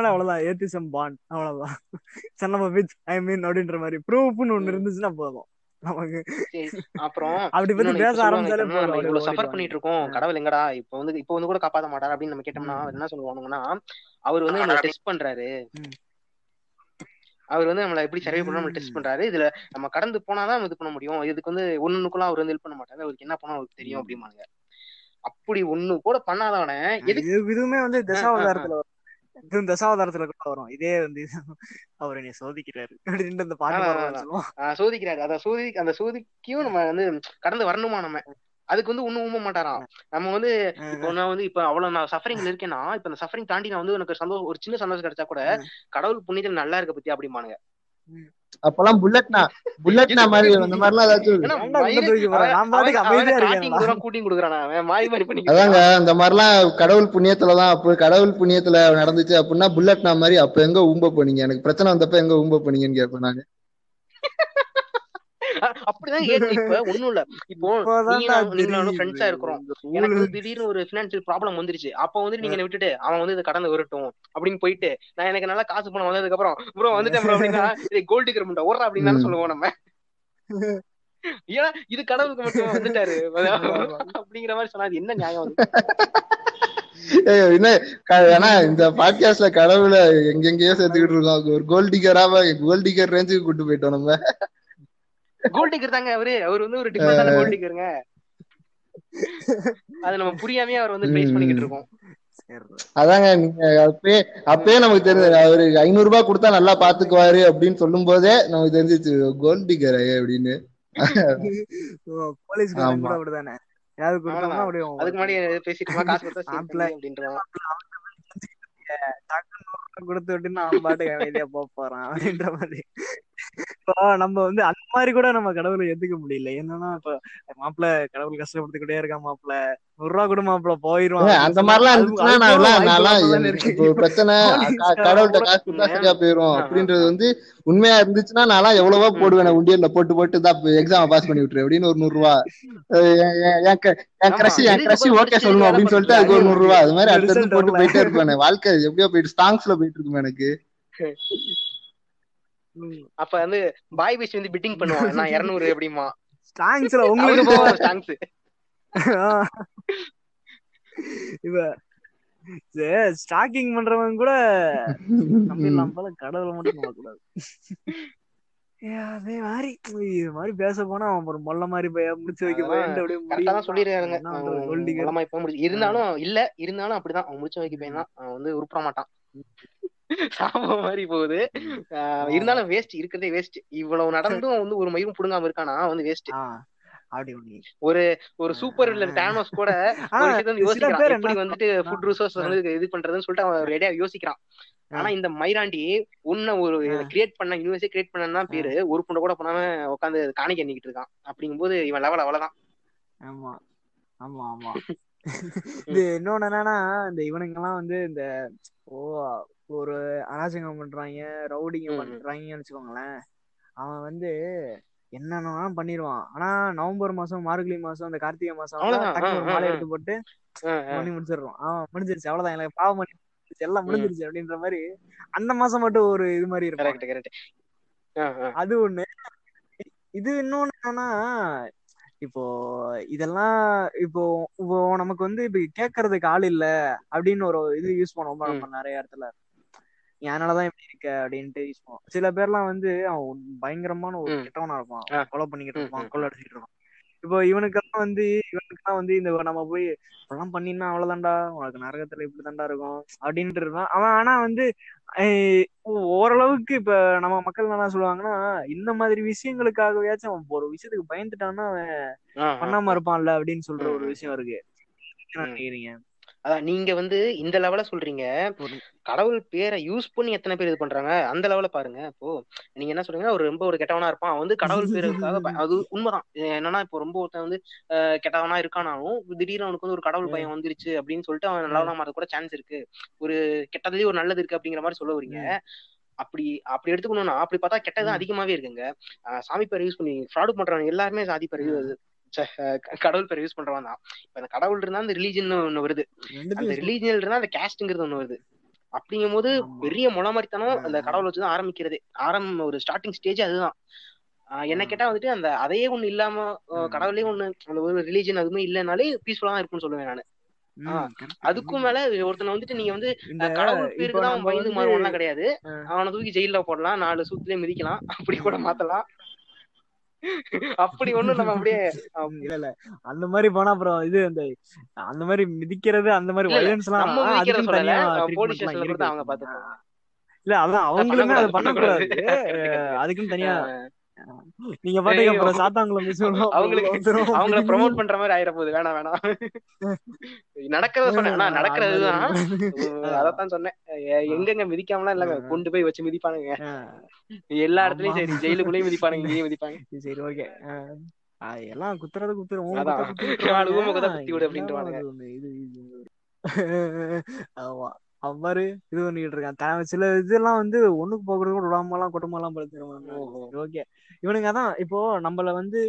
A: அவ்வளவுதான். ஏத்திசம் பாண்ட் அவ்வளவுதான். ஐ மீன் அப்படின்ற மாதிரி. ப்ரூஃப்னு ஒண்ணு இருந்துச்சுன்னா போதும். நமக்கு.
B: அப்புறம்
A: அப்படி பத்தி பேச ஆரம்பிச்சாலே
B: இவ்வளவு சஃபர். பண்ணிட்டு இருக்கோம். கடவுள் எங்கடா? இப்ப வந்து இப்ப வந்து கூட காப்பாத்த மாட்டாரு அப்படின்னு நம்ம கேட்டோம்னா என்ன சொல்லுவாங்கன்னா அவர் வந்து டெஸ்ட் பண்றாரு. அவர் வந்து நம்மள எப்படி சர்வே பண்ண. டெஸ்ட் பண்றாரு. இதுல நம்ம கடந்து போனாதான் இது பண்ண முடியும். இதுக்கு வந்து ஒண்ணுக்குள்ள அவர் வந்து ஹெல்ப் பண்ண மாட்டாரு. அவருக்கு என்ன பண்ணா அவருக்கு தெரியும் அப்படிம்பாங்க அப்படி ஒண்ணு கூட பண்ணாதவன
A: இதுவுமே வந்து தசாவதாரத்துல இதுவும் தசாவதாரத்துல கூட வரும். இதே வந்து அவர் என்னை சோதிக்கிறாரு. அப்படின்ட்டு அந்த பாட்டு
B: சோதிக்கிறாரு. அத சோதி அந்த சோதிக்கையும் நம்ம வந்து கடந்து வரணுமா நம்ம? அதுக்கு வந்து ஒண்ணும் ஊம்ப மாட்டாராம். நம்ம வந்து இப்போ நான் வந்து இப்ப அவ்வளவு நான் சஃபரிங்ல இருக்கேன்னா இப்ப அந்த சஃபரிங் தாண்டி நான் வந்து எனக்கு சந்தோஷம் ஒரு சின்ன சந்தோஷம் கிடைச்சா கூட கடவுள் புண்ணியத்துல நல்லா இருக்க பத்தி அப்படிமானுங்க
C: அப்பெல்லாம் புல்லட்னா புல்லட்னா மாதிரி அந்த மாதிரிலாம் ஏதாச்சும்
B: கூட்டிங் கொடுக்குறான்
C: அதாங்க அந்த மாதிரிலாம் கடவுள் புண்ணியத்துலதான் அப்போ கடவுள் புண்ணியத்துல நடந்துச்சு அப்படின்னா புல்லட்னா மாதிரி அப்ப எங்க ஊம்ப போனீங்க? எனக்கு பிரச்சனை வந்தப்ப எங்க ஊம்ப போனீங்கன்னு கேட்பேன் நாங்க
B: அப்படிதான் ஏத்து இப்ப ஒண்ணும் இல்ல. இப்போ நானும். ஃப்ரெண்ட்ஸா இருக்கிறோம். எனக்கு திடீர்னு ஒரு பினான்சியல் ப்ராப்ளம் வந்துருச்சு. அப்ப வந்து நீங்க என்னை விட்டுட்டு அவன் வந்து இதை கடந்து வரட்டும் அப்படின்னு போயிட்டு நான் எனக்கு நல்லா காசு பணம் வந்ததுக்கு அப்புறம் ப்ரோ வந்துட்டேன் அப்படின்னா கோல்டு கிரமெண்ட் ஓடுற அப்படின்னு. சொல்லுவோம் நம்ம. ஏன்னா இது கடவுளுக்கு மட்டும் வந்துட்டாரு. அப்படிங்கிற மாதிரி சொன்னா என்ன நியாயம்
C: ஏன்னா இந்த பாட்காஸ்ட்ல கடவுளை எங்கெங்கயோ சேர்த்துக்கிட்டு இருக்கோம். ஒரு கோல்ட் டிகராவ கோல்ட் டிகர் ரேஞ்சுக்கு கூட்டு போயிட்டோம் நம்ம.
B: கோல்ட் டிக்கர் தாங்க அவரு. அவர் வந்து ஒரு டிஃபரெண்டான கோல்ட் டிக்கருங்க அது நம்ம புரியாமயே அவர் வந்து ட்ரேஸ் பண்ணிக்கிட்டு இருக்கோம்.
C: அதாங்க நீங்க அப்பயே அப்பயே நமக்கு தெரிஞ்சது அவரு ஐநூறு ரூபாய் கொடுத்தா நல்லா பாத்துக்குவாரு அப்படின்னு சொல்லும் போதே நமக்கு தெரிஞ்சிச்சு கோல்ட் டிகர் அப்படின்னு. ஆமா.
A: கூட அப்படிதானே? யாரு கொடுத்தோம்னா அப்படியே
B: அதுக்கு முன்னாடி பேசிட்டு காசு கொடுத்தா சரி
A: ஆப்ல-
B: தம்பி அப்படின்றான்
A: கொடுத்து விட்டு நான் பாட்டுக்கு அமைதியா போக போறான் அப்படின்ற மாதிரி. நம்ம வந்து அந்த மாதிரி கூட நம்ம கடவுளை ஏத்துக்க முடியல. என்னன்னா இப்ப மாப்பிள்ள கடவுள் கஷ்டப்படுத்திக்கிட்டே இருக்கான் மாப்பிள்ள நூறு ரூபா கூட மாப்பிள்ள போயிருவான்
C: அந்த மாதிரிலாம் நான்
A: கூட
C: பிரச்சனை கடவுள்கிட்ட காசு கொடுத்தா போயிரும். அப்படின்றது வந்து உண்மையா இருந்துச்சுன்னா நான்லாம் எவ்வளவோ போடுவேன் உண்டியல்ல போட்டு போட்டு தான் எக்ஸாம் பாஸ் பண்ணி விட்டுரு அப்படின்னு ஒரு நூறு ரூபா என் கிரஷ் என் கிரஷ் ஓகே சொல்லணும் அப்படின்னு சொல்லிட்டு அதுக்கு ஒரு நூறு ரூபா அது மாதிரி
A: Result
C: போட்டு. போயிட்டே இருப்பேன். வாழ்க்கை எப்படியோ போயிட்டு ஸ்டாங்ஸ்ல போயிட்டு இருக்கும் எனக்கு.
B: அப்ப வந்து பாய் பேசி வந்து பிட்டிங் பண்ணுவான். நான் இருநூறு எப்படிமா
A: ஸ்டாங்ஸ்ல உங்களுக்கு
B: போவான் ஸ்டாங்ஸ்
A: இவ ஸ்டாக்கிங் பண்றவன் கூட நம்பிடலாம் போல கடவுளை மட்டும் நம்ப கூடாது அதே மாதிரி இது மாதிரி பேச போனா அவன் ஒரு மொல்ல மாதிரி போய் முடிச்சு வைக்க போயிட்டு அப்படியே முடியும்.
B: இப்ப முடிச்சு இருந்தாலும் இல்ல இருந்தாலும் அப்படிதான். அவன் முடிச்ச வைக்க பையன் தான் அவன் வந்து உருப்பட மாட்டான். சாபம் மாதிரி போகுது. இருந்தாலும் வேஸ்ட் இருக்கிறதே வேஸ்ட் இவ்வளவு நடந்தும் வந்து ஒரு மயிரும் புடுங்காம இருக்கானா? வந்து வேஸ்ட். ஒரு ஒரு சூப்பர் வில்லன் டேனோஸ் கூட யோசிக்கிறான். எப்படி வந்துட்டு ஃபுட் ரிசோர்ஸ் வந்து இது பண்றதுன்னு சொல்லிட்டு அவன் ரெடியா யோசிக்கிறான். ஆனா இந்த மைராண்டி உன்ன ஒரு. கிரியேட் பண்ண யூனிவர்ஸே கிரியேட் பண்ணா பேரு. ஒரு புண்டை கூட பண்ணாம உட்காந்து காணிக்க எண்ணிக்கிட்டு இருக்கான். அப்படிங்கும்போது இவன் லெவல் அவ்வளவுதான்.
A: ஆமா. ஆமா ஆமா. இது இன்னொன்னு என்னன்னா இந்த இவனுங்க எல்லாம் வந்து இந்த ஓ ஒரு அராஜகம் பண்றாங்க ரவுடிங்க. பண்றாங்கன்னு வச்சுக்கோங்களேன். அவன் வந்து என்னென்னலாம் பண்ணிடுவான் ஆனா நவம்பர் மாசம் மார்கழி மாசம் அந்த கார்த்திகை மாசம் மாலை. எடுத்து போட்டு. பண்ணி முடிச்சிடுறோம் ஆஹ் முடிஞ்சிருச்சு. அவ்வளவுதான். எனக்கு பாவம் பண்ணி எல்லாம். முடிஞ்சிருச்சு அப்படின்ற மாதிரி அந்த மாசம் மட்டும் ஒரு இது மாதிரி இருக்கும். அது ஒண்ணு. இது இன்னொன்னு என்னன்னா இப்போ இதெல்லாம் இப்போ இப்போ நமக்கு வந்து இப்ப கேட்கறதுக்கு ஆள் இல்ல அப்படின்னு ஒரு இது யூஸ் பண்ணுவோம் நம்ம நிறைய இடத்துல. என்னாலதான் இப்படி இருக்க அப்படின்ட்டு யூஸ் பண்ணுவோம் சில பேர்லாம் வந்து அவன் பயங்கரமான ஒரு. கெட்டவனா இருப்பான். கொலை பண்ணிக்கிட்டு இருப்பான் கொலை அடிச்சுக்கிட்டு இருப்பான் இப்போ இவனுக்கெல்லாம் வந்து இவனுக்கெல்லாம் வந்து இந்த நம்ம போய் இப்பெல்லாம் பண்ணினா அவ்வளவுதான்டா உனக்கு நரகத்துல இப்படி தான்டா இருக்கும் அப்படின்ட்டு இருப்பான் அவன் ஆனா வந்து ஓரளவுக்கு இப்ப நம்ம மக்கள் என்ன சொல்லுவாங்கன்னா இந்த மாதிரி விஷயங்களுக்காகவாச்சும் அவன் ஒரு விஷயத்துக்கு பயந்துட்டான்னா அவன் பண்ணாம இருப்பான்ல அப்படின்னு சொல்ற ஒரு. விஷயம் இருக்கு. நினைக்கிறீங்க
B: அதான் நீங்க வந்து இந்த லெவல சொல்றீங்க. கடவுள் பேரை யூஸ் பண்ணி எத்தனை பேர் இது பண்றாங்க? அந்த லெவல பாருங்க. இப்போ நீங்க என்ன சொல்றீங்கன்னா ஒரு ரொம்ப ஒரு கெட்டவனா இருப்பான். அவன் வந்து கடவுள் பேருக்காக அது உண்மைதான். என்னன்னா இப்போ ரொம்ப ஒருத்தன் வந்து கெட்டவனா இருக்கானாலும் திடீர்னு அவனுக்கு வந்து ஒரு கடவுள் பயம் வந்துருச்சு அப்படின்னு சொல்லிட்டு அவன் நல்லவனா மாற கூட சான்ஸ் இருக்கு. ஒரு கெட்டதுலயும் ஒரு நல்லது இருக்கு அப்படிங்கிற மாதிரி சொல்ல வரீங்க. அப்படி அப்படி எடுத்துக்கணும்னா அப்படி பார்த்தா கெட்டதான். அதிகமாவே இருக்குங்க. சாமி பேரை யூஸ் பண்ணி ஃப்ராடு பண்றவங்க எல்லாருமே சாதி பேர் கடவுள் பேரை யூஸ் பண்றவன் தான் இப்ப அந்த கடவுள் இருந்தா அந்த ரிலீஜன் ஒண்ணு வருது அந்த ரிலீஜியல் இருந்தா அந்த கேஸ்ட்ங்கிறது ஒண்ணு வருது அப்படிங்கும் போது. பெரிய முளமரித்தனம் அந்த. கடவுள் வச்சுதான் ஆரம்பிக்கிறதே ஆரம்ப ஒரு ஸ்டார்டிங் ஸ்டேஜ் அதுதான் என்ன. கேட்டா வந்துட்டு அந்த அதையே ஒண்ணு இல்லாம. கடவுளே ஒண்ணு அந்த ஒரு ரிலீஜன் அதுவுமே இல்லைனாலே பீஸ்ஃபுல்லா தான் இருக்கும்னு சொல்லுவேன் நானு. அதுக்கும் மேல ஒருத்தனை வந்துட்டு நீங்க வந்து கடவுள் பேருக்கு தான் பயந்து
A: வந்து
B: மாறுவான்லாம் கிடையாது. அவனை தூக்கி ஜெயில போடலாம் நாலு சூத்துலயே மிதிக்கலாம் அப்படி கூட மாத்தலாம் அப்படி ஒண்ணும் நம்ம அப்படியே
A: இல்ல இல்ல. அந்த மாதிரி போனா அப்புறம் இது அந்த அந்த மாதிரி மிதிக்கிறது அந்த மாதிரி வயலன்ஸ் எல்லாம்
B: அவங்க பாத்துப்பாங்க
A: இல்ல அதான் அவங்களுமே அதை
B: பண்ணக்கூடாது,
A: அதுக்குன்னு தனியா நீங்க பாட்டுக்கு அப்புறம். சாத்தாங்குளம் மிஸ்
B: அவங்களுக்கு அவங்கள ப்ரோமோட் பண்ற மாதிரி ஆயிர போகுது வேணாம் வேணாம். நடக்கிறத சொன்னேன். நடக்கிறதுதான். அதத்தான் சொன்னேன். எங்கெங்க மிதிக்காமலாம் இல்லங்க.
A: ஆ.
B: கொண்டு போய் வச்சு மிதிப்பானுங்க. எல்லா இடத்துலயும். சரி ஜெயிலுக்குள்ளேயும் மிதிப்பானுங்க இங்கேயும் மிதிப்பாங்க
A: சரி ஓகே. எல்லாம் குத்துறது குத்துரு உன்
B: அதான்.
A: குத்த குத்தி விட்டுருவாங்க.
B: நாலு ஊமை குத்தா விடு
A: இது. ஆமா. அவன் பாரு இது பண்ணிட்டு இருக்கான் த- சில இதெல்லாம் வந்து ஒண்ணுக்கு போகிறது கூட விடாம எல்லாம் குடும்பம் எல்லாம் படுத்துருவாங்க. ஓகே இவனுங்க தான் இப்போ நம்மள வந்து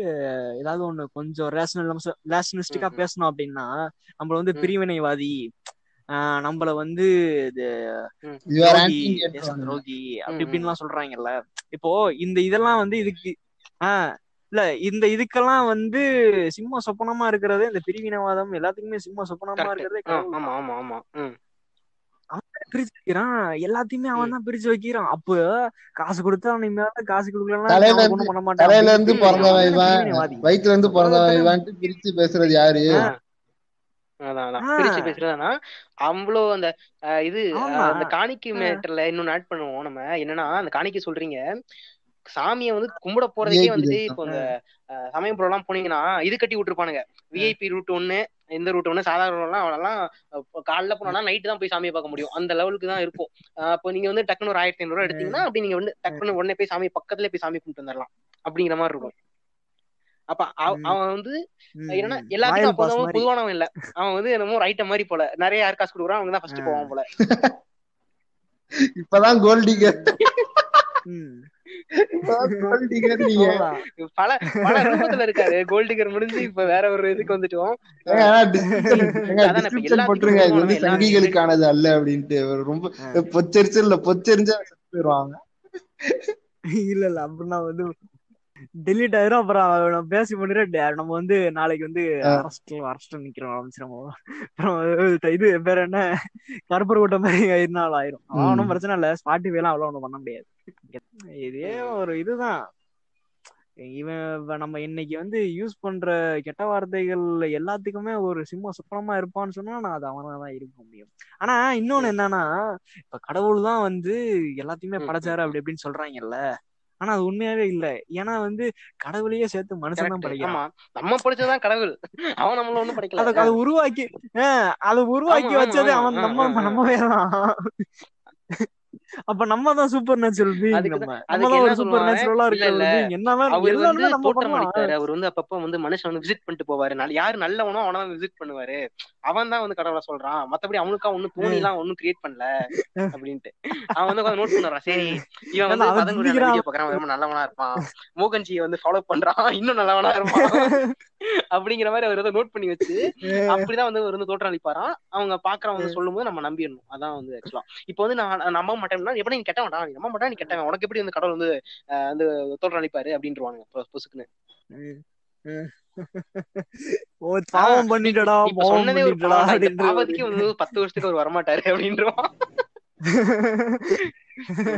A: ஏதாவது ஒண்ணு கொஞ்சம் ரேஷனல் ரேஷனலிஸ்டிக்கா. பேசணும் அப்படின்னா நம்மள வந்து. பிரிவினைவாதி ஆஹ் நம்மள வந்து. துரோகி அப்படி
B: ம்,
A: இப்படின்னு எல்லாம் சொல்றாங்கல்ல இப்போ இந்த இதெல்லாம் வந்து இதுக்கு ஆஹ் இல்ல இந்த இதுக்கெல்லாம் வந்து சிம்ம சொப்பனமா இருக்கிறது இந்த பிரிவினவாதம் எல்லாத்துக்குமே சிம்ம சொப்பனமா. இருக்கிறதே
B: ஆமா ஆமா ஆமா ம்.
A: பிரிச்சு வைக்கிறான். எல்லாத்தையுமே அவன் தான் பிரிச்சு வைக்கிறான். அப்ப காசு கொடுத்தா அவன் மேல காசு
C: இருந்து-
A: ஒண்ணும் பண்ண மாட்டான்.
C: தலையில இருந்து பிறந்தவன்
A: அவன்
C: இவன். வயிற்றுல இருந்து பிறந்தவன் இவன்ட்டு பிரிச்சு பேசுறது யாரு.
B: பிரிச்சு பேசுறதுனா அவ்வளோ அந்த இது அந்த காணிக்கை மேட்டர்ல இன்னொன்னு ஆட் பண்ணுவோம் நம்ம. என்னன்னா அந்த காணிக்கை சொல்றீங்க. சாமியை வந்து கும்பிட போறதுக்கே வந்துட்டு. இப்போ இந்த அஹ், சமயபுரம் எல்லாம் போனீங்கன்னா இது கட்டி விட்டுருப்பானுங்க. விஐபி ரூட் ஒண்ணு இந்த ரூட் ஒண்ணு சாதாரண எல்லாம் அவனெல்லாம் காலைல போனா நைட்டு தான் போய் சாமியை பார்க்க முடியும். அந்த லெவலுக்கு தான் இருக்கும் அப்போ நீங்க வந்து டக்குனு ஒரு ஆயிரத்தி ஐநூறு ரூபா எடுத்தீங்கன்னா அப்படி நீங்க வந்து டக்குனு உடனே போய் சாமி பக்கத்துல போய் சாமி கும்பிட்டு வந்துடலாம் அப்படிங்கிற மாதிரி இருக்கும். அப்ப. அவன் வந்து என்னன்னா. எல்லாத்துக்கும்
A: ராயல்
B: அப்போ
A: பாஸ்
B: வந்து
A: மாதிரி.
B: பொதுவானவன் இல்ல. அவன் வந்து என்னமோ ரைட்ட மாதிரி போல. நிறைய யார் காசு கொடுக்குறான் அவங்க தான் ஃபர்ஸ்ட். போவான் போல.
C: இப்பதான் கோல்டிகர்
B: பல பல ரூபத்துல இருக்காரு. கோல்டிகர் முடிஞ்சு இப்ப வேற ஒரு இதுக்கு வந்துட்டோம்.
C: போட்டுருங்க. இது வந்து சங்கிகளுக்கானது அல்ல அப்படின்ட்டு. ரொம்ப. பொச்சரிச்சல் இல்ல பொச்சரிஞ்சா போயிருவாங்க.
A: இல்ல இல்ல அப்படின்னா வந்து டெலிட் ஆயிரும். அப்புறம் பேசி பண்ணிட்டு நம்ம வந்து நாளைக்கு வந்து அரஸ்ட் அரஸ்ட் நிக்கிறோம். ஆரம்பிச்சிடும் அப்புறம் இது பேர் என்ன? கருப்பர் கூட்டம் மாதிரி ஆயிருந்தாலும் ஆயிரும்
C: ம்.
A: ஒன்றும் பிரச்சனை இல்ல. ஸ்பாட்டிஃபை எல்லாம் அவ்வளவு ஒண்ணும் பண்ண முடியாது. இதே ஒரு இதுதான். இவன் நம்ம இன்னைக்கு வந்து யூஸ் பண்ற கெட்ட வார்த்தைகள் எல்லாத்துக்குமே ஒரு சிம்ம சுப்பனமா இருப்பான்னு சொன்னா நான் அது அவனா தான் இருக்க முடியும். ஆனா இன்னொன்னு என்னன்னா இப்ப கடவுள் தான் வந்து எல்லாத்தையுமே படைச்சாரு அப்படி இப்படின்னு சொல்றாங்கல்ல. ஆனா அது உண்மையாவே இல்ல. ஏன்னா வந்து கடவுளையே சேர்த்து மனுஷன் தான்
B: ஆமா. நம்ம படிச்சதுதான் கடவுள். அவன் நம்மள ஒண்ணும் படிக்கல.
A: அதை அதை உருவாக்கி ஆஹ் அதை உருவாக்கி வச்சது. அவன் நம்ம. நம்மவே தான் அப்ப நம்ம. தான் சூப்பர் நேச்சுரல் பீயிங் நம்ம நம்ம சூப்பர் நேச்சுரலா ஒரு பீயிங் என்னதான்
B: அவர் வந்து
A: நம்ம பண்ணலாம்
B: அவர் வந்து அப்பப்ப வந்து மனுஷன் வந்து விசிட் பண்ணிட்டு போவாரு. யாரு நல்லவனோ அவன விசிட் பண்ணுவாரு. அவன் தான் வந்து கடவுளை சொல்றான். மத்தபடி அவனுக்கா ஒன்னும் தோணி எல்லாம் ஒன்னும் கிரியேட் பண்ணல அப்படின்ட்டு. அவன் வந்து நோட் பண்ணுறான். சரி இவன் வந்து வீடியோ பாக்குறான் ரொம்ப நல்லவனா இருப்பான். மோகன்ஜியை வந்து ஃபாலோ பண்றான். இன்னும் நல்லவனா இருப்பான். அப்படிங்கிற மாதிரி அவர் ஏதோ நோட் பண்ணி வச்சு அப்படிதான் வந்து அவர் வந்து தோற்றம் அளிப்பாராம். அவங்க பாக்குறவங்க வந்து சொல்லும் போது நம்ம நம்பிடணும். அதான் வந்து ஆக்சுவலா இப்போ வந்து நான் நம்ப மாட்டேன்னா எப்படி நீ கெட்ட வேண்டாம் நீ நம்ப மாட்டா நீ கெட்டவன் உனக்கு எப்படி வந்து கடவுள் வந்து அஹ், வந்து தோற்றம் அளிப்பாரு அப்படின்ட்டுருவானுங்க பொ- பொசுக்குன்னு.
A: பாவம் பண்ணிட்டடா
B: சொன்னதே ஒரு
A: ஒரு
B: பாவத்துக்கு வந்து பத்து வருஷத்துக்கு அவர் வரமாட்டாரு அப்படின்றான்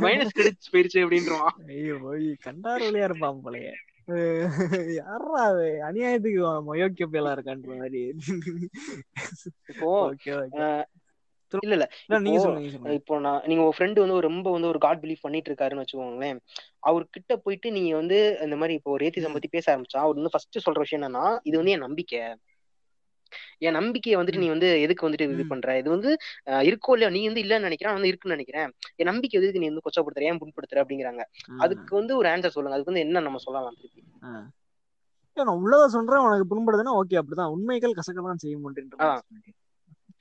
B: மைனஸ் கிரெடிட்ஸ் போயிருச்சு அப்படின்றான்
A: ஐயோ கண்டார் வழியா இருப்பான் போலயே. யாரா அநியாயத்துக்கு மயோக்கிய பேலா இருக்கான்ற மாதிரி.
B: இப்போ இல்ல இல்ல.
A: நீங்க
B: இப்போ நான் நீங்க உங்க ஃப்ரெண்டு வந்து ரொம்ப வந்து ஒரு காட் பிலீவ் பண்ணிட்டு இருக்காருன்னு வச்சுக்கோங்களேன். அவர்கிட்ட போயிட்டு நீங்க வந்து இந்த மாதிரி இப்போ ஒரு ஏத்திசம் பத்தி பேச ஆரம்பிச்சா அவர் வந்து ஃபர்ஸ்ட் சொல்ற விஷயம் என்னன்னா இது வந்து என் நம்பிக்கை. என் நம்பிக்கையை வந்துட்டு நீ வந்து எதுக்கு வந்துட்டு இது. பண்ற? இது வந்து இருக்கோ இல்லையா நீ வந்து இல்லன்னு நினைக்கிறேன் வந்து இருக்குன்னு நினைக்கிறேன். என் நம்பிக்கை எதுக்கு நீ வந்து கொச்சப்படுத்துற? ஏன் புண்படுத்துற? அப்படிங்கிறாங்க. அதுக்கு வந்து ஒரு ஆன்சர் சொல்லுங்க. அதுக்கு வந்து என்ன நம்ம சொல்லலாம் திருப்பி?
A: நான் உள்ளத சொல்றேன் உனக்கு புண்படுதுன்னா ஓகே அப்படிதான். உண்மைகள் கசக்க தான் செய்ய மாட்டேன்ற
B: ஆ.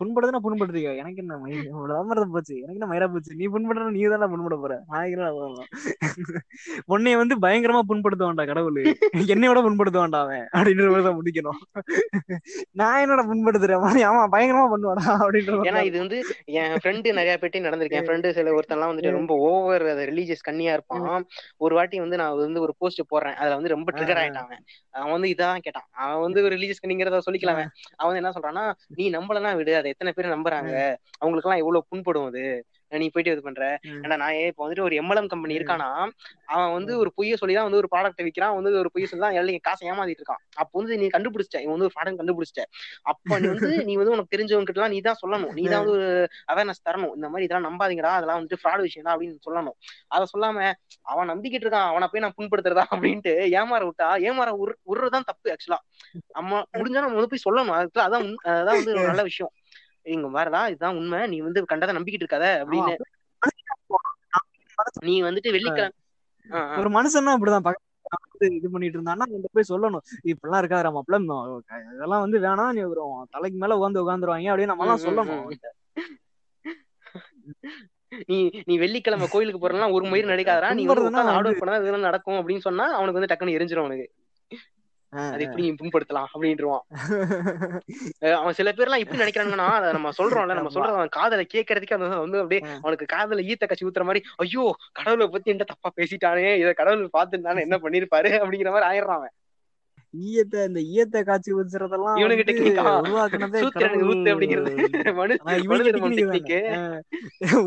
A: புண்படுதுன்னா புண்படுறீங்க எனக்கு என்ன மயி விளம்பரம் போச்சு. எனக்கு என்ன மயிரா போச்சு? நீ புண்படுற நீ தானே புண்பட போற. நாய்கள் உன்னைய வந்து பயங்கரமா புண்படுத்த வேண்டாம் கடவுள். என்னையோட புண்படுத்த வேண்டாம் அவன். அப்படின்ற முடிக்கணும். நான் என்னோட புண்படுத்துறேன்? ஆமா பயங்கரமா பண்ணுவாடா அப்படின்ற
B: ஏன்னா இது வந்து என் ஃப்ரெண்டு நிறைய பேர்ட்டி நடந்திருக்கு. என் ஃப்ரெண்டு சில ஒருத்தன்லாம் வந்துட்டு ரொம்ப ஓவர் ரிலீஜியஸ் கண்ணியா இருப்பான். ஒரு வாட்டி வந்து நான் வந்து ஒரு போஸ்ட் போடுறேன். அதுல வந்து ரொம்ப ட்ரிகர் ஆயிட்டான் அவன். அவன் வந்து இதான் கேட்டான். அவன் வந்து ஒரு ரிலீஜியஸ் கண்ணிங்கிறத சொல்லிக்கலாம் அவன். என்ன சொல்றான்னா நீ நம்பலன்னா விடு அதை எத்தனை பேர் நம்புறாங்க? அவங்களுக்கு எல்லாம் எவ்வளவு புண்படும் அது? நீ போயிட்டு இது பண்ற. ஏன்னா நான் இப்ப வந்துட்டு ஒரு எம்எல்எம் கம்பெனி இருக்கானா அவன் வந்து ஒரு பொய்ய சொல்லி தான் வந்து ஒரு ப்ராடக்ட் விற்கிறான் வந்து ஒரு பொய்ய சொல்லி தான் எல்லாம் காசை ஏமாத்திட்டு இருக்கான். அப்போ வந்து நீ கண்டுபிடிச்சிட்ட. இவன் வந்து ஒரு ப்ராடக்ட் கண்டுபிடிச்சிட்ட. அப்ப நீ வந்து நீ வந்து உனக்கு தெரிஞ்சவங்க கிட்ட நீ தான் சொல்லணும். நீ தான் வந்து ஒரு அவேர்னஸ் தரணும். இந்த மாதிரி இதெல்லாம் நம்பாதீங்கடா. அதெல்லாம் வந்துட்டு ஃப்ராட் விஷயம் அப்படின்னு சொல்லணும். அதை சொல்லாம அவன் நம்பிக்கிட்டு இருக்கான். அவனை போய் நான் புண்படுத்துறதா அப்படின்ட்டு ஏமாற விட்டா ஏமாற உரு உருறதான் தப்பு ஆக்சுவலா நம்ம முடிஞ்சா நம்ம வந்து போய் சொல்லணும். அதுக்கு அதான் அதான் வந்து ஒரு நல்ல விஷயம். இங்க வரதா இதுதான் உண்மை. நீ வந்து கண்டதை நம்பிக்கிட்டு இருக்காத அப்படின்னு நீ வந்துட்டு வெள்ளிக்கிழமை.
A: ஒரு மனுஷன்னா அப்படிதான். இது பண்ணிட்டு இருந்தான்னா அவன்கிட்ட போய் சொல்லணும். இப்படிலாம் இருக்காது மாப்பிள்ள இதெல்லாம் வந்து வேணாம். நீ ஒரு தலைக்கு மேல உட்காந்து உட்காந்துருவாங்க அப்படின்னு நம்ம எல்லாம் சொல்லணும்.
B: நீ நீ வெள்ளிக்கிழமை கோயிலுக்கு போறலாம் ஒரு மயிர் நடக்காதடா. நீ ஆர்டர் பண்ணா இதெல்லாம் நடக்கும் அப்படின்னு சொன்னா அவனுக்கு வந்து டக்குன்னு எரிஞ்சிரும் அவனுக்கு. அது எப்படி புண்படுத்தலாம் அப்படின்ட்டுருவான் அவன் சில பேர் எல்லாம் எப்படி நினைக்கிறாங்கன்னா அதை நம்ம சொல்றோம்ல நம்ம
A: ஆமா.
B: சொல்றோம் அவன் காதல கேட்கறதுக்கு அந்த வந்து அப்படியே. அவனுக்கு காதல ஈத்த கட்சி ஊத்துற மாதிரி ஐயோ கடவுளை பத்தி என்ன தப்பா பேசிட்டானே இதை கடவுள் பார்த்துருந்தானே என்ன பண்ணிருப்பாரு அப்படிங்கிற மாதிரி ஆயிடுறான் அவன்
A: ஈயத்தை இந்த ஈயத்தை காய்ச்சி ஊத்துறதெல்லாம்
B: இவனுக்கு டெக்னிக்கா
A: உருவாக்குனதே
B: ஊத்து அப்படிங்கிறது.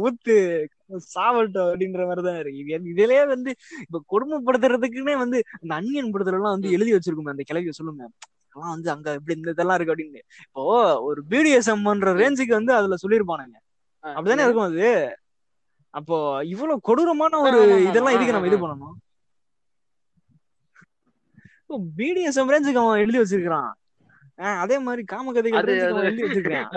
A: ஊத்து சாவட்டும் அப்படின்ற மாதிரிதான் இருக்கு. இது- இதுலயே வந்து இப்ப கொடுமைப்படுத்துறதுக்குன்னே வந்து இந்த அந்நியன் படத்துல எல்லாம் வந்து எழுதி வச்சிருக்குமே அந்த கிளவிய சொல்லுங்க அதெல்லாம் வந்து அங்க இப்படி இந்த இதெல்லாம் இருக்கு அப்படின்னு. இப்போ ஒரு பிடிஎஸ்எம்ன்ற ரேஞ்சுக்கு வந்து அதுல சொல்லிருப்பானுங்க அப்படிதானே இருக்கும் அது? அப்போ இவ்வளவு கொடூரமான ஒரு இதெல்லாம். இதுக்கு நம்ம இது பண்ணணும்? பிடிஎஸ்எம் ரேஞ்சுக்கு அவன் எழுதி வச்சிருக்கான் அதே மாதிரி அவன்
B: அது
A: எழுதி வச்சிருக்கான்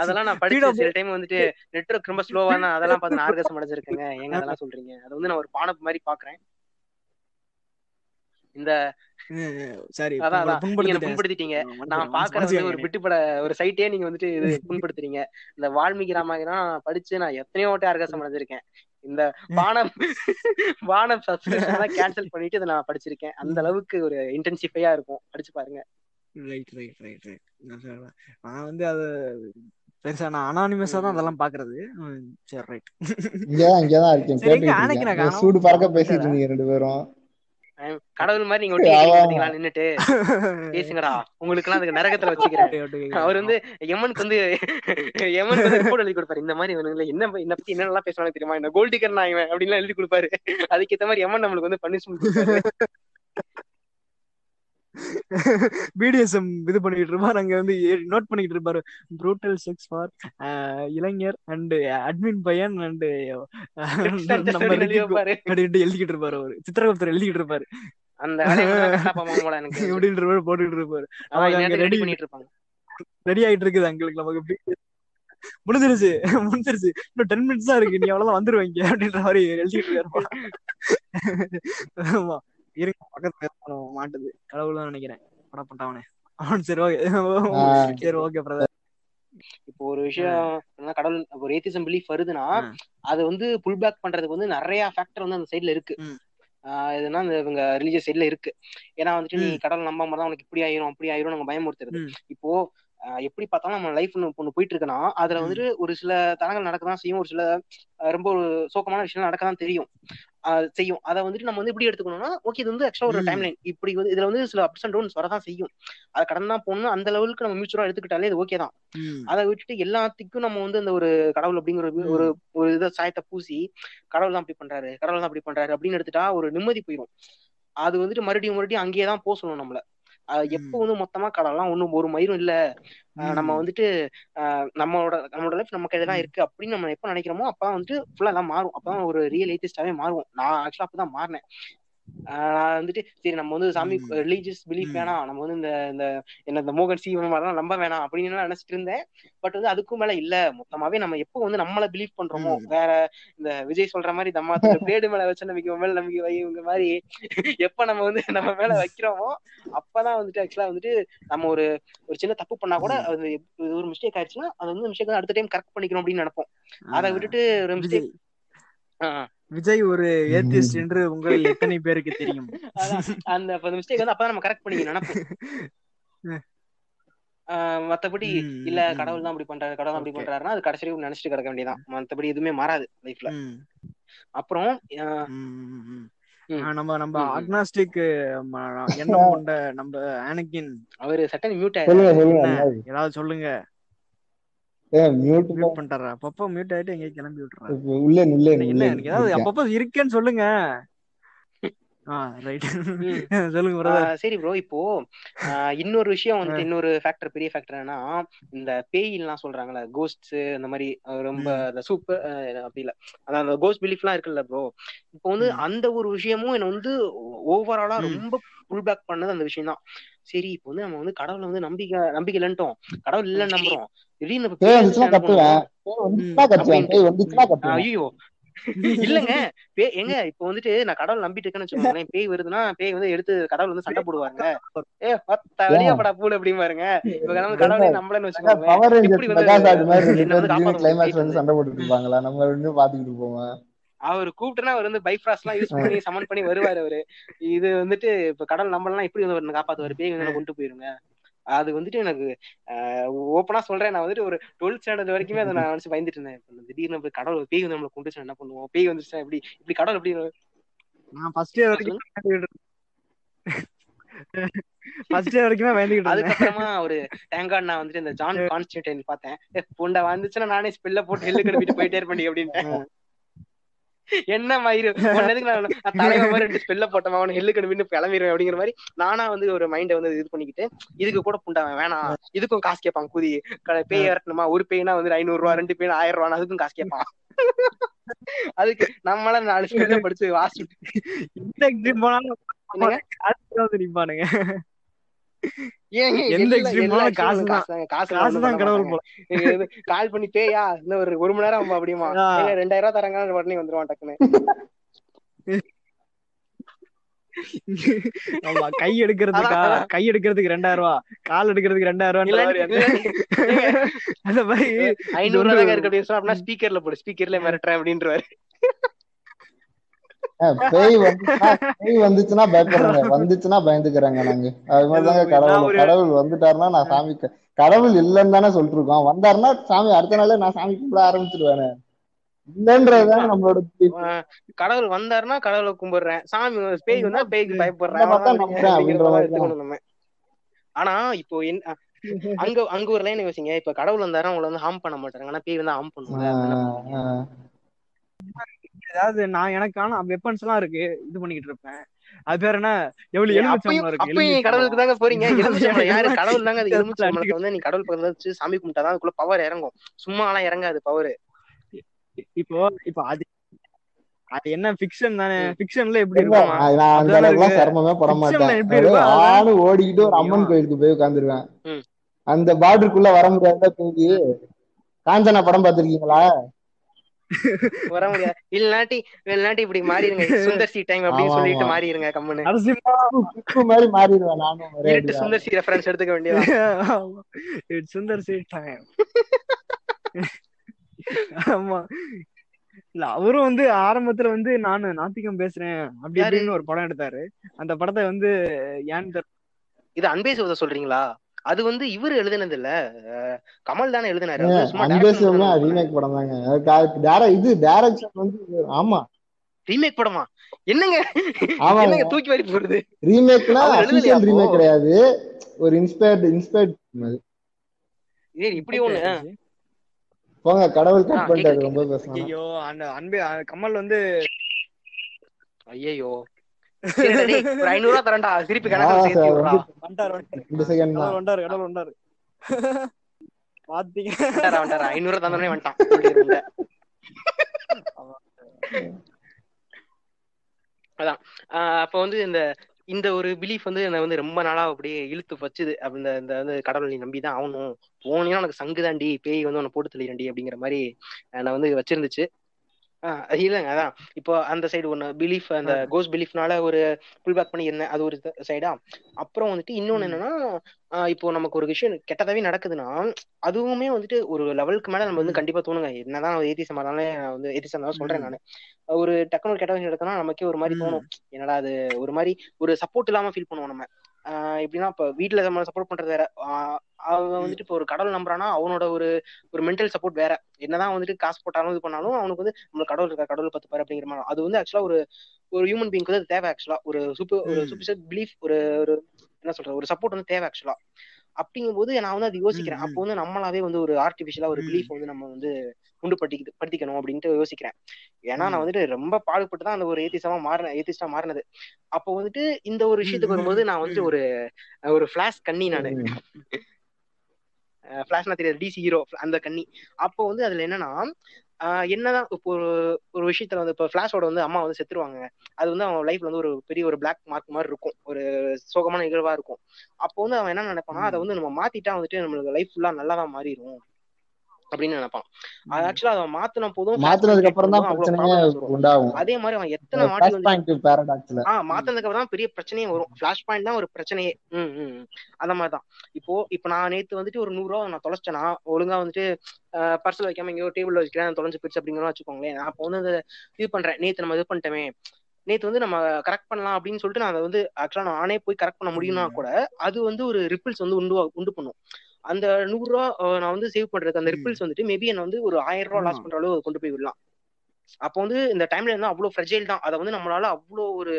B: அதெல்லாம் நான் படிச்சேன் சில டைம் வந்துட்டு நெட்வொர்க் ரொம்ப ஸ்லோவா தான் அதெல்லாம் பார்த்து நான் ஆர்கசம் அடைஞ்சிருக்கேங்க. ஏங்க அதெல்லாம் சொல்றீங்க? அது வந்து நான் ஒரு பானப் மாதிரி பாக்குறேன் இந்த
A: சரி
B: அதான் புண்படுத்திட்டீங்க. நான்
A: மன்னிச்சிடுங்க,
B: பாக்குற வந்து ஒரு. விட்டுப்பட ஒரு சைட்டே நீங்க வந்துட்டு இது புண்படுத்துறீங்க. இந்த வால்மீகி ராமாயணம் படிச்சு நான் எத்தனையோ வாட்டி அடைஞ்சிருக்கேன். இந்த வானம் வானம் சப்ஸ்கிரிப்ஷன் கேன்சல் பண்ணிட்டு இதை நான் படிச்சிருக்கேன். அந்த அளவுக்கு ஒரு இன்டென்சிஃபையா இருக்கும். படிச்சு பாருங்க.
A: ரைட் ரைட் ரைட் ரைட் நான் வந்து அது பெருசா நான் அனானிமஸா தான் அதெல்லாம் பாக்குறது. சரி ரைட் சரி, எங்க
C: கேட்டுக்கிட்டு
A: ஆனைக்கு
C: இருக்கேன். சூடு பறக்க. பேசிட்டு இருந்தீங்க ரெண்டு பேரும்.
B: கடவுள் மாதிரி நீங்க ஒட்டி நின்னுட்டு? பேசுங்கடா. உங்களுக்கு எல்லாம் அதுக்கு நரகத்துல வச்சுக்கிறேன். அவர் வந்து எமனுக்கு வந்து எமனுக்கு வந்து ரிப்போர்ட் எழுதி கொடுப்பாரு. இந்த மாதிரி இவனுங்கள என்ன என்ன பத்தி என்னெல்லாம் பேசுவாங்க தெரியுமா? இந்த கோல்டிகர் நான் இவன் அப்படின்லாம் எழுதி கொடுப்பாரு. அதுக்கேத்த மாதிரி எமன் நம்மளுக்கு வந்து பனிஷ்மெண்ட்
A: பிடிஎஸ்எம் இது பண்ணிட்டு இருப்பாரு. அங்க வந்து நோட் பண்ணிட்டு இருப்பாரு. ப்ரூட்டல் செக்ஸ் ஃபார் இளைஞர் அண்ட் அட்மின் பையன் அண்ட் நம்ம ரிக்கி
B: பாரு
A: அப்படின்ட்டு எழுதிக்கிட்டு இருப்பாரு அவரு. சித்திரகுப்தர் எழுதிக்கிட்டு இருப்பாரு.
B: அந்த
A: மாதிரி போட்டுட்டு இருப்பாரு. அவங்க
B: ரெடி பண்ணிட்டு இருப்பாங்க
A: ரெடி ஆயிட்டு இருக்குது அங்களுக்கு நமக்கு முடிஞ்சிருச்சு முடிஞ்சிருச்சு. இன்னும் டென் மினிட்ஸ் தான் இருக்கு. நீ அவ்வளவுதான் வந்துருவீங்க அப்படின்ற மாதிரி எழுதிட்டு இருப்பா ஆமா. இருங்க பக்கத்துல மாட்டுது. கடவுள் தான் நினைக்கிறேன் படப்பட்டவனே அவன் சரி ஓகே. சரி ஓகே பிரதர்
B: இப்போ ஒரு விஷயம் கடவுள் ஒரு ஏத்திசம் பிலீஃப் வருதுன்னா. அது வந்து புல் பேக் பண்றதுக்கு வந்து நிறைய ஃபேக்டர் வந்து அந்த சைடுல இருக்கு. இதுனா இந்த இவங்க ரிலீஜியஸ் சைடுல இருக்கு. ஏன்னா வந்துட்டு நீ. கடவுள் நம்பாம தான் உனக்கு இப்படி ஆயிரும் அப்படி ஆயிரும் நம்ம பயமுறுத்துறது. இப்போ எப்படி பார்த்தாலும் நம்ம லைஃப் ஒண்ணு போயிட்டு இருக்குன்னா அதுல. வந்துட்டு ஒரு சில தடங்கள் நடக்கதான் செய்யும். ஒரு சில ரொம்ப ஒரு சோகமான விஷயம் நடக்கதான் தெரியும். செய்யும் அதை வந்துட்டு நம்ம வந்து எப்படி எடுத்துக்கணும்னா ஓகே இது வந்து ஆக்சுவலா ஒரு. டைம் லைன் இப்படி வந்து இதுல வந்து சில அப்ஸ் அண்ட் டவுன்ஸ் வரதான் செய்யும் அதை கடந்து தான் போகணும் அந்த லெவலுக்கு நம்ம மியூச்சுவலா எடுத்துக்கிட்டாலே இது ஓகே தான். அதை விட்டுட்டு எல்லாத்துக்கும் நம்ம வந்து அந்த ஒரு கடவுள் அப்படிங்கிற ஒரு. ஒரு இதை சாயத்தை பூசி கடவுள் தான் அப்படி பண்றாரு கடவுள் தான் அப்படி பண்றாரு அப்படின்னு எடுத்துட்டா ஒரு நிம்மதி போயிடும் அது வந்துட்டு மறுபடியும் மறுபடியும் அங்கேயே தான் போக சொல்லணும் நம்மள எப்போ. வந்து மொத்தமா கடவுள்லாம் ஒண்ணும் ஒரு மயிரும் இல்ல நம்ம. வந்துட்டு நம்மளோட நம்மளோட லைஃப் நம்ம கையில தான். இருக்கு அப்படின்னு நம்ம எப்ப நினைக்கிறோமோ அப்பதான் வந்துட்டு ஃபுல்லா எல்லாம் மாறும் அப்பதான் ஒரு ரியல் ஏத்திஸ்டாவே மாறும் நான் ஆக்சுவலா அப்பதான் மாறினேன் நான் வந்துட்டு சரி நம்ம வந்து சாமி. Religious belief. வேணாம் நம்ம வந்து இந்த இந்த என்ன இந்த மோகன் சி மாதிரிலாம் நம்ப வேணாம் அப்படின்னு நான் நினைச்சிட்டு இருந்தேன் பட் வந்து அதுக்கும் மேல இல்ல மொத்தமாவே நம்ம எப்போ வந்து நம்மள பிலீவ் பண்றோமோ. வேற இந்த விஜய் சொல்ற மாதிரி தம்மாத்துல பிளேடு மேல வச்ச நம்பிக்கை மேல நம்பிக்கை வை இவங்க மாதிரி எப்ப நம்ம வந்து நம்ம மேல வைக்கிறோமோ அப்பதான் வந்துட்டு ஆக்சுவலா வந்துட்டு நம்ம ஒரு ஒரு சின்ன தப்பு பண்ணா கூட. அது ஒரு மிஸ்டேக் ஆயிடுச்சுன்னா அது வந்து மிஸ்டேக் அடுத்த டைம் கரெக்ட் பண்ணிக்கணும் அப்படின்னு நினைப்போம் அதை விட்டுட்டு ஒரு மிஸ்டேக்
A: விஜய் ஒரு ஏத்தியஸ்ட் என்று உங்களில் எத்தனை பேருக்கு தெரியும்?
B: அந்த அந்த மிஸ்டேக் வந்து அப்பதான் நம்ம கரெக்ட் பண்ணிக்க நினைப்போம். ஆஹ் மத்தபடி இல்ல. கடவுள் தான் அப்படி பண்றாரு கடவுள் தான் அப்படி. பண்றாருன்னா அது கடைசி வரைக்கும் நினைச்சிட்டு கிடக்க வேண்டியதான் மத்தபடி எதுவுமே மாறாது லைஃப்ல. அப்புறம்
A: நம்ம நம்ம. அக்னாஸ்டிக் எண்ணம் கொண்ட நம்ம ஆனக்கின்
B: அவரு சட்டன் மியூட்
A: ஏதாவது சொல்லுங்க.
C: மியூட்
A: மியூட் பண்ணிட்டாரா? அப்பப்போ மியூட் ஆயிட்டு கிளம்பி விட்டுறா
C: உள்ள
A: எனக்கு ஏதாவது அப்பப்போ இருக்கேன்னு சொல்லுங்க.
B: சரி ப்ரோ இப்போ ஆஹ் இன்னொரு விஷயம் வந்துட்டு இன்னொரு ஃபேக்டர் பெரிய ஃபேக்டர் என்னன்னா இந்த பேயிலாம் சொல்றாங்கல்ல கோஸ்ட்ஸ் இந்த மாதிரி ரொம்ப
A: ம்.
B: இந்த சூப்பர் அப்படி இல்ல. அதான் அந்த கோஸ்ட் பிலீஃப்லாம் இருக்குல்ல ப்ரோ இப்போ வந்து. அந்த ஒரு விஷயமும் என்ன வந்து ஓவராலா. ரொம்ப புல் பேக் பண்ணது அந்த விஷயம் தான் சரி இப்போ வந்து நம்ம வந்து கடவுளை வந்து நம்பிக்கை நம்பிக்கை இல்லன்ட்டோம் கடவுள் இல்லைன்னு நம்புறோம். திடீர்னு
C: பேய்
B: பேய்
C: பேய் பேய்
B: ஐயோ இல்லங்க. பே எங்க? இப்ப வந்துட்டு நான் கடவுள் நம்பிட்டு இருக்கேன்னு வச்சுக்கோங்களேன். பேய் வருதுன்னா பேய் வந்து எடுத்து கடவுள் வந்து சண்டை போடுவாங்க ஏ பத்த வெளிய படா பூல் அப்படிம்பாருங்க இப்ப கடவுள் கடவுளே நம்மளன்னு வந்து
C: சண்டை போட்டுட்டு இருப்பாங்களா? நம்ம ரெண்டும் பாத்துக்கிட்டு போவோம்
B: அவர் கூப்பிட்டுனா அவர் வந்து பைஃப்ராஸ் எல்லாம் யூஸ் பண்ணி சமன் பண்ணி வருவாரு அவரு. இது வந்துட்டு இப்ப கடவுள் நம்மளெல்லாம் எப்படி வந்து அவரை காப்பாத்துவாரு? பேய் வந்து கொண்டு போயிருங்க. அது வந்துட்டு எனக்கு ஓப்பனா சொல்றேன். நான் வந்துட்டு ஒரு டுவெல்த் ஸ்டாண்டர்ட் வரைக்குமே அதை நான் நினைச்சு பயந்துட்டு இருந்தேன். திடீர்னு போய் கடவுள் பேய் வந்து நம்மளை கொண்டுச்சு என்ன பண்ணுவோம்? பேய் வந்துச்சுன்னா எப்படி இப்படி கடவுள் எப்படி
A: நான் ஃபர்ஸ்ட் இயர் வரைக்கும் ஃபர்ஸ்ட் இயர் வரைக்குமே பயந்துகிட்டு
B: அதுக்கப்புறமா ஒரு தேங்காய் நான் வந்துட்டு இந்த ஜான் கான்ஸ்டன்டைன் பார்த்தேன். புண்டை வந்துச்சுன்னா நானே ஸ்பெல்ல போட்டு ஹெல்லு கிளப்பிட்டு போயிட்டே இருப்பேன் அப்படின்ட்டேன். என்ன மயிறு? மாதிரி ரெண்டு ஸ்பெல்ல போட்டவன் அவனை ஹெல்லு கிளம்பிட்டு கிளம்பிடுவேன் அப்படிங்கிற மாதிரி நானா வந்து ஒரு மைண்டை வந்து இது பண்ணிக்கிட்டு இதுக்கு கூட புண்டாவன் வேணாம். இதுக்கும் காசு கேட்பான் கூதி. பேய் இறக்கணுமா ஒரு பேய்னா வந்து ஐநூறு ரூபா ரெண்டு பேய் ஆயிரம் ரூபா அதுக்கும் காசு கேட்பான். அதுக்கு நம்மளால நாலு ஸ்பெல்ல படிச்சு வாசிட்டு
A: போனாலும் நிப்பானுங்க. எந்த extreme காசு
B: காசு தாங்க. காசு
A: தான் கடவுள். போல.
B: கால் பண்ணி பேயா இன்னும் ஒரு ஒரு மணி நேரம் அப்படிமா. ரெண்டாயிரம் ரூபாய் தரங்க உடனே வந்துருவான் டக்குன்னு.
A: ஆமா கை எடுக்கிறதுக்கா. கை எடுக்கிறதுக்கு ரெண்டாயிரம் ரூபா. கால் எடுக்கிறதுக்கு ரெண்டாயிரம் ரூபாய் அந்த மாதிரி
B: ஐநூறு ரூபாய் இருக்கு அப்படின்னு சொன்னா ஸ்பீக்கர்ல போடு ஸ்பீக்கர்ல மிரட்டுறேன் அப்படின்றாரு
C: அஹ் பேய் பேய் வந்துச்சுன்னா பயப்படுறாங்க வந்துச்சுன்னா பயந்துக்கிறாங்க நாங்க. அது மாதிரிதாங்க கடவுள். கடவுள் வந்துட்டாருன்னா நான் சாமி கடவுள் இல்லைன்னு தானே சொல்லிட்டு இருக்கோம் வந்தாருன்னா சாமி அடுத்த நாளே நான் சாமி கும்பிட ஆரம்பிச்சிருவேனே. இல்லன்றதுதானே நம்மளோட
B: கடவுள் வந்தாருன்னா கடவுளை கும்பிடுறேன். சாமி பேய் வந்தா பேய்க்கு பயப்படுறேன். ஆனா இப்போ அங்க அங்க ஒரு லைன் யோசிங்க. இப்ப கடவுள் வந்தாருன்னா உங்களை வந்து ஹார்ம் பண்ண மாட்டாங்க. ஆனா பேய் வந்து ஹார்ம் பண்ணுவாங்க.
A: அதாவது நான் எனக்கான வெப்பன்ஸ் எல்லாம் இருக்கு இது பண்ணிக்கிட்டு இருப்பேன் அது பேர் என்ன? எவ்வளவு
B: அப்பயும்
A: எலுமிச்சம்பழம் இருக்கு?
B: அப்பயும் நீ கடவுளுக்கு. தாங்க போறீங்க. எலுமிச்சம்பழம் யாரு? கடவுள் தாங்க அது.
A: எல்லாம்
B: எலுமிச்சம்பழத்தை வந்து நீ கடவுள் பக்கத்துல வச்சு சாமி கும்பிட்டாதான் அதுக்குள்ள பவர் இறங்கும். சும்மா எல்லாம் இறங்காது பவர்
A: இப்போ இப்போ அது அது என்ன ஃபிக்ஷன் தானே? ஃபிக்ஷன்ல எப்படி இருக்கும்?
C: நான் அந்த
A: இருக்கு.
C: சிரமமே பட மாட்டேன். ஆளு ஓடிக்கிட்டு ஒரு அம்மன். கோயிலுக்கு போய் உட்காந்துருவேன்
B: ம்.
C: அந்த பார்டருக்குள்ள வர முடியாத பேய் காஞ்சனா படம் பார்த்திருக்கீங்களா?
B: வர முடியாது இல்லாட்டி இல்லாட்டி இப்படி மாறிடுங்க சுந்தர் சி டைம் அப்படின்னு சொல்லிட்டு. மாறிடுங்க
C: குக்கு மாதிரி மாறிடுவேன் நானும் ஒரே
B: இருட்டு
C: அடியா.
B: சுந்தர் சி ரெஃபரன்ஸ் எடுத்துக்க வேண்டியதா
D: சுந்தர் சி டைம் ஆமா இல்ல அவரும் வந்து ஆரம்பத்துல வந்து நானு நாத்திகம் பேசுறேன் அப்படி
B: யாரு?
D: இப்படின்னு ஒரு படம் எடுத்தாரு அந்த படத்தை வந்து ஏன்னு தெரியல.
B: இது அன்பே சொல்றீங்களா அது வந்து இவர் எழுதுனது இல்ல கமல் தானே எழுதினாரு. சும்மா
C: ரீமேக் படம் தாங்க. இது டைரக்ஷன் வந்து ஆமா.
B: ரீமேக் படமா? என்னங்க. என்னங்க தூக்கி வாரி போடுது
C: ரீமேக்னா அபிஷியல் ரீமேக்? கிடையாது. ஒரு இன்ஸ்பயர்ட் இன்ஸ்பயர்ட்
B: ஏய் இப்படி ஒண்ணு.
C: போங்க கடவுள் கட் பண்ணிட்டாரு ரொம்ப பேசலாம்
D: ஐயோ அந்த அன்பே கமல் வந்து
B: ஐயோ ஒரு ஐநூறு ரூபா தரேன்டா. திருப்பி கணக்கு
D: பாத்தீங்க.
B: ஐநூறு ரூபா தந்தோடனே வந்துட்டான். அதான். ஆஹ் அப்ப வந்து இந்த இந்த ஒரு பிலீஃப் வந்து என்னை வந்து ரொம்ப நாளா அப்படியே இழுத்து வச்சுது. அப்ப இந்த இந்த வந்து கடவுள் நீ நம்பி தான் ஆகணும். போனீங்கன்னா உனக்கு சங்குதாண்டி பேய் வந்து உன்னை போட்டு தள்ளிடண்டி அப்படிங்கிற மாதிரி என்னை வந்து வச்சிருந்துச்சு. இல்லைங்க அதான். இப்போ அந்த சைடு ஒன்று பிலீஃப் அந்த கோஸ் பிலீஃப்னால ஒரு புல் பேக் பண்ணி இருந்தேன் அது ஒரு சைடா அப்புறம் வந்துட்டு இன்னொன்னு என்னன்னா இப்போ நமக்கு ஒரு விஷயம் கெட்டதாவே நடக்குதுன்னா அதுவுமே வந்துட்டு ஒரு லெவலுக்கு மேல நம்ம வந்து கண்டிப்பா தோணுங்க. என்னதான் ஏத்திசம் இருந்தாலும் நான் வந்து ஏத்திசம் தான் சொல்றேன் நானு. ஒரு டக்குனு ஒரு கெட்ட விஷயம் நடக்குன்னா நமக்கே ஒரு மாதிரி. தோணும். என்னடா அது ஒரு மாதிரி ஒரு சப்போர்ட் இல்லாம ஃபீல் பண்ணுவோம் நம்ம. எப்படின்னா இப்ப வீட்டுல நம்ம சப்போர்ட் பண்றது வேற. அவன் வந்துட்டு இப்போ ஒரு கடவுள் நம்புறானா அவனோட ஒரு ஒரு மென்டல் சப்போர்ட் வேற. என்னதான் வந்துட்டு காசு போட்டாலும் இது பண்ணாலும் அவனுக்கு வந்து நம்ம கடவுள் இருக்கா கடவுள் பத்து பாரு அப்படிங்கிற மாதிரி. அது வந்து ஆக்சுவலா ஒரு ஒரு ஹியூமன் பீங்க்கு வந்து அது தேவை ஆக்சுவலா ஒரு சூப்பர் ஒரு. சூப்பர் பிலீஃப் ஒரு ஒரு என்ன சொல்றது ஒரு சப்போர்ட் வந்து தேவை ஆக்சுவலா அப்படிங்கும்போது நான் வந்து அது யோசிக்கிறேன். அப்போ வந்து நம்மளாவே வந்து ஒரு ஆர்டிபிஷியலா ஒரு. பிலீஃப் வந்து நம்ம வந்து உண்டு படுத்தி படுத்திக்கணும் அப்படின்ட்டு யோசிக்கிறேன். ஏன்னா நான். வந்துட்டு ரொம்ப பாடுபட்டு தான் அந்த ஒரு ஏத்திசமா மாறின ஏத்திஸ்டா மாறினது. அப்போ வந்துட்டு இந்த ஒரு விஷயத்துக்கு வரும்போது நான் வந்துட்டு. ஒரு ஒரு ஃபிளாஷ் கண்ணி நானு. ஃபிளாஷ்னா தெரியாது டிசி ஹீரோ அந்த கண்ணி. அப்போ வந்து அதுல என்னன்னா என்னதான் இப்போ ஒரு ஒரு விஷயத்துல வந்து இப்போ ஃபிளாஷோட வந்து அம்மா வந்து செத்துருவாங்க. அது வந்து அவன் லைஃப்ல வந்து ஒரு பெரிய ஒரு பிளாக் மார்க் மாதிரி இருக்கும். ஒரு சோகமான நிகழ்வா இருக்கும். அப்போ வந்து அவன் என்ன நினைப்பானா அதை வந்து நம்ம மாத்திட்டா வந்துட்டு நம்மளுக்கு லைஃப் ஃபுல்லா நல்லாதான் மாறிடும் அப்படின்னு நினைப்பான். அது ஆக்சுவலா அவன் மாத்தின போதும்
C: மாத்தினதுக்கு அப்புறம் தான்
B: அதே மாதிரி அவன் எத்தனை வாட்டி ஆஹ் மாத்தினதுக்கு அப்புறம் தான் பெரிய பிரச்சனையே வரும். ஃபிளாஷ் பாயிண்ட் தான் ஒரு பிரச்சனையே. ம் ம் ம். அந்த மாதிரிதான் இப்போ இப்போ நான் நேத்து வந்துட்டு ஒரு நூறு ரூபா நான் தொலைச்சேன்னா ஒழுங்கா வந்துட்டு பர்சல் வைக்காம எங்கேயோ டேபிள் வச்சுக்கிறேன் தொலைஞ்சு போயிடுச்சு அப்படிங்கிற வச்சுக்கோங்களேன். நான் அப்போ வந்து இது பண்றேன். நேத்து நம்ம இது பண்ணிட்டோமே. நேத்து வந்து நம்ம கரெக்ட் பண்ணலாம் அப்படின்னு சொல்லிட்டு நான் அதை வந்து ஆக்சுவலா நானே போய் கரெக்ட் பண்ண முடியும்னா கூட அது வந்து ஒரு ரிப்பிள்ஸ் வந்து உண்டு உண்டு பண்ணும். அந்த நூறு ரூபா நான் வந்து சேவ் பண்றதுக்கு அந்த. ரிப்பிள்ஸ் வந்துட்டு மேபி என்ன வந்து ஒரு ஆயிரம் ரூபா லாஸ். பண்ற அளவு கொண்டு போய் விடலாம். அப்போ வந்து இந்த டைம்ல இருந்தா அவ்வளவு ஃப்ரெஜைல் தான். அதை வந்து நம்மளால அவ்வளோ ஒரு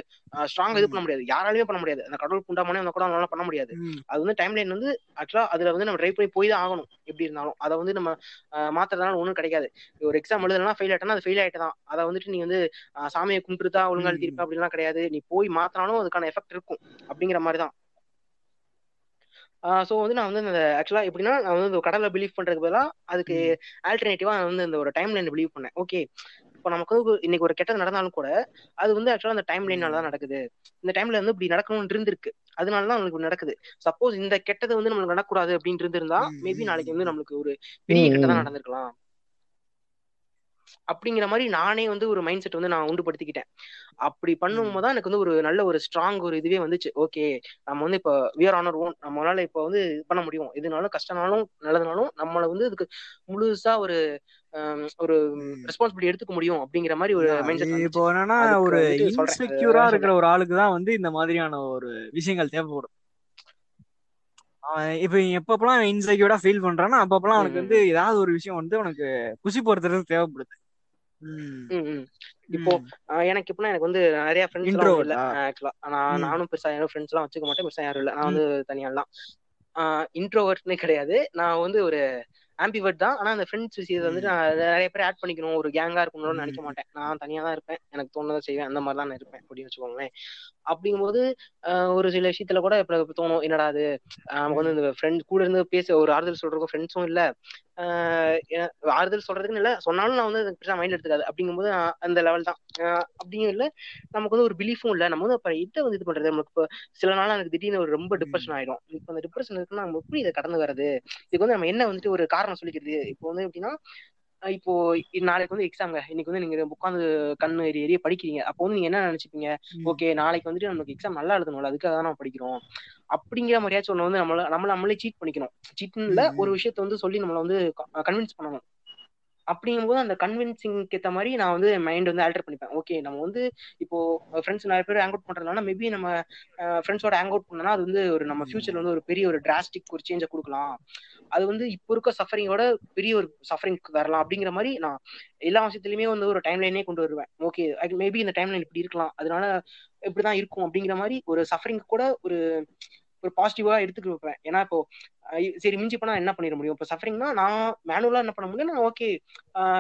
B: ஸ்ட்ராங் இது பண்ண முடியாது. யாராலையுமே பண்ண முடியாது. அந்த கடவுள் புண்டாமனே அந்த கூட நம்மளால பண்ண முடியாது. அது வந்து டைம் லைன் வந்து ஆக்சுவலா அதுல வந்து நம்ம ட்ரை பண்ணி போய் தான் ஆகணும். எப்படி இருந்தாலும். அதை வந்து நம்ம மாத்துறதுனால ஒன்றும் கிடைக்காது. ஒரு எக்ஸாம் எழுதலாம் ஃபெயில் ஆயிட்டனா அது ஃபெயில் ஆயிட்டு தான். அதை வந்துட்டு நீ வந்து சாமியை கும்பிட்டுருத்தா ஒழுங்கா. எழுதிருப்ப அப்படிலாம் கிடையாது. நீ போய் மாத்தினாலும் அதுக்கான எஃபெக்ட் இருக்கும். அப்படிங்கிற மாதிரி தான். ஸோ வந்து நான் வந்து இந்த ஆக்சுவலா எப்படின்னா நான் வந்து இந்த கடவுளை பிலீவ் பண்றதுக்கு பதிலாக அதுக்கு ஆல்டர்னேட்டிவா நான் வந்து இந்த ஒரு டைம் லைன் பிலீவ் பண்ணேன். ஓகே இப்போ நமக்கு வந்து இன்னைக்கு ஒரு கெட்டது நடந்தாலும் கூட அது வந்து ஆக்சுவலா அந்த டைம் லைனால தான் நடக்குது. இந்த டைம்ல வந்து இப்படி நடக்கணும்னு இருந்திருக்கு. அதனால தான் நம்மளுக்கு நடக்குது. சப்போஸ் இந்த கெட்டது வந்து நம்மளுக்கு நடக்கக்கூடாது அப்படின்னு இருந்திருந்தா மேபி நாளைக்கு வந்து நம்மளுக்கு ஒரு பெரிய
C: ம்,
B: கெட்டதா
C: ம்.
B: நடந்திருக்கலாம். அப்படிங்கிற மாதிரி நானே வந்து ஒரு மைண்ட் செட் வந்து நான் உண்டுபடுத்திக்கிட்டேன். அப்படி பண்ணும்போது தான் எனக்கு வந்து ஒரு நல்ல ஒரு ஸ்ட்ராங் ஒரு இதுவே வந்துச்சு. ஓகே நம்ம வந்து இப்போ வியர் ஆனர் ஓன் நம்மளால இப்போ வந்து இது பண்ண முடியும். எதுனாலும் கஷ்டனாலும் நல்லதுனாலும் நம்மள வந்து இதுக்கு முழுசா ஒரு ஒரு ரெஸ்பான்சிபிலிட்டி எடுத்துக்க முடியும் அப்படிங்கிற மாதிரி ஒரு மைண்ட் செட்
D: இப்போ என்னன்னா ஒரு. இன்செக்யூரா இருக்கிற ஒரு ஆளுக்கு தான் வந்து இந்த மாதிரியான ஒரு விஷயங்கள் தேவைப்படும். இப்ப எப்பப்பெல்லாம் இன்செக்யூரா ஃபீல் பண்றானோ அப்பப்பெல்லாம் அவனுக்கு வந்து ஏதாவது ஒரு விஷயம் வந்து அவனுக்கு குசி போறதுக்கு தேவைப்படுது.
B: இப்போ எனக்கு எப்படின்னா எனக்கு வந்து நிறைய ஃப்ரெண்ட்ஸ் எல்லாம் இல்ல? ஆக்சுவலா நான். நானும் பெருசா யாரும் ஃப்ரெண்ட்ஸ் எல்லாம் வச்சுக்க மாட்டேன். பெருசா யாரும் இல்ல. நான். வந்து தனியா தான் இன்ட்ரோவர்ட்னே கிடையாது. நான் வந்து ஒரு ஆம்பிவர்ட் தான். ஆனா அந்த ஃப்ரெண்ட்ஸ் விஷயத்தை வந்துட்டு
D: ம்.
B: நான் நிறைய பேர் ஆட் பண்ணிக்கணும். ஒரு கேங்கா இருக்கணும்னு நினைக்க. மாட்டேன். நான் தனியா தான் இருப்பேன். எனக்கு தோணுதை செய்வேன். அந்த மாதிரி தான் நான் இருப்பேன். அப்படின்னு வச்சுக்கோங்களேன். அப்படிங்கும்போது ஒரு சில விஷயத்துல கூட இப்ப தோணும் என்னடா அது நமக்கு வந்து இந்த ஃப்ரெண்ட் கூட இருந்து பேச ஒரு ஆறுதல் சொல்றதுக்கும் ஃப்ரெண்ட்ஸும் இல்ல. ஆறுதல் சொல்றதுக்குன்னு இல்ல. சொன்னாலும் நான் வந்து பெருசா மைண்ட் எடுத்துக்காது. அப்படிங்கும்போது நான் அந்த லெவல் தான். ஆஹ் அப்படியும் இல்ல. நமக்கு வந்து ஒரு பிலீஃபும் இல்ல. நம்ம வந்து அப்ப இதை வந்து இது பண்றது. நமக்கு இப்போ சில நாள் எனக்கு திடீர்னு ஒரு ரொம்ப டிப்ரெஷன் ஆயிடும். இப்போ அந்த டிப்ரெஷன் இருக்குன்னா நம்ம எப்படி இதை கடந்து வர்றது? இதுக்கு வந்து நம்ம என்ன வந்துட்டு ஒரு காரணம் சொல்லிக்கிறது? இப்போ வந்து எப்படின்னா இப்போ நாளைக்கு வந்து எக்ஸாம்ங்க இன்னைக்கு வந்து நீங்க உட்காந்து கண்ணு எரிய எரிய படிக்கிறீங்க. அப்போ வந்து நீங்க என்ன நினைச்சுப்பீங்க? ஓகே நாளைக்கு வந்துட்டு நமக்கு எக்ஸாம் நல்லா எழுதணும்ல. அதுக்காக தான் நம்ம படிக்கிறோம். அப்படிங்கிற மாதிரியாச்சும் ஒண்ணு வந்து நம்மள நம்மள நம்மளே சீட் பண்ணிக்கணும். சீட்ல. ஒரு விஷயத்த வந்து சொல்லி நம்மள வந்து கன்வின்ஸ் பண்ணணும். அப்படிங்கும்போது அந்த கன்வின்சிங்க்கு ஏற்ற மாதிரி நான் வந்து மைண்ட் வந்து ஆல்டர் பண்ணிப்பேன். ஓகே நம்ம வந்து இப்போ ஃப்ரெண்ட்ஸ் நிறைய பேர் ஹேங் அவுட் பண்றதுனால மேபி நம்ம ஃப்ரெண்ட்ஸோட ஹேங் அவுட் பண்ணனா அது வந்து ஒரு நம்ம ஃபியூச்சர்ல வந்து ஒரு பெரிய ஒரு டிராஸ்டிக் ஒரு சேஞ்சை கொடுக்கலாம். அது வந்து இப்போ இருக்க சஃபரிங்கோட பெரிய ஒரு சஃபரிங் வரலாம் அப்படிங்கிற மாதிரி நான் எல்லா விஷயத்துலயுமே வந்து ஒரு டைம் லைனே கொண்டு வருவேன். ஓகே மேபி இந்த டைம் லைன் இப்படி இருக்கலாம். அதனால இப்படிதான் இருக்கும் அப்படிங்கிற மாதிரி ஒரு சஃபரிங் கூட ஒரு ஒரு பாசிட்டிவா வைப்பேன். ஏன்னா இப்போ சரி மிஞ்சி போனா என்ன பண்ணிட முடியும்? இப்போ சஃபரிங்னா நான் மேனுவலா என்ன பண்ண முடியும்? நான் ஓகே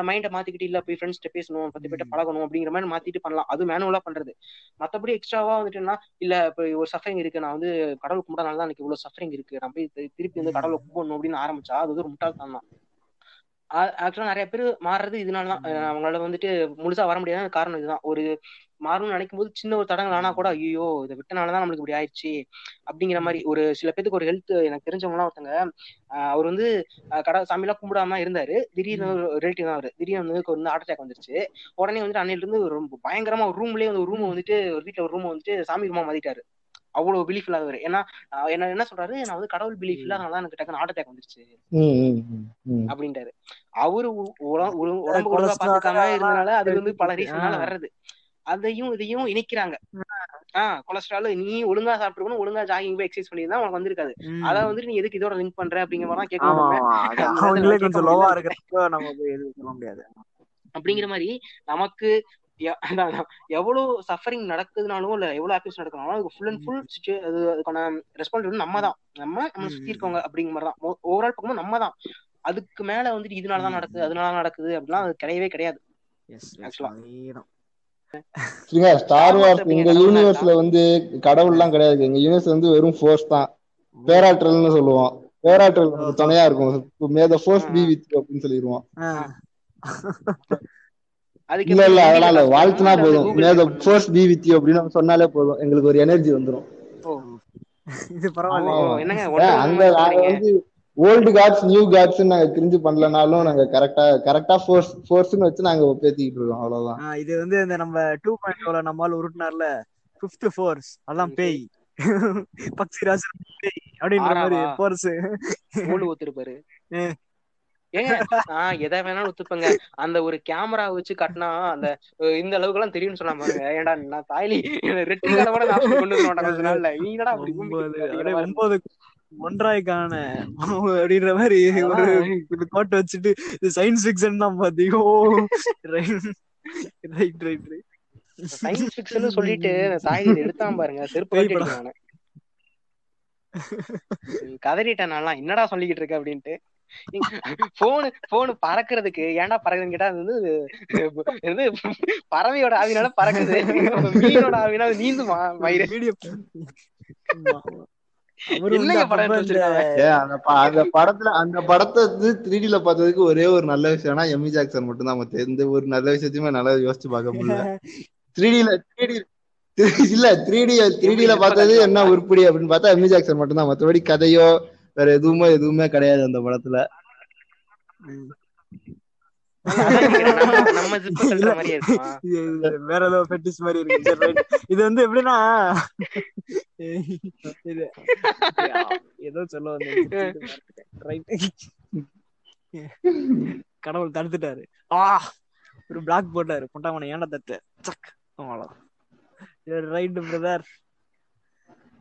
B: மைண்டை மாத்திக்கிட்டு இல்ல போய் ஃப்ரெண்ட்ஸ்கிட்ட பேசணும் பத்து பேர்ட்ட பழகணும் அப்படிங்கிற மாதிரி மாத்திட்டு பண்ணலாம். அது மேனுவலா பண்றது. மத்தபடி எக்ஸ்ட்ராவா வந்துட்டுன்னா இல்ல இப்போ ஒரு சஃபரிங் இருக்கு. நான் வந்து கடவுள் கும்பிட்டனால தான் எனக்கு இவ்வளவு சஃபரிங் இருக்கு. நான் போய் திருப்பி வந்து கடவுளை கும்பிடணும் அப்படின்னு ஆரம்பிச்சா அது ஒரு முட்டாள்தான் தான். ஆக்சுவலா நிறைய பேர் மாறுறது இதனாலதான் அவங்களால வந்துட்டு முழுசா வர முடியாத காரணம் இதுதான். ஒரு மாறணும்னு நினைக்கும் போது சின்ன ஒரு தடங்கள் ஆனா கூட ஐயோ இதை விட்டனாலதான் நம்மளுக்கு இப்படி ஆயிடுச்சு அப்படிங்கிற மாதிரி ஒரு சில பேத்துக்கு ஒரு ஹெல்த் எனக்கு தெரிஞ்சவங்கலாம் ஒருத்தங்க அவர் வந்து கடை சாமியெல்லாம் கும்பிடாம தான் இருந்தாரு. திடீர்னு ரிலேட்டிவ் தான் அவரு. திடீர்னு வந்து ஹார்ட் அட்டாக் வந்துருச்சு. உடனே வந்துட்டு அன்னையில இருந்து ரொம்ப பயங்கரமா ஒரு ரூம்லயே வந்து ஒரு ரூம் வந்துட்டு ஒரு வீட்டுல ஒரு ரூம் வந்துட்டு சாமி ரூமா மாத்திட்டாரு. அவ்வளவு பிலீஃப் இல்லாதவர். ஏன்னா என்ன என்ன சொல்றாரு? நான் வந்து கடவுள் பிலீஃப் இல்லாதனால தான் எனக்கு டக்குனு ஹார்ட் அட்டாக் வந்துருச்சு. அப்படின்ட்டாரு. அவரு உடம்பு ஒழுங்கா பாத்துக்காம இருந்தனால அது வந்து பல
A: ஆ.
B: ரீசன்னால வர்றது. அதையும் இதையும் இணைக்கிறாங்க. ஆஹ் கொலஸ்ட்ரால் நீ ஒழுங்கா சாப்பிட்டுருக்கணும் ஒழுங்கா ஜாகிங் போய் எக்ஸசைஸ் பண்ணி தான் உனக்கு வந்திருக்காது. அத வந்துட்டு நீ எதுக்கு இதோட லிங்க் பண்ற அப்படிங்கிற மாதிரி கேட்கணும்
A: நம்ம.
B: அப்படிங்கிற மாதிரி நமக்கு. எவ்வளவு சஃபரிங் நடக்குதுனாலும் இல்ல எவ்வளவு ஹாப்பினஸ் அதுக்கு ஃபுல் அண்ட் ஃபுல் அது அதுக்கான ரெஸ்பான்சிபிலிட்டி நம்ம தான். நம்ம நம்மளை
A: ம்,
B: சுத்தி. இருக்கவங்க அப்படிங்கிற மாதிரி தான். ஓவரால் பார்க்கும்போது நம்ம தான். அதுக்கு மேல வந்துட்டு இதனாலதான். நடக்குது அதனால நடக்குது அப்படிலாம் அது கிடையவே கிடையாது.
C: ஸ்டார் வார்ஸ் எங்க
B: கடவுள்
C: யூனிவர்ஸ்ல வந்து கடவுள்லாம் கிடையாது. எங்க யூனிவர்ஸ் வந்து வெறும் ஃபோர்ஸ் தான். பேராற்றல்னு சொல்லுவோம். பேராற்றல் துணையா இருக்கும். May the force be with அப்படின்னு சொல்லிடுவோம். இல்ல இல்ல
B: காசு
C: வாழ்த்துனா போதும். May the? Force be with அப்படின்னு சொன்னாலே போதும். எங்களுக்கு ஒரு எனர்ஜி வந்துரும்.
A: இது பரவாயில்ல.
B: என்னங்க
C: அங்க வந்து ஓல்டு காட்ஸ் நியூ காட்ஸ் நாங்க கிரிஞ்சு பண்ணலனாலும் நாங்க கரெக்டா கரெக்டா ஃபோர்ஸ் ஃபோர்ஸ்னு வச்சு நாங்க பேத்திக்கிட்டு இருக்கோம் அவ்வளவுதான்.
A: இது வந்து இந்த நம்ம டூ பாயிண்ட் நம்மால் உருட்டினார்ல பிப்த் ஃபோர்ஸ் அதான்
B: ம்,
A: பேய் பக்சி ராசு பேய் அப்படின்ற மாதிரி? ஃபோர்ஸ்
B: மூளு ஒத்துருப்பாரு
A: ம்.
B: ஏங்க நான் எதை வேணாலும் ஒத்துப்பேங்க அந்த ஒரு கேமரா வச்சு கட்டினா அந்த இந்த அளவுக்கு எல்லாம் தெரியும்னு சொன்னா பாருங்க. ஏன்டா நான் தாய்லி ரெட்டி கடை கூட நான் கொண்டு கொஞ்ச நாள்ல நீ என்னடா அப்படி
A: ஒன்பது ஒன்றாய்க்கான அப்படின்ற மாதிரி ஒரு கோட்டை வச்சுட்டு இது சயின்ஸ் ஃபிக்ஷன் தான் பாத்தீங்க right right right
B: science fiction சொல்லிட்டு இதை எடுத்தான் பாருங்க. செருப்பு கதறிட்டேன் நான்லாம். என்னடா சொல்லிக்கிட்டு இருக்க அப்படின்ட்டு. போனு போனு பறக்கிறதுக்கு ஏன்டா பறக்குதுன்னு கேட்டா அது வந்து பறவையோட ஆவினால பறக்குது. மீனோட ஆவினால நீந்துமா மயிறு
C: அந்த படத்துல அந்த படத்தை த்ரீடில பார்த்ததுக்கு ஒரே ஒரு நல்ல விஷயம்னா எம்மி ஜாக்சன் மட்டும் தான் மத்த எந்த ஒரு நல்ல விஷயத்தையுமே நல்லா யோசிச்சு பார்க்க முடியல. த்ரீடில த்ரீடி இல்ல த்ரீடி த்ரீடில பார்த்தது? என்ன உருப்படி அப்படின்னு பார்த்தா எம்மி ஜாக்சன் மட்டும் தான் மத்தபடி கதையோ வேற எதுவுமே எதுவுமே கிடையாது அந்த படத்துல.
A: வேற ஏதோ ஃபெட்டிஸ் மாதிரி இருக்கு இது வந்து எப்படின்னா இது ஏதோ சொல்ல கடவுள் தடுத்துட்டாரு. ஆ ஒரு பிளாக் போட்டாரு. பொட்டாமனை ஏன்டா தட்டு? சக் அவ்வளவுதான். ரைட் பிரதர்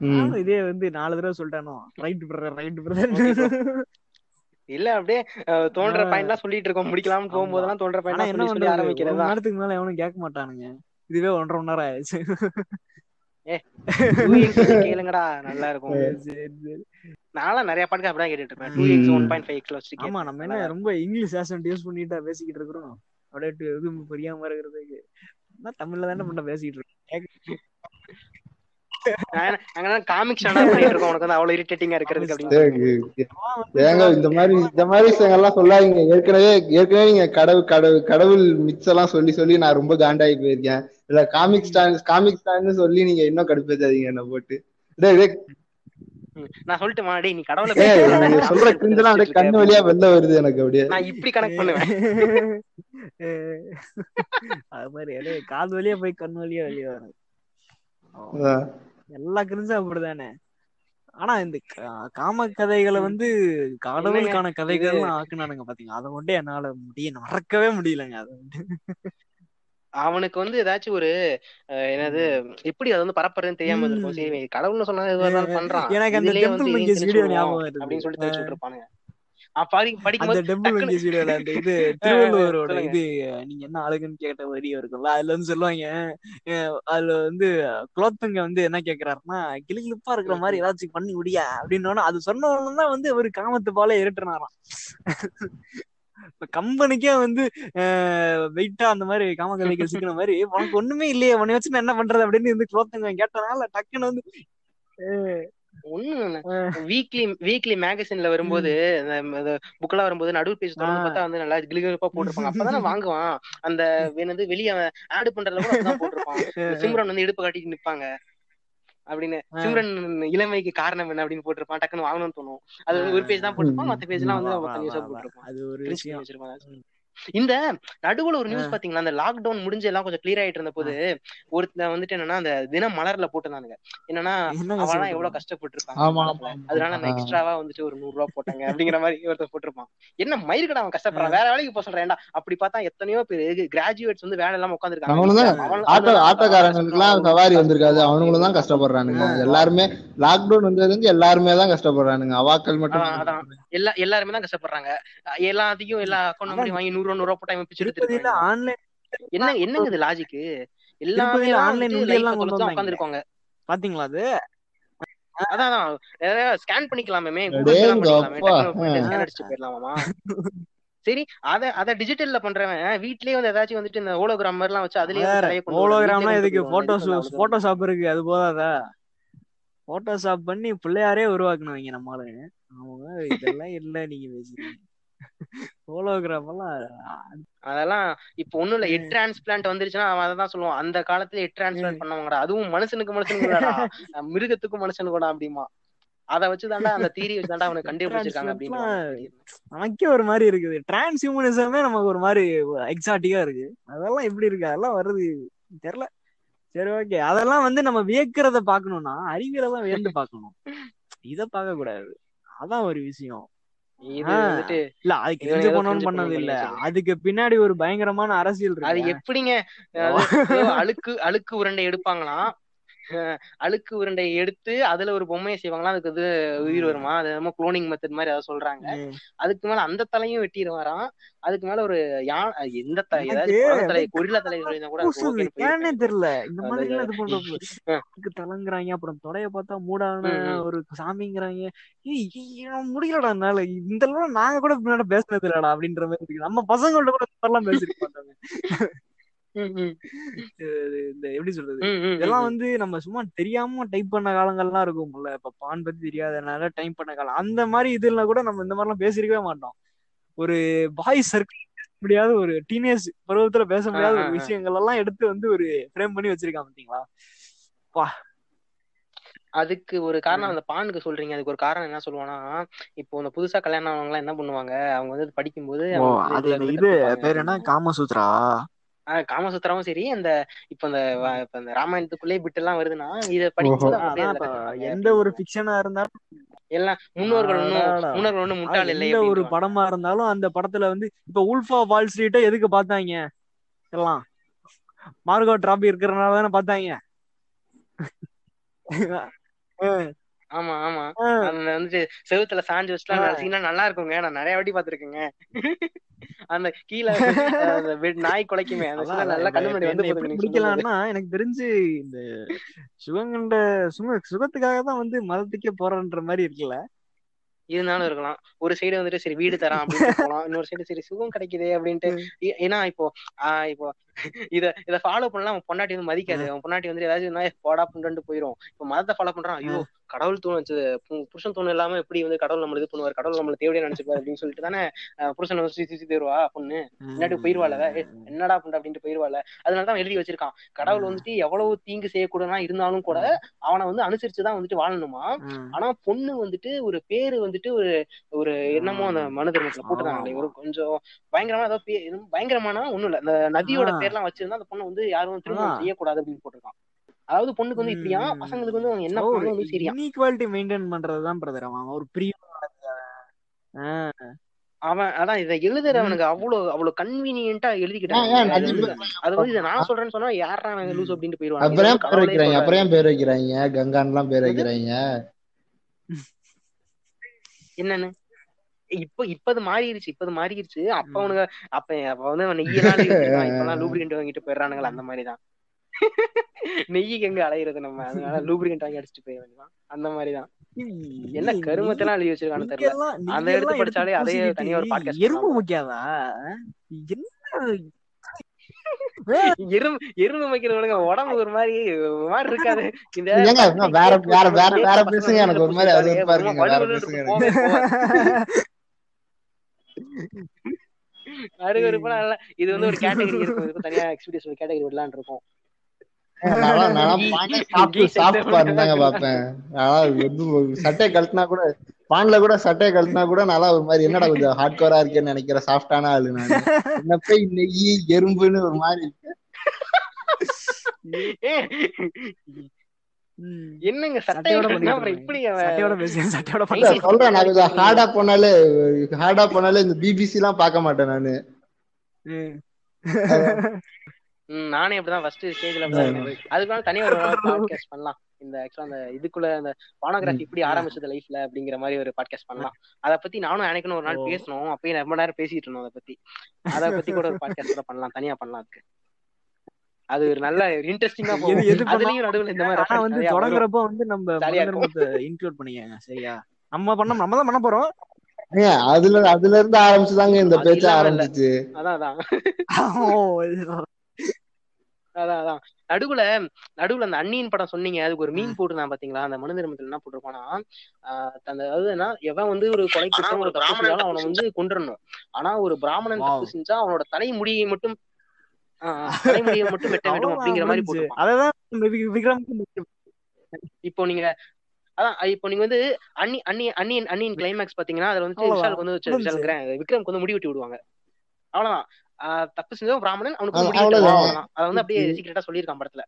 C: ம்.
A: இதே வந்து நாலு தடவை சொல்லிட்டானோ. ரைட் பிரதர் ரைட் பிரதர்
B: இல்ல அப்படியே தோன்ற. பாயிண்ட் சொல்லிட்டு இருக்கோம். முடிக்கலாம்னு போகும்போதெல்லாம் தோன்ற பாயிண்ட்
A: என்ன
B: சொல்லி ஆரம்பிக்கிறதா
A: நேரத்துக்கு மேல எவனும் கேட்க மாட்டானுங்க. இதுவே ஒன்றரை மணி நேரம் ஆயிடுச்சு.
B: கேளுங்கடா. நல்லா இருக்கும். நான்லாம் நிறைய பாட்டுக்கு அப்படிதான் கேட்டுட்டு இருப்பேன். Two. X one point five எக்ஸ்ல வச்சு
A: ஆமா நம்ம என்ன ரொம்ப இங்கிலீஷ் ஆசன்ட் யூஸ் பண்ணிட்டா பேசிக்கிட்டு இருக்கிறோம். அப்படியே இது புரியாம இருக்கிறதுக்கு. என்ன தமிழ்ல தானே பண்ண பேசிக்கிட்டு இருக்கோம்
B: அங்கதான் காமிக் ஸ்டாண்டா பண்ணிட்டு இருக்கோம் உனக்கு வந்து அவ்வளவு இரிட்டேட்டிங்கா அப்படின்னு
C: ஏங்க, இந்த மாதிரி இந்த மாதிரி விஷயங்கள்லாம் சொல்லாதீங்க ஏற்கனவே ஏற்கனவே நீங்க கடவுள் கடவுள் கடவுள் மிக்ஸ் எல்லாம் சொல்லி சொல்லி நான் ரொம்ப காண்டாகி போயிருக்கேன் இல்ல காமிக் ஸ்டாண்ட் காமிக் ஸ்டாண்ட்னு சொல்லி நீங்க இன்னும் கடுப்பேத்தாதீங்க என்ன போட்டு.
B: நான் சொல்லிட்டு டேய் நீ கடவுளை
C: சொல்ற அப்படியே. கண்ணு வழியா வெளில வருது எனக்கு அப்படியே
B: நான் இப்படி கனெக்ட் பண்ணுவேன்
A: அது மாதிரி காது வழியா போய் கண் வழியா வெளியே வரும். எல்லா கிரிஞ்சும் அப்படிதானே ஆனா இந்த காம கதைகளை வந்து கடவுளுக்கான கதைகள் ஆக்குனானுங்க பாத்தீங்க அதை மட்டும் என்னால முடிய மறக்கவே முடியலங்க அதை
B: அவனுக்கு வந்து ஏதாச்சும் ஒரு என்னது எப்படி அதை வந்து பரப்புறதுன்னு தெரியாம. இருக்கும் சரி கடவுள்னு சொன்னா எதுவா இருந்தாலும் பண்றான்.
A: எனக்கு அந்த வீடியோ ஞாபகம்
B: அப்படின்னு சொல்லிட்டு விட்டுருப்பானுங்க. அவன் படி
A: அந்த
B: படிக்கும்போது
A: டெம்பிள்
B: டக்குனு-
A: மங்கேஸ் வீடியோல அந்த இது திருவள்ளுவரோட
B: சொல்லுங்க.
A: இது நீங்க என்ன அழகுன்னு கேட்ட வரி இருக்கும்ல அதுல வந்து சொல்லுவாங்க அதுல வந்து குலோத்துங்க வந்து என்ன கேக்குறாருன்னா கிளிகிளிப்பா இருக்கிற மாதிரி ஏதாச்சும் பண்ணி முடியா அப்படின்னோட அது சொன்ன உடனே தான் வந்து ஒரு காமத்து போல இருட்டுனாராம் இப்ப கம்பெனிக்கே வந்து வெயிட்டா அந்த மாதிரி காமக்கதைகள் சிக்கிற மாதிரி உனக்கு ஒண்ணுமே இல்லையே உன்னை வச்சு நான் என்ன பண்றது அப்படின்னு வந்து குலோத்துங்க கேட்டனால டக்குன்னு வந்து
B: வீக்லி வீக்லி மேகசின்ல வரும்போது அந்த புக்கெல்லாம் வரும்போது நடுவு பேஜ். பார்த்தா வந்து நல்லா கிளிகிளிப்பா போட்டிருப்பாங்க. அப்பதானே வாங்குவான். அந்த என்னது வெளிய ஆட் பண்றதுல கூட போட்டிருப்பான். சிம்ரன் வந்து இடுப்பு காட்டிட்டு நிப்பாங்க. அப்படின்னு. சிம்ரன் இளமைக்கு காரணம் என்ன அப்படின்னு போட்டிருப்பான். டக்குன்னு வாங்கணும்னு தோணும். அது ஒரு பேஜ் தான் போட்டிருப்பான். மத்த பேஜ் எல்லாம் வந்து
A: அது ஒரு விஷயம்.
B: இந்த நடுவுல ஒரு நியூஸ் பாத்தீங்களா? அந்த லாக்டவுன் முடிஞ்சு எல்லாம் கொஞ்சம் கிளியர் ஆயிட்டு இருந்த போது ஒருத்தன் வந்துட்டு என்னன்னா அந்த தினம் மலர்ல போட்டிருந்தானுங்க. என்னன்னா அவெல்லாம்? எவ்வளவு காலத்துல.
C: ஆமா,
B: அதனால நான்
C: ஆமா.
B: எக்ஸ்ட்ராவா வந்துட்டு ஒரு நூறு ரூபாய் போட்டாங்க அப்படிங்கிற மாதிரி ஒருத்தர் போட்டிருப்பான். என்ன மயிர்கடா அவன் கஷ்டப்படுறான்? வேற வேலைக்கு போக சொல்றேன்டா. அப்படி பார்த்தா எத்தனையோ பேர் கிராஜுவேட்ஸ் வந்து வேலை இல்லாம உட்காந்துருக்காங்க
C: ஆட்டோ ஆட்டோக்காரங்களுக்கு எல்லாம் சவாரி வந்திருக்காது. அவனுங்களும் தான் கஷ்டப்படுறானுங்க. எல்லாருமே லாக்டவுன் வந்ததுல இருந்து எல்லாருமே தான் கஷ்டப்படுறானுங்க. அவாக்கள் மட்டும்.
B: எல்லா எல்லாருமே தான் கஷ்டப்படுறாங்க. எல்லாத்தையும் எல்லா அக்கௌண்ட் வாங்கி நூறு ரூபா நூறு போட்டு அவன் பிச்சு எடுத்துருக்காங்க
A: ஆன்லைன்
B: என்ன என்னங்க இது லாஜிக் எல்லாமே
A: ஆன்லைன் எல்லாம் வந்தாங்க.
B: உட்காந்துருக்காங்க
A: பாத்தீங்களா அது?
B: அதான் அதான். ஸ்கேன் பண்ணிக்கலாமே. அடிச்சுட்டு போயிடலாமாமா சரி அத அத டிஜிட்டல்ல பண்றவன் வீட்லயே வந்து ஏதாச்சும் வந்துட்டு இந்த ஹோலோகிராம் மாதிரி எல்லாம் வச்சு அதுலயே கொண்டு வந்து
A: போட்டோஸ். போட்டோஷாப் இருக்கு. அது போதாதா? போட்டோஷாப் பண்ணி பிள்ளையாரே உருவாக்குனவங்க நம்மளால அவங்க இதெல்லாம் இல்ல நீங்க பேசுறீங்க. ஹோலோகிராம் எல்லாம்
B: அதெல்லாம் இப்ப ஒண்ணும் இல்ல ஹெட் டிரான்ஸ்பிளான்ட் வந்துருச்சுன்னா அவன் அதான் சொல்லுவான். அந்த காலத்துல ஹெட் டிரான்ஸ்பிளான்ட் பண்ணவங்கடா. அதுவும் மனுஷனுக்கு மனுஷனுக்கு இல்லடா. மிருகத்துக்கும் மனுஷனுக்கு கூட அப்படிமா. அத வச்சுதான்டா அந்த தீரி வச்சுதான்டா அவனுக்கு கண்டுபிடிச்சிருக்காங்க அப்படின்னு
A: நமக்கே ஒரு மாதிரி இருக்குது. டிரான்ஸ் ஹியூமனிசமே நமக்கு ஒரு மாதிரி எக்ஸாட்டிக்கா இருக்கு. அதெல்லாம் எப்படி இருக்கு? அதெல்லாம் வருது தெரியல. சரி ஓகே அதெல்லாம் வந்து நம்ம வியக்கிறத பாக்கணும்னா அறிவியல தான் வியந்து பார்க்கணும். இத பார்க்க கூடாது அதான் ஒரு விஷயம். இல்ல அதுக்கு
B: ஏதோ
A: பண்ணணும் பண்ணது
B: பண்ணி
A: இல்ல. அதுக்கு பின்னாடி ஒரு பயங்கரமான அரசியல்
B: அது
A: இருக்கு
B: எப்படிங்க? அழுக்கு அழுக்கு உருண்டை எடுப்பாங்களாம். அழுக்கு உருண்டை எடுத்து அதுல ஒரு பொம்மையை செய்வாங்களாம். அதுக்கு இது உயிர் வருமா? அது என்னமோ குளோனிங் மெத்தட் மாதிரி அதை சொல்றாங்க. அதுக்கு மேல அந்த தலையும் வெட்டிடுவாராம். அதுக்கு மேல ஒரு யான் எந்த த- ஏதாவது
A: எனக்கு
B: குழந்தை தலை கொரில்லா தலை கூட
A: ஏன்னே. தெரியல. இந்த மாதிரி இது. அதுக்கு தலங்குறாங்க. அப்புறம் தொடைய பார்த்தா மூடான. ஒரு சாமிங்கிறாங்க. முடியலடா என்னால. இந்த நாங்க கூட முன்னாடி பேசுனது இல்லடா அப்படின்ற மாதிரி இருக்கு. நம்ம பசங்கள்ட்ட கூட பேசிருக்க மாட்டாங்க இந்த எப்படி சொல்றது? இதெல்லாம். வந்து நம்ம சும்மா தெரியாம டைப் பண்ண காலங்கள்லாம் இருக்கும்ல. இப்ப பான் பத்தி தெரியாதனால டைப் பண்ண காலம். அந்த மாதிரி இதுல கூட நம்ம இந்த மாதிரிலாம் பேசிருக்கவே மாட்டோம். ஒரு பாய் சர்க்கிள் முடியாத ஒரு டீனேஜ் பருவத்துல பேச முடியாத ஒரு. விஷயங்கள் எல்லாம் எடுத்து வந்து ஒரு ஃப்ரேம் பண்ணி வச்சிருக்கான் பாத்தீங்களா?
B: அதுக்கு ஒரு காரணம் அந்த பானுக்கு சொல்றீங்க. அதுக்கு ஒரு காரணம் என்ன சொல்லுவானா இப்போ இந்த புதுசா கல்யாணம் ஆனவங்க எல்லாம் என்ன பண்ணுவாங்க? அவங்க வந்து படிக்கும்போது இதுல இருந்து கத்துப்பாங்க.
A: காமசூத்ரா?
B: ஆஹ் காமசூத்திரமும் சரி அந்த இப்ப இந்த இப்ப இந்த ராமாயணத்துக்குள்ளே பிட் எல்லாம் வருதுன்னா இத படிக்கும்போது
A: எந்த ஒரு ஃபிக்ஷனா இருந்தாலும்
B: எல்லாம் முன்னோர்கள். முன்னோர்கள் ஒண்ணும் முட்டாள் இல்லை
A: ஒரு. படமா இருந்தாலும் அந்த படத்துல வந்து இப்ப உல்ஃபா வால் ஸ்ட்ரீட்டை எதுக்கு பார்த்தாங்க? எல்லாம். மார்கோ டிராபி இருக்கிறனால தானே பார்த்தாங்க.
B: ஆமா ஆமா. அந்த வந்துட்டு செவுத்துல சாஞ்சு வச்சுலாம். சீனா நல்லா இருக்குங்க. நான் நிறைய வாட்டி பாத்திருக்கேங்க அந்த கீழே அந்த நாய் குலைக்குமே. அந்த நல்லா கண்ணு வந்து.
A: பிடிக்கலாம்னா எனக்கு தெரிஞ்சு இந்த சுகங்கண்ட சுக சுகத்துக்காக தான் வந்து மதத்துக்கே போறன்ற மாதிரி இருக்குல்ல.
B: இருந்தாலும் இருக்கலாம். ஒரு சைடு வந்துட்டு சரி வீடு தரான் அப்படின்னு போலாம். இன்னொரு சைடு சரி சுகம் கிடைக்குதே அப்படின்ட்டு. ஏன்னா இப்போ ஆஹ் இப்போ இத இத ஃபாலோ பண்ணலாம். அவன் பொண்டாட்டி வந்து மதிக்காது. அவன் பொண்டாட்டி வந்து ஏதாச்சும் போடா புண்டு போயிரும். இப்போ மதத்தை ஃபாலோ பண்றான் ஐயோ கடவுள் தூண் வச்சது புருஷன் தூண் இல்லாம எப்படி வந்து கடவுள் நம்மள இது பண்ணுவார்? கடவுள் நம்மள தேவையா நினைச்சுப்பாரு அப்படின்னு சொல்லிட்டு தானே புருஷனை வந்து சுத்தி தருவா பொண்ணு? முன்னாடி போயிருவாள்? என்னடா பண்ண அப்படின்ட்டு போயிருவாள்? அதனாலதான் எழுதி வச்சிருக்கான். கடவுள் வந்துட்டு எவ்வளவு தீங்கு செய்யக்கூடனா இருந்தாலும் கூட அவனை வந்து அனுசரிச்சுதான் வந்துட்டு வாழணுமா? ஆனா பொண்ணு வந்துட்டு ஒரு பேரு வந்துட்டு ஒரு ஒரு என்னமோ அந்த மனு தர்மத்துல போட்டுருக்காங்களே ஒரு கொஞ்சம் பயங்கரமா ஏதோ பயங்கரமான ஒண்ணும் இல்ல அந்த நதியோட. பேர்லாம் வச்சிருந்தா அந்த பொண்ணு வந்து யாரும் திருமணம்
A: ஆ.
B: செய்யக்கூடாது அப்படின்னு போட்டிருக்கான். அதாவது பொண்ணுக்கு வந்து இப்படியா. பசங்களுக்கு வந்து அவங்க என்ன பண்ணாலும் சரியா?
A: இன்இக்வாலிட்டி மெயின்டைன் பண்றதுதான் பிரதர் அவன். ஒரு பிரியம்
B: அவன் அதான் இதை எழுதுறவனுக்கு அவ்வளவு அவ்வளவு கன்வீனியன்ட்டா எழுதிக்கிட்டான். அது
C: நதி
B: வந்து நான் சொல்றேன்னு சொன்னா யாரா லூஸ் அப்படின்ட்டு போயிருவாங்க
C: அப்புறம் பேர் வைக்கிறாங்க. அப்புறம் பேர் வைக்கிறாங்க? கங்கான்லாம் பேர் வைக்கிறாங்க?
B: என்னன்னு? இப்ப இப்ப அது மாறிடுச்சு இப்ப அது மாறிடுச்சு. அப்ப அவனுங்க அப்ப அப்ப வந்து அவன் நெய்யெல்லாம் இப்பெல்லாம் லூப்ரிகண்ட் வாங்கிட்டு போயிடுறானுங்களா அந்த மாதிரிதான். நெய்யுக்கு எங்க அலையிறது நம்ம? அதனால லூப்ரிகண்ட் வாங்கி அடிச்சுட்டு போயிட வேண்டியதான் அந்த மாதிரிதான். என்ன கருமத்தெல்லாம் எழுதி வச்சிருக்கான்னு தெரியல. அதை எடுத்து படிச்சாலே அதே தனியா ஒரு podcast
A: எறும்பு. முக்கியாதா என்ன?
B: எறும்பு எறும்பு வைக்கிறவனுங்க உடம்பு ஒரு மாதிரி ஒரு மாதிரி இருக்காது. இந்த
C: வேற வேற வேற வேற
B: பசங்க
C: எனக்கு ஒரு மாதிரி அது பாருங்க வேற பேசுங்க.
B: இல்ல இது வந்து ஒரு கேட்டகரி இருக்கும். தனியா எக்ஸ்பீரியன்ஸ் ஒரு கேட்டகரி விடலான்னு இருக்கும்.
C: சட்டையை கழட்டினா கூட பான்ல கூட சட்டையை கழட்டினா கூட நல்லா ஒரு மாதிரி என்னடா கொஞ்சம் ஹார்ட் கோரா இருக்கேன்னு நினைக்கிற சாஃப்டான ஆளு நான். என்ன போய் நெய் எறும்புன்னு ஒரு மாதிரி
B: என்னங்க சட்டையோட
C: சொல்றேன் நான் கொஞ்சம் ஹார்டா போனாலே ஹார்டா போனாலே இந்த பிபிசி எல்லாம் பார்க்க மாட்டேன் நானு.
B: நானே அப்படிதான் ஃபர்ஸ்ட் ஸ்டேஜ்ல. அதுக்கான தனியா ஒரு பாட்காஸ்ட் பண்ணலாம். இந்த ஆக்சுவலா அந்த இதுக்குள்ள அந்த பானோகிராஃபி இப்படி ஆரம்பிச்சது லைஃப்ல அப்படிங்கிற மாதிரி ஒரு பாட்காஸ்ட் பண்ணலாம். அத பத்தி நானும் எனக்குன்னு ஒரு நாள். பேசணும். அப்பயே ரொம்ப நேரம் பேசிட்டு இருந்தோம் அத பத்தி. அத பத்தி கூட ஒரு பாட்காஸ்ட் கூட பண்ணலாம். தனியா பண்ணலாம் அதுக்கு. அது ஒரு நல்ல இன்ட்ரெஸ்டிங்கா போகும். அதுலயும் நடுவுல இந்த மாதிரி
A: ஆனா வந்து. தொடங்குறப்ப வந்து நம்ம இன்க்ளூட் பண்ணிக்கங்க சரியா? நம்ம பண்ண நம்ம தான் பண்ண போறோம்.
C: அதுல அதுல இருந்து ஆரம்பிச்சுதாங்க இந்த பேச்சு. ஆரம்பிச்சுச்சு.
B: அதான் அதான்.
A: ஓ,
B: அதான் அதான். நடுவுல நடுவுல அந்த அண்ணியின் படம் சொன்னீங்க. அதுக்கு ஒரு மீன் போட்டுருந்தான் பாத்தீங்களா? அந்த மனு தர்மத்துல என்ன போட்டிருப்பானா அந்த அதாவதுன்னா எவன் வந்து ஒரு கொலை குற்றம் ஒரு தப்பு செஞ்சாலும் அவனை வந்து கொண்டுறணும் ஆனா ஒரு பிராமணன். தப்பு செஞ்சா அவனோட தலைமுடியை மட்டும் ஆஹ் தலைமுடியை மட்டும் வெட்ட வேண்டும் அப்படிங்கிற மாதிரி
A: விக்ரம்
B: இப்போ நீங்க அதான் இப்போ நீங்க வந்து அண்ணி அண்ணி அண்ணியின் அண்ணியின் கிளைமேக்ஸ் பாத்தீங்கன்னா அதுல வந்து. விஷாலுக்கு வந்து. விஷாலுக்குறேன் விக்ரம்க்கு வந்து முடி வெட்டி விடுவாங்க. அவ்வளவுதான். தப்பு செஞ்சவன் பிராமணன் அவனுக்கு
C: அது-
B: வந்து அப்படியே சீக்கிரட்டா சொல்லியிருக்கான் படத்துல.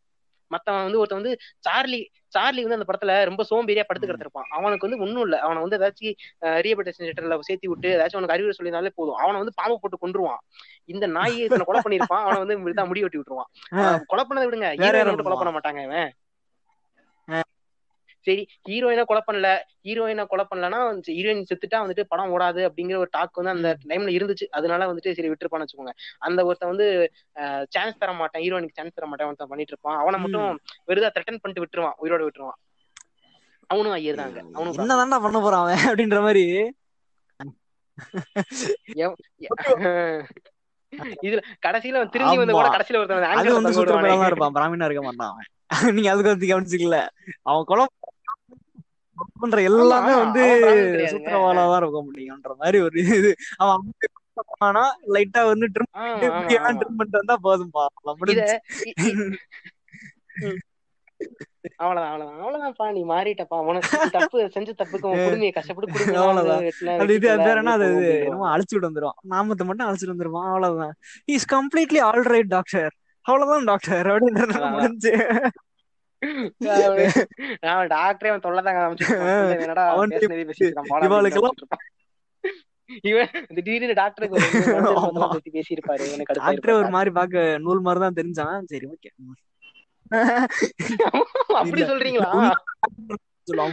B: மத்தவன் வந்து ஒருத்தன் வந்து சார்லி சார்லி வந்து அந்த படத்துல ரொம்ப சோம்பேறியா படுத்து கிடத்திருப்பான் அவனுக்கு வந்து ஒண்ணும் இல்ல. அவனை வந்து ஏதாச்சும் ரீஹபிலிட்டேஷன் சென்டர்ல சேர்த்து விட்டு ஏதாச்சும் அவனுக்கு அறிவுரை சொல்லியிருந்தாலே போதும். அவனை வந்து பாம்பு போட்டு கொன்றுவான். இந்த நாயை இத்தனை கொலை பண்ணிருப்பான் அவனை வந்து இப்படிதான் முடி வெட்டி விட்டுருவான். கொலை பண்ணதை விடுங்க. மட்டும் கொலை பண்ண மாட்டாங்க இவன். சரி ஹீரோயினை கொலை பண்ணல ஹீரோயினை கொலை பண்ணலன்னா ஹீரோயின் செத்துட்டா வந்துட்டு படம் ஓடாது அப்படிங்கிற ஒரு டாக் வந்து அந்த டைம்ல இருந்துச்சு. அதனால வந்துட்டு சரி விட்டுருப்பான்னு வச்சுக்கோங்க. அந்த ஒருத்தன் வந்து சான்ஸ் தர மாட்டேன் ஹீரோயினுக்கு சான்ஸ் தர மாட்டேன் ஒருத்தன் பண்ணிட்டு இருப்பான். அவனை மட்டும் வெறுதா த்ரெட்டன் பண்ணிட்டு விட்டுருவான் உயிரோட விட்டுருவான். அவனும் ஐயர் தாங்க. அவனும்
A: என்னதான்டா பண்ண போறான் அவன் அப்படின்ற மாதிரி?
B: இதுல கடைசியில திரும்பி வந்து கூட. கடைசியில ஒருத்தன்
A: அது வந்து. இருப்பான். பிராமணா இருக்க மாட்டான் நீங்க அதுக்கு வந்து கவனிச்சிக்கல. அவன் கொலை பண்ற எல்லாமே வந்து
B: அவன் பிராமணன் கிடையாதுங்க.
A: சூத்திரவாளாதான் இருக்க முடியும்ன்ற மாதிரி ஒரு இது. அவன் ஆனா லைட்டா வந்து ட்ரிம். ட்ரிம் பண்ணிட்டு வந்தா போதும்பா
B: இத
A: முடிஞ்சு
B: இ- இ- ம். அவ்வளவுதான் அவ்வளவுதான். அவ்வளவுதான்ப்பா நீ மாறிட்டப்பா. உனக்கு தப்பு செஞ்ச தப்புக்கு உன் குடுமையை கஷ்டப்பட்டு குடுமையை
A: அவ்வளவுதான். அது இது என்னமோ அழிச்சுட்டு வந்துரும் நாமத்தை மட்டும் அழிச்சுட்டு வந்துருவான். அவ்வளவுதான். இஸ் கம்ப்ளீட்லி ஆல் டாக்டர் அவ்வளவுதான் டாக்டர் அப்படின்றது
B: அதான்.
A: முடிஞ்சு.
B: அவன் டாக்டரே அவன் தொல்லைதாங்க. என்னடா. இவன் திடீர்னு டாக்டருக்கு பேசியிருப்பாரு.
A: டாக்டரே ஒரு. மாதிரி பாக்க நூல் மாதிரி தான் தெரிஞ்சான். சரி ஓகே
B: அப்படி. சொல்றீங்களா?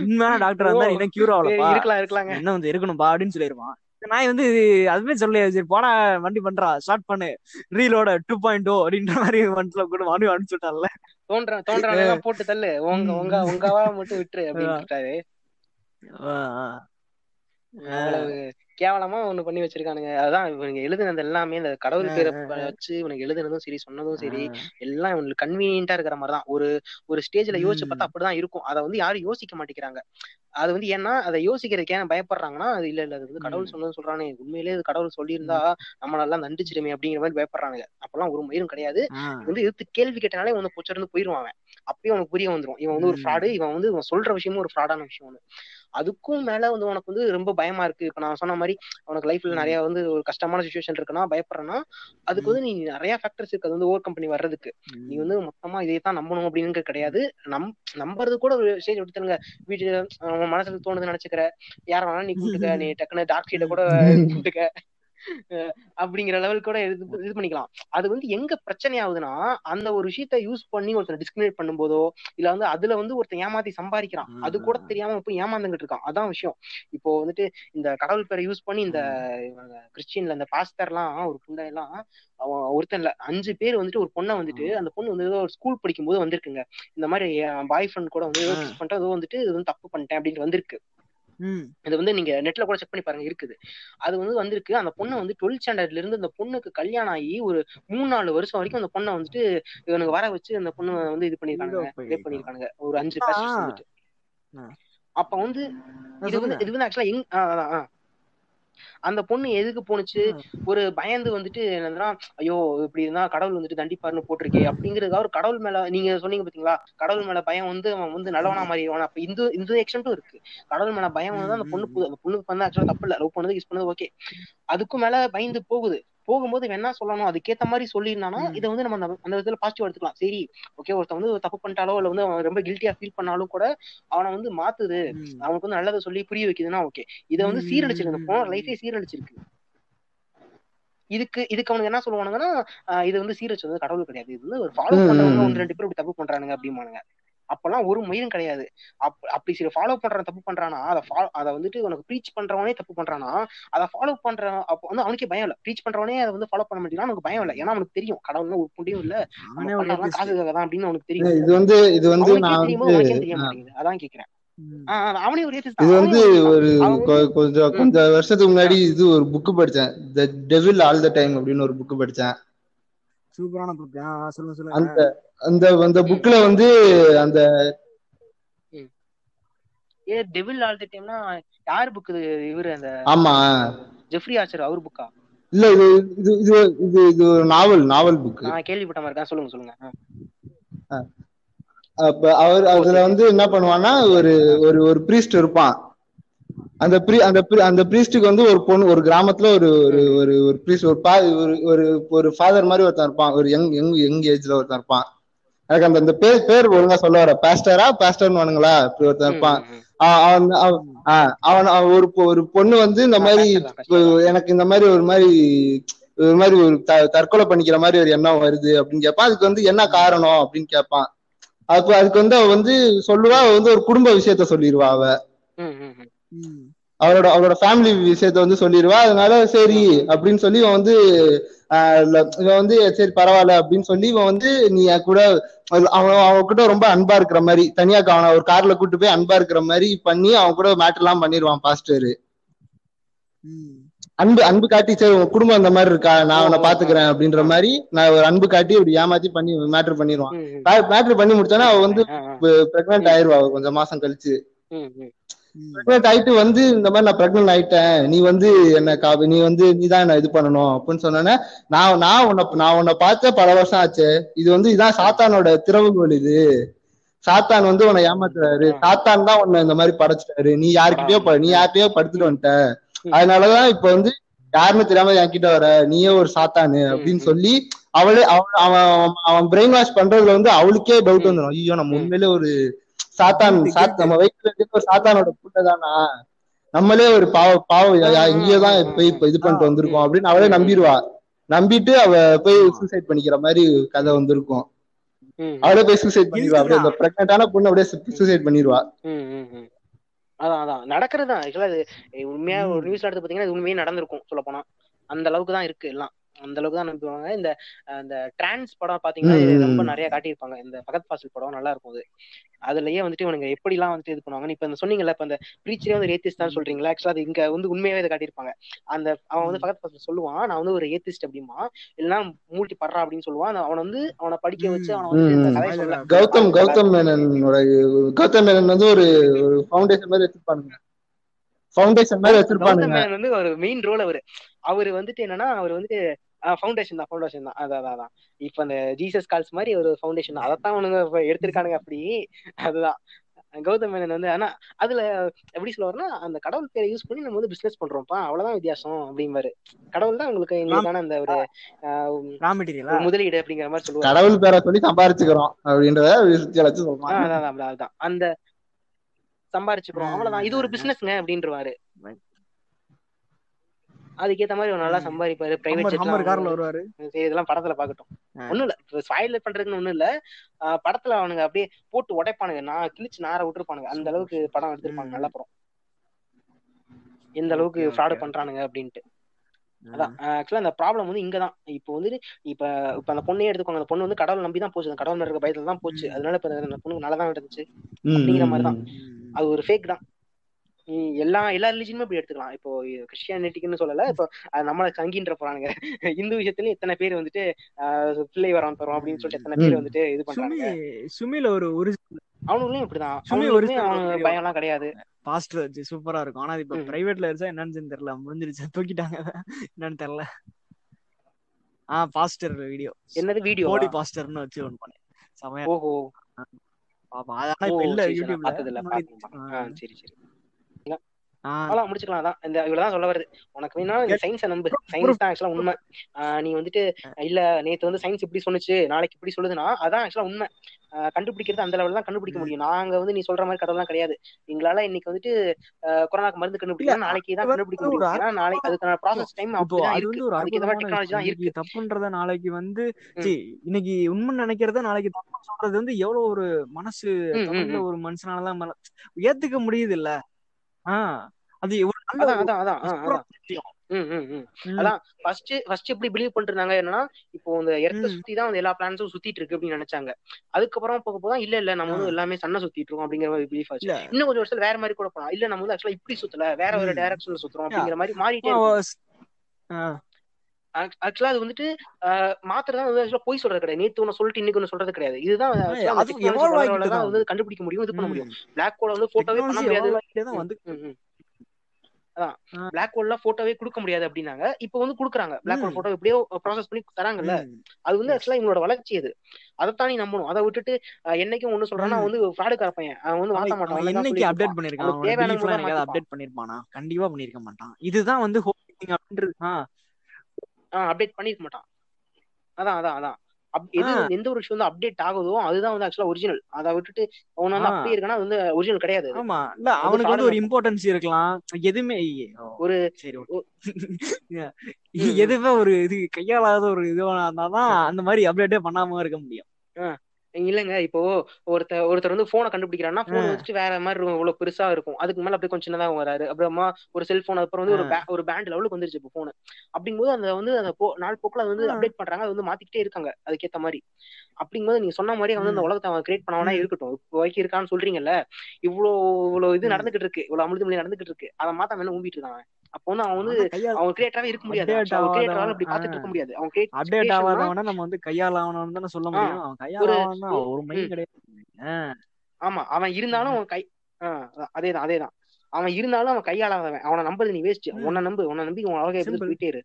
A: உண்மையான டாக்டர் இருந்தா
B: ஓ.
A: இன்னும் கியூர் ஆகலப்பா.
B: இருக்கலாம் இருக்கலாங்க.
A: என்ன வந்து இருக்கணும்பா அப்படின்னு சொல்லிருவான். நாய் வந்து இது அதுமே சொல்லலையே சரி போடா வண்டி பண்றா ஸ்டார்ட் பண்ணு. ரீலோட டூ பாயிண்ட் ஓ அப்படின்ற மாதிரி மனசுல கூட மறுபடியும் அனுப்பிச்சுட்டான்ல
B: தோன்ற தோன்றவன் போட்டு தள்ளு. உங்க உங்க உங்கவா மட்டும் விட்டுரு அப்படின்னு
A: ஆ.
B: கேவலமா ஒண்ணு பண்ணி வச்சிருக்கானுங்க. அதான் இவனுங்க எழுதுனது எல்லாமே இந்த கடவுள் பேரை வச்சு இவனுக்கு எழுதுனதும் சரி சொன்னதும் சரி. எல்லாம் இவனுக்கு கன்வீனியன்ட்டா இருக்கிற மாதிரி தான் ஒரு ஒரு ஸ்டேஜ்ல யோசிச்சு. பார்த்தா அப்படிதான் இருக்கும். அதை வந்து யாரும் யோசிக்க மாட்டேங்கிறாங்க. அது வந்து ஏன்னா அதை யோசிக்கிறதுக்கு ஏன் பயப்படுறாங்கன்னா அது இல்ல இல்ல அது வந்து கடவுள். சொன்னது சொல்றானே. உண்மையிலேயே இது கடவுள் சொல்லியிருந்தா நம்ம நல்லா தண்டிச்சிடுமே அப்படிங்கிற மாதிரி பயப்படுறானுங்க. அப்பெல்லாம் ஒரு மயிரும் கிடையாது. வந்து எதிர்த்து கேள்வி கேட்டனாலே வந்து பொச்சிருந்து போயிருவான் அவன். அப்பயே உனக்கு புரிய வந்துரும். இவன் வந்து ஒரு. ஃப்ராடு இவன் வந்து இவன் சொல்ற விஷயமும் ஒரு ஃப்ராடான விஷயம் ஒண்ணு. அதுக்கும் மேல வந்து உனக்கு வந்து ரொம்ப பயமா இருக்கு. இப்ப நான் சொன்ன மாதிரி உனக்கு லைஃப்ல. நிறைய வந்து ஒரு கஷ்டமான சுச்சுவேஷன் இருக்குன்னா பயப்படுறேன்னா அதுக்கு வந்து நீ நிறைய ஃபேக்டர்ஸ் இருக்கு. அது வந்து ஓவர் கம்பெனி வர்றதுக்கு. நீ. வந்து மொத்தமா இதை தான் நம்பணும் அப்படின்னு கிடையாது. நம் நம்புறது கூட ஒரு ஸ்டேஜ் எடுத்துருங்க வீட்டுல மனசுல தோணுது நினைச்சுக்கிற. யார வேணாலும் நீ கூப்பிட்டுக்க. நீ டக்குன்னு டார்க் சைட கூட கூப்பிட்டுக்க. அஹ் அப்படிங்கிற லெவல் கூட இது பண்ணிக்கலாம். அது வந்து எங்க பிரச்சனை ஆகுதுன்னா அந்த ஒரு விஷயத்த யூஸ் பண்ணி ஒருத்தர் டிஸ்கிரிமினேட் பண்ணும்போதோ இல்ல வந்து அதுல வந்து ஒருத்தன் ஏமாத்தி சம்பாதிக்கிறான். அது கூட தெரியாம போய் ஏமாந்துகிட்டு இருக்கான். அதான் விஷயம். இப்போ வந்துட்டு இந்த கடவுள் பேரை யூஸ் பண்ணி இந்த இவங்க கிறிஸ்டியன்ல இந்த பாஸ்டர்லாம் ஒரு புண்டை எல்லாம் அவன் ஒருத்தன் இல்ல அஞ்சு பேர் வந்துட்டு ஒரு பொண்ணை வந்துட்டு அந்த பொண்ணு வந்து ஏதோ ஒரு ஸ்கூல் படிக்கும் போது வந்திருக்குங்க. இந்த மாதிரி பாய் ஃப்ரெண்ட் கூட வந்து ஏதோ பண்ணிட்டு ஏதோ வந்துட்டு இது வந்து தப்பு பண்ணிட்டேன் அப்படின்னு வந்திருக்கு. இது வந்து நீங்க நெட்ல கூட செக் பண்ணி பாருங்க இருக்குது. அது வந்து வந்திருக்கு. அந்த பொண்ணு வந்து டுவெல்த் ஸ்டாண்டர்ட்ல இருந்து அந்த பொண்ணுக்கு கல்யாணம் ஆகி ஒரு மூணு நாலு வருஷம் வரைக்கும் அந்த பொண்ணை வந்துட்டு இவனுக்கு வர வச்சு அந்த பொண்ணு வந்து இது பண்ணிருக்கானுங்க
D: Hero
B: ரேப் பண்ணிருக்கானுங்க. ஒரு அஞ்சு வந்துட்டு
D: ஆ.
B: அப்ப வந்து இது வந்து. இது வந்து ஆக்சுவலா. அந்த பொண்ணு எதுக்கு போணுச்சு? ஒரு பயந்து வந்துட்டு என்னதுன்னா ஐயோ இப்படி இருந்தா கடவுள் வந்துட்டு தண்டிப்பாருன்னு போட்டிருக்கே அப்படிங்கறதுக்காக ஒரு கடவுள் மேல நீங்க சொன்னீங்க பாத்தீங்களா? கடவுள் மேல பயம் வந்து அவன் வந்து நல்லவனா மாறிடுவான். அப்ப இந்த இந்த எக்ஸ்டென்ட்டும் இருக்கு. கடவுள் மேல பயம் வந்து அந்த பொண்ணு அந்த பொண்ணுக்கு வந்து ஆக்சுவலா தப்பு இல்ல. லவ் பண்ணது கிஸ் பண்ணது ஓகே அதுக்கும் மேல பயந்து போகுது. போகும்போது என்ன சொல்லணும் அதுக்கேத்த மாதிரி சொல்லியிருந்தானா. இதை வந்து நம்ம அந்த அந்த விதத்துல பாசிட்டிவ் எடுத்துக்கலாம் சரி ஓகே ஒருத்தன் வந்து தப்பு பண்ணிட்டாலோ இல்ல வந்து அவன் ரொம்ப கில்ட்டியா ஃபீல் பண்ணாலும் கூட அவனை வந்து மாத்துது. அவனுக்கு வந்து நல்லதை சொல்லி புரிய வைக்குதுன்னா ஓகே இதை வந்து சீரழிச்சிருக்கு இந்த போன. லைஃபே சீரழிச்சிருக்கு இதுக்கு இதுக்கு அவனுக்கு என்ன சொல்லுவானுங்கன்னா இது வந்து சீரழிச்சு வந்து கடவுள் கிடையாது இது வந்து ஒரு ஃபாலோ பண்றவங்க. ஒன்று ரெண்டு பேர் இப்படி தப்பு பண்றானுங்க அப்படிமானுங்க அப்பெல்லாம் ஒரு மயிரும் கிடையாது. அப் அப்படி சில ஃபாலோ பண்றவன் தப்பு பண்றானா அதை ஃபாலோ அதை வந்துட்டு உனக்கு ப்ரீச் பண்றவனே தப்பு பண்றானா அதை ஃபாலோ பண்ற அப்போ வந்து அவனுக்கே பயம் இல்ல. ப்ரீச் பண்றவனே அதை வந்து ஃபாலோ பண்ண மாட்டேங்கிறான் அவனுக்கு பயம் இல்ல. ஏன்னா அவனுக்கு தெரியும். கடவுள்னு ஒரு புண்டியும் இல்ல. காசுக்காக தான் அப்படின்னு அவனுக்கு தெரியும்.
C: இது வந்து இது வந்து
B: தெரிய மாட்டேங்குது. அதான் கேக்குறேன்.
C: இது. வந்து
B: ஒரு
C: கொஞ்சம். கொஞ்சம் வருஷத்துக்கு முன்னாடி இது ஒரு புக் படிச்சேன். The devil all the time அப்படின்னு ஒரு புக் படிச்சேன்.
D: சூப்பரான புக் சொல்லுங்க சொல்லுங்க.
C: அந்த அந்த அந்த புக்ல வந்து அந்த
B: ஏ டெவில் ஆல் தி டைம்னா யார் புக் இது? இவரு அந்த
C: ஆமா.
B: ஜெஃப்ரி ஆச்சர் அவர் புக்கா
C: இல்ல இது இது இது இது இது ஒரு நாவல் நாவல் புக்
B: நான் கேள்விப்பட்ட மாதிரி இருக்கேன் சொல்லுங்க சொல்லுங்க.
C: அவர் அதுல வந்து என்ன பண்ணுவான்னா ஒரு ஒரு ஒரு பிரீஸ்ட் இருப்பான். அந்த ப்ரீ அந்த pri- அந்த பிரீஸ்டுக்கு வந்து ஒரு பொண்ணு ஒரு கிராமத்துல ஒரு ஒரு ஒரு ஒரு priest ஒரு பா ஒரு ஒரு ஒரு ஃபாதர் மாதிரி ஒருத்தன் இருப்பான். ஒரு யங் யங் யங் ஏஜ்ல ஒருத்தன் இருப்பான். எனக்கு அந்த அந்த பேர் பேர் ஒழுங்கா சொல்ல வர. பாஸ்டரா பாஸ்டர்னு வானுங்களா? இப்படி ஒருத்தன் இருப்பான். அவன் அவன் ஆ, அவன் அவன் ஒரு பொ- ஒரு பொண்ணு வந்து இந்த மாதிரி. எனக்கு இந்த மாதிரி ஒரு மாதிரி ஒரு மாதிரி ஒரு த- தற்கொலை பண்ணிக்கிற மாதிரி ஒரு எண்ணம் வருது அப்படின்னு கேட்பான். அதுக்கு வந்து என்ன காரணம் அப்படின்னு கேட்பான். அப்ப அதுக்கு வந்து அவ வந்து சொல்லுவா அவ வந்து ஒரு குடும்ப விஷயத்த சொல்லிடுவா அவ. அவரோட அவரோட ஃபேமிலி விஷயத்த வந்து சொல்லிடுவா அதனால சரி அப்படின்னு சொல்லி இவன் வந்து இவன் வந்து சரி பரவாயில்ல அப்படின்னு சொல்லி இவன் வந்து நீ கூட அவன் அவன் கூட ரொம்ப அன்பா இருக்கிற மாதிரி தனியா அவனை ஒரு கார்ல கூட்டு போய் அன்பா இருக்கிற மாதிரி பண்ணி அவன் கூட மேட்டர் எல்லாம் பண்ணிடுவான் பாஸ்டர். அன்பு அன்பு காட்டி சரி உங்க குடும்பம் அந்த மாதிரி இருக்கா நான் அவனை பாத்துக்கிறேன் அப்படின்ற மாதிரி நான் ஒரு அன்பு காட்டி இப்படி ஏமாத்தி பண்ணி மேட்டர் பண்ணிடுவான்
B: ம், ம்.
C: மேட்டர் பண்ணி முடிச்சானா அவ வந்து. பிரெக்னென்ட் ஆயிருவா கொஞ்சம் மாசம் கழிச்சு. பிரெக்னென்ட் ஆயிட்டு வந்து இந்த மாதிரி நான் பிரெக்னென்ட் ஆயிட்டேன். நீ வந்து என்ன கா- நீ வந்து நீ தான் என்ன இது பண்ணணும் அப்படின்னு சொன்னோன்னே நான் நான் உன்னை நான் உன்னை பார்த்த பல வருஷம் ஆச்சு. இது வந்து இதான் சாத்தானோட திறவுகோல் இது. சாத்தான் வந்து உன்னை ஏமாத்துறாரு. சாத்தான் தான் உன்னை இந்த மாதிரி படைச்சிட்டாரு. நீ யாருக்கிட்டயோ நீ யார்கிட்டயோ படுத்துட்டு வந்துட்ட. அதனாலதான் இப்ப வந்து யாருன்னு தெரியாம என்கிட்ட வர நீயே ஒரு சாத்தானு அப்படின்னு சொல்லி அவளே அவன் அவன் பிரெயின் வாஷ் பண்றதுல வந்து அவளுக்கே டவுட் வந்துடும் ஐயோ நம்ம உண்மையிலே ஒரு சாத்தான் சாத் நம்ம வயிற்றுல இருக்கிற ஒரு சாத்தானோட புட்டை தானா? நம்மளே ஒரு பாவ பாவ இங்கேதான் போய் இப்ப இது பண்ணிட்டு வந்திருக்கோம் அப்படின்னு அவளே நம்பிடுவா. நம்பிட்டு அவ போய் சூசைட் பண்ணிக்கிற மாதிரி கதை வந்திருக்கும். அவளே போய் சூசைட் பண்ணிடுவா. அப்படியே இந்த பிரெக்னென்டான பொண்ணு அப்படியே சூசைட் பண்ணிடுவா.
B: அதான் அதான். நடக்கிறது தான். ஆக்சுவலா இது உண்மையா ஒரு நியூஸ்ல எடுத்து பாத்தீங்கன்னா இது உண்மையே நடந்திருக்கும் சொல்ல போனா அந்த அளவுக்கு தான் இருக்கு எல்லாம். அந்த அளவுக்கு தான் நம்புவாங்க. இந்த அந்த டிரான்ஸ் படம் பாத்தீங்கன்னா ரொம்ப. நிறைய காட்டியிருப்பாங்க. இந்த பகத் பாசில் படம் நல்லா இருக்கும் அது. அதுலயே வந்துட்டு இவனுங்க எப்படி எல்லாம் வந்துட்டு இது பண்ணுவாங்க இப்ப இந்த சொன்னீங்கல்ல இப்ப அந்த பிரீச்சரே வந்து ஏத்திஸ்ட் தான் சொல்றீங்களா? ஆக்சுவலா அது இங்க வந்து உண்மையாவே இதை காட்டியிருப்பாங்க. அந்த அவன் வந்து பக்கத்து பக்கத்துல சொல்லுவான் நான் வந்து ஒரு ஏத்திஸ்ட் அப்படிமா இல்லைன்னா மூழ்கி படுறா அப்படின்னு சொல்லுவான். அவனை வந்து அவனை படிக்க வச்சு அவனை வந்து இந்த சொல்ல.
C: கௌதம் கௌதம் மேனனோட கௌதம் மேனன் வந்து ஒரு ஃபவுண்டேஷன் மாதிரி வச்சிருப்பானுங்க. ஃபவுண்டேஷன் மாதிரி வச்சிருப்பானுங்க.
B: மேனன் வந்து ஒரு மெயின் ரோல் அவரு. அவரு வந்துட்டு என்னன்னா அவர் வந்துட்டு ஃபவுண்டேஷன் தான் ஃபவுண்டேஷன் தான். அதான் அதான், இப்ப அந்த ஜீசஸ் கால்ஸ் மாதிரி ஒரு ஃபவுண்டேஷன் தான். அதைத்தான் அவனுங்க எடுத்திருக்கானுங்க அப்படி. அதுதான். கௌதம் மேனன் வந்து ஆனா அதுல எப்படி சொல்லுவாருன்னா அந்த கடவுள் பேரை யூஸ் பண்ணி நம்ம வந்து பிசினஸ் பண்றோம்ப்பா. அவ்வளவுதான் வித்தியாசம் அப்படிம்பாரு. கடவுள் தான் உங்களுக்கு எங்களுக்கான அந்த ஒரு முதலீடு அப்படிங்கிற மாதிரி சொல்லுவாரு.
C: கடவுள் பேரை சொல்லி சம்பாரிச்சுக்கிறோம் அப்படின்றத
B: அதான் அதான் அந்த சம்பாரிச்சுக்கிறோம். அவ்வளவுதான். இது ஒரு பிசினஸ்ங்க அப்படின்றவாரு. அதுக்கேத்த மாதிரி ஒரு நல்லா சம்பாதிப்பாரு பிரைவேட்
A: கார்ல வருவாரு.
B: சரி இதெல்லாம் படத்துல பாக்கட்டும். ஒண்ணும் இல்ல ஸ்பாயிலர் பண்றதுன்னு ஒண்ணும் இல்ல. படத்துல அவனுங்க அப்படியே போட்டு உடைப்பானுங்க. நான் கிழிச்சு நார விட்டுருப்பானுங்க. அந்த அளவுக்கு படம் எடுத்திருப்பாங்க. நல்ல படம். எந்த அளவுக்கு ஃப்ராடு. பண்றானுங்க அப்படின்ட்டு. அதான் ஆக்சுவலா அந்த ப்ராப்ளம் வந்து இங்கதான். இப்போ வந்து இப்ப இப்ப அந்த பொண்ணையே எடுத்துக்கோங்க. அந்த பொண்ணு வந்து கடவுள் நம்பி தான் போச்சு. அந்த கடவுள் இருக்க பயத்துல தான் போச்சு. அதனால இப்ப அந்த பொண்ணுக்கு நல்லா தான் இருந்துச்சு அப்படிங்கிற மாதிரிதான். அது ஒரு ஃபேக் தான். எல்லா எல்லா ரிலிஜனுமே இப்படி எடுத்துக்கலாம். இப்போ கிறிஸ்டியானிட்டிக்குன்னு சொல்லல இப்போ நம்மள சங்கின்ற போறானுங்க. இந்து விஷயத்துலயும் எத்தனை பேர் வந்துட்டு ஆஹ் பிள்ளை வரம் தரும் அப்படின்னு சொல்லிட்டு எத்தனை பேர். வந்துட்டு இது பண்றாங்க.
A: சுமில ஒரு ஒரு
B: அவனுங்களும் இப்படிதான்.
A: சுமி video.
B: பயம் எல்லாம் கிடையாது.
A: பாஸ்டர் வச்சு சூப்பரா இருக்கும். ஆனா இப்ப. பிரைவேட்ல இருந்துச்சா என்னன்னு தெரியல. முடிஞ்சிருச்சு. தூக்கிட்டாங்க. என்னன்னு தெரியல. ஆ பாஸ்டர் வீடியோ
B: என்னது வீடியோ
A: கோடி பாஸ்டர்னு வச்சு ஒன்று பண்ணேன். செமையா
B: ஓஹோ.
A: பாப்பா. அது ஆனா
B: ஓ
A: இப்ப இல்ல யூடியூப்ல
B: சரி சரி. அவ்வளவு முடிச்சுக்கலாம் அதான். இந்த இவ்வளவுதான் சொல்ல வருது உனக்கு வேணா நீ சயின்ஸை நம்பு. சயின்ஸ் தான் ஆக்சுவலா உண்மை. நீ வந்துட்டு இல்ல நேத்து வந்து சயின்ஸ் இப்படி சொன்னுச்சு நாளைக்கு இப்படி சொல்லுதுன்னா அதான் ஆக்சுவலா உண்மை. கண்டுபிடிக்கிறது அந்த லெவல் தான் கண்டுபிடிக்க முடியும். நாங்க வந்து நீ சொல்ற மாதிரி கடவுள்லாம் கிடையாது. எங்களால இன்னைக்கு வந்துட்டு கொரோனாக்கு மருந்து கண்டுபிடிக்கலாம் நாளைக்கு தான் கண்டுபிடிக்க முடியும். ஏன்னா நாளைக்கு அதுக்கான ப்ராசஸ் டைம் டெக்னாலஜி தான். இருக்கு.
A: தப்புன்றத நாளைக்கு வந்து இன்னைக்கு உண்மை நினைக்கிறத நாளைக்கு தப்பு சொல்றது வந்து எவ்வளவு ஒரு மனசு. ஒரு மனுஷனாலதான் ஏத்துக்க முடியுது இல்ல. அது
B: அதான் ஃபர்ஸ்ட் ஃபர்ஸ்ட் எப்படி பிலீவ் பண்ணிட்டு இருந்தாங்க என்னன்னா இப்போ இந்த எர்த்த
A: ம்.
B: சுத்தி தான் எல்லா பிளானட்ஸும் சுத்திட்டு இருக்கு அப்படின்னு நினைச்சாங்க. அதுக்கப்புறம் போக போக இல்ல இல்ல நம்ம வந்து எல்லாமே சன்ன சுத்திட்டு இருக்கோம் அப்படிங்கிற மாதிரி பிலீஃப் ஆச்சு. இன்னும் கொஞ்சம் வருஷத்துல வேற மாதிரி கூட போலாம். இல்ல நம்ம வந்து ஆக்சுவலா இப்படி சுத்தல வேற ஒரு
A: ம்.
B: டைரக்ஷன்ல சுத்துறோம் அப்படிங்கிற மாதிரி மாறிட்டே ஆக்சுவலா அது வந்துட்டு மாத்திரம் வந்து ஆக்சுவலா போய் சொல்றது கிடையாது. நேத்து ஒன்னு சொல்லிட்டு இன்னைக்கு ஒன்னு சொல்றது கிடையாது. இதுதான் தான்
A: தான்
B: வந்து கண்டுபிடிக்க முடியும் இது பண்ண. முடியும். பிளாக் ஹோல வந்து போட்டோவே பண்ண முடியாது.
A: தான்.
B: அதான். பிளாக் ஹோல்லாம் போட்டோவே கொடுக்க முடியாது அப்படின்னாங்க. இப்போ வந்து கொடுக்குறாங்க. Black hole. போட்டோ எப்படியோ ப்ராசஸ் பண்ணி தராங்கல்ல. அது வந்து. ஆக்சுவலா இவங்களோட வளர்ச்சி அது. அதைத்தான் நீ நம்பணும். அதை விட்டுட்டு என்னைக்கும் ஒண்ணு சொல்றான்னா. வந்து ஃப்ராடுக்கார பையன். அவன் வந்து மாத்த
A: அவன்
B: மாட்டான். தான்
A: என்னைக்கு அப்டேட். பண்ணிருக்கான்?
B: தேவையான
A: அப்டேட் பண்ணிருப்பானா கண்டிப்பா பண்ணிருக்க மாட்டான். இதுதான் வந்து ஹோப்பிங் அப்படின்றது.
B: அப்டேட் பண்ணிருக்க மாட்டான். அதான் அதான் அதான். எது எந்த ஒரு விஷயம் வந்து அப்டேட் ஆகுதோ அதுதான் வந்து ஆக்சுவலா ஒரிஜினல் அதை விட்டுட்டு அவன் வந்து. அப்படியே இருக்கானா அது வந்து ஒரிஜினல் கிடையாது.
A: ஆமா. இல்ல அவனுக்கு வந்து ஒரு இம்பார்ட்டன்ஸ் இருக்கலாம். எதுவுமே
B: ஒரு
A: சரி. எதுவுமே ஒரு இது கையாளாத ஒரு இதுவா இருந்தாதான் அந்த மாதிரி அப்டேட்டே பண்ணாம இருக்க முடியும்.
B: இல்லங்க இப்போ ஒருத்தர் ஒருத்தர் வந்து போனை கண்டுபிடிக்கிறான்னா போன். வச்சுட்டு வேற மாதிரி இருக்கும், இவ்வளவு பெருசா இருக்கும் அதுக்கு மேல அப்படியே கொஞ்சம் சின்னதா வராரு அப்புறமா ஒரு செல்போன் அப்புறம் வந்து ஒரு ஒரு பேண்ட் லெவலுக்கு வந்துருச்சு இப்போ போன் அப்படிங்கும்போது அந்த வந்து அந்த போ- நாள் போக்குல அது வந்து. அப்டேட் பண்றாங்க அது வந்து மாத்திக்கிட்டே இருக்காங்க அதுக்கேத்த மாதிரி அப்படிங்கும்போது நீங்க சொன்ன மாதிரி வந்து அந்த. உலகத்தை அவன் கிரியேட் பண்ணவனா. இருக்கட்டும் இப்போ வரைக்கும் இருக்கான்னு சொல்றீங்கல்ல இவ்வளோ இவ்வளவு இது
A: ம்.
B: நடந்துகிட்டு இருக்கு இவ்வளவு அமிர்தமொழி நடந்துகிட்டு இருக்கு அதை மாத்த மேல ஊம்பிட்டு இருக்கான். அப்போ வந்து அவன் வந்து அவன் கிரியேட்டராவே இருக்க முடியாது. அவன் கிரியேட்டரால அப்படி பார்த்துட்டு இருக்க முடியாது. அவன் கிரியேட்
A: அப்டேட் ஆகாதவன நம்ம வந்து கையால் ஆகணும்னு தானே சொல்ல. முடியும். அவன் கையால் ஆகணும்னா ஒரு மைண்ட். கிடையாது.
B: ஆமா அவன் இருந்தாலும் அவன் கை அதேதான் அதேதான். அவன் இருந்தாலும் அவன் கையாளாதவன் அவனை நம்புறது நீ வேஸ்ட். உன்னை நம்பு உன்னை நம்பி உன் அழகை. போயிட்டே இரு.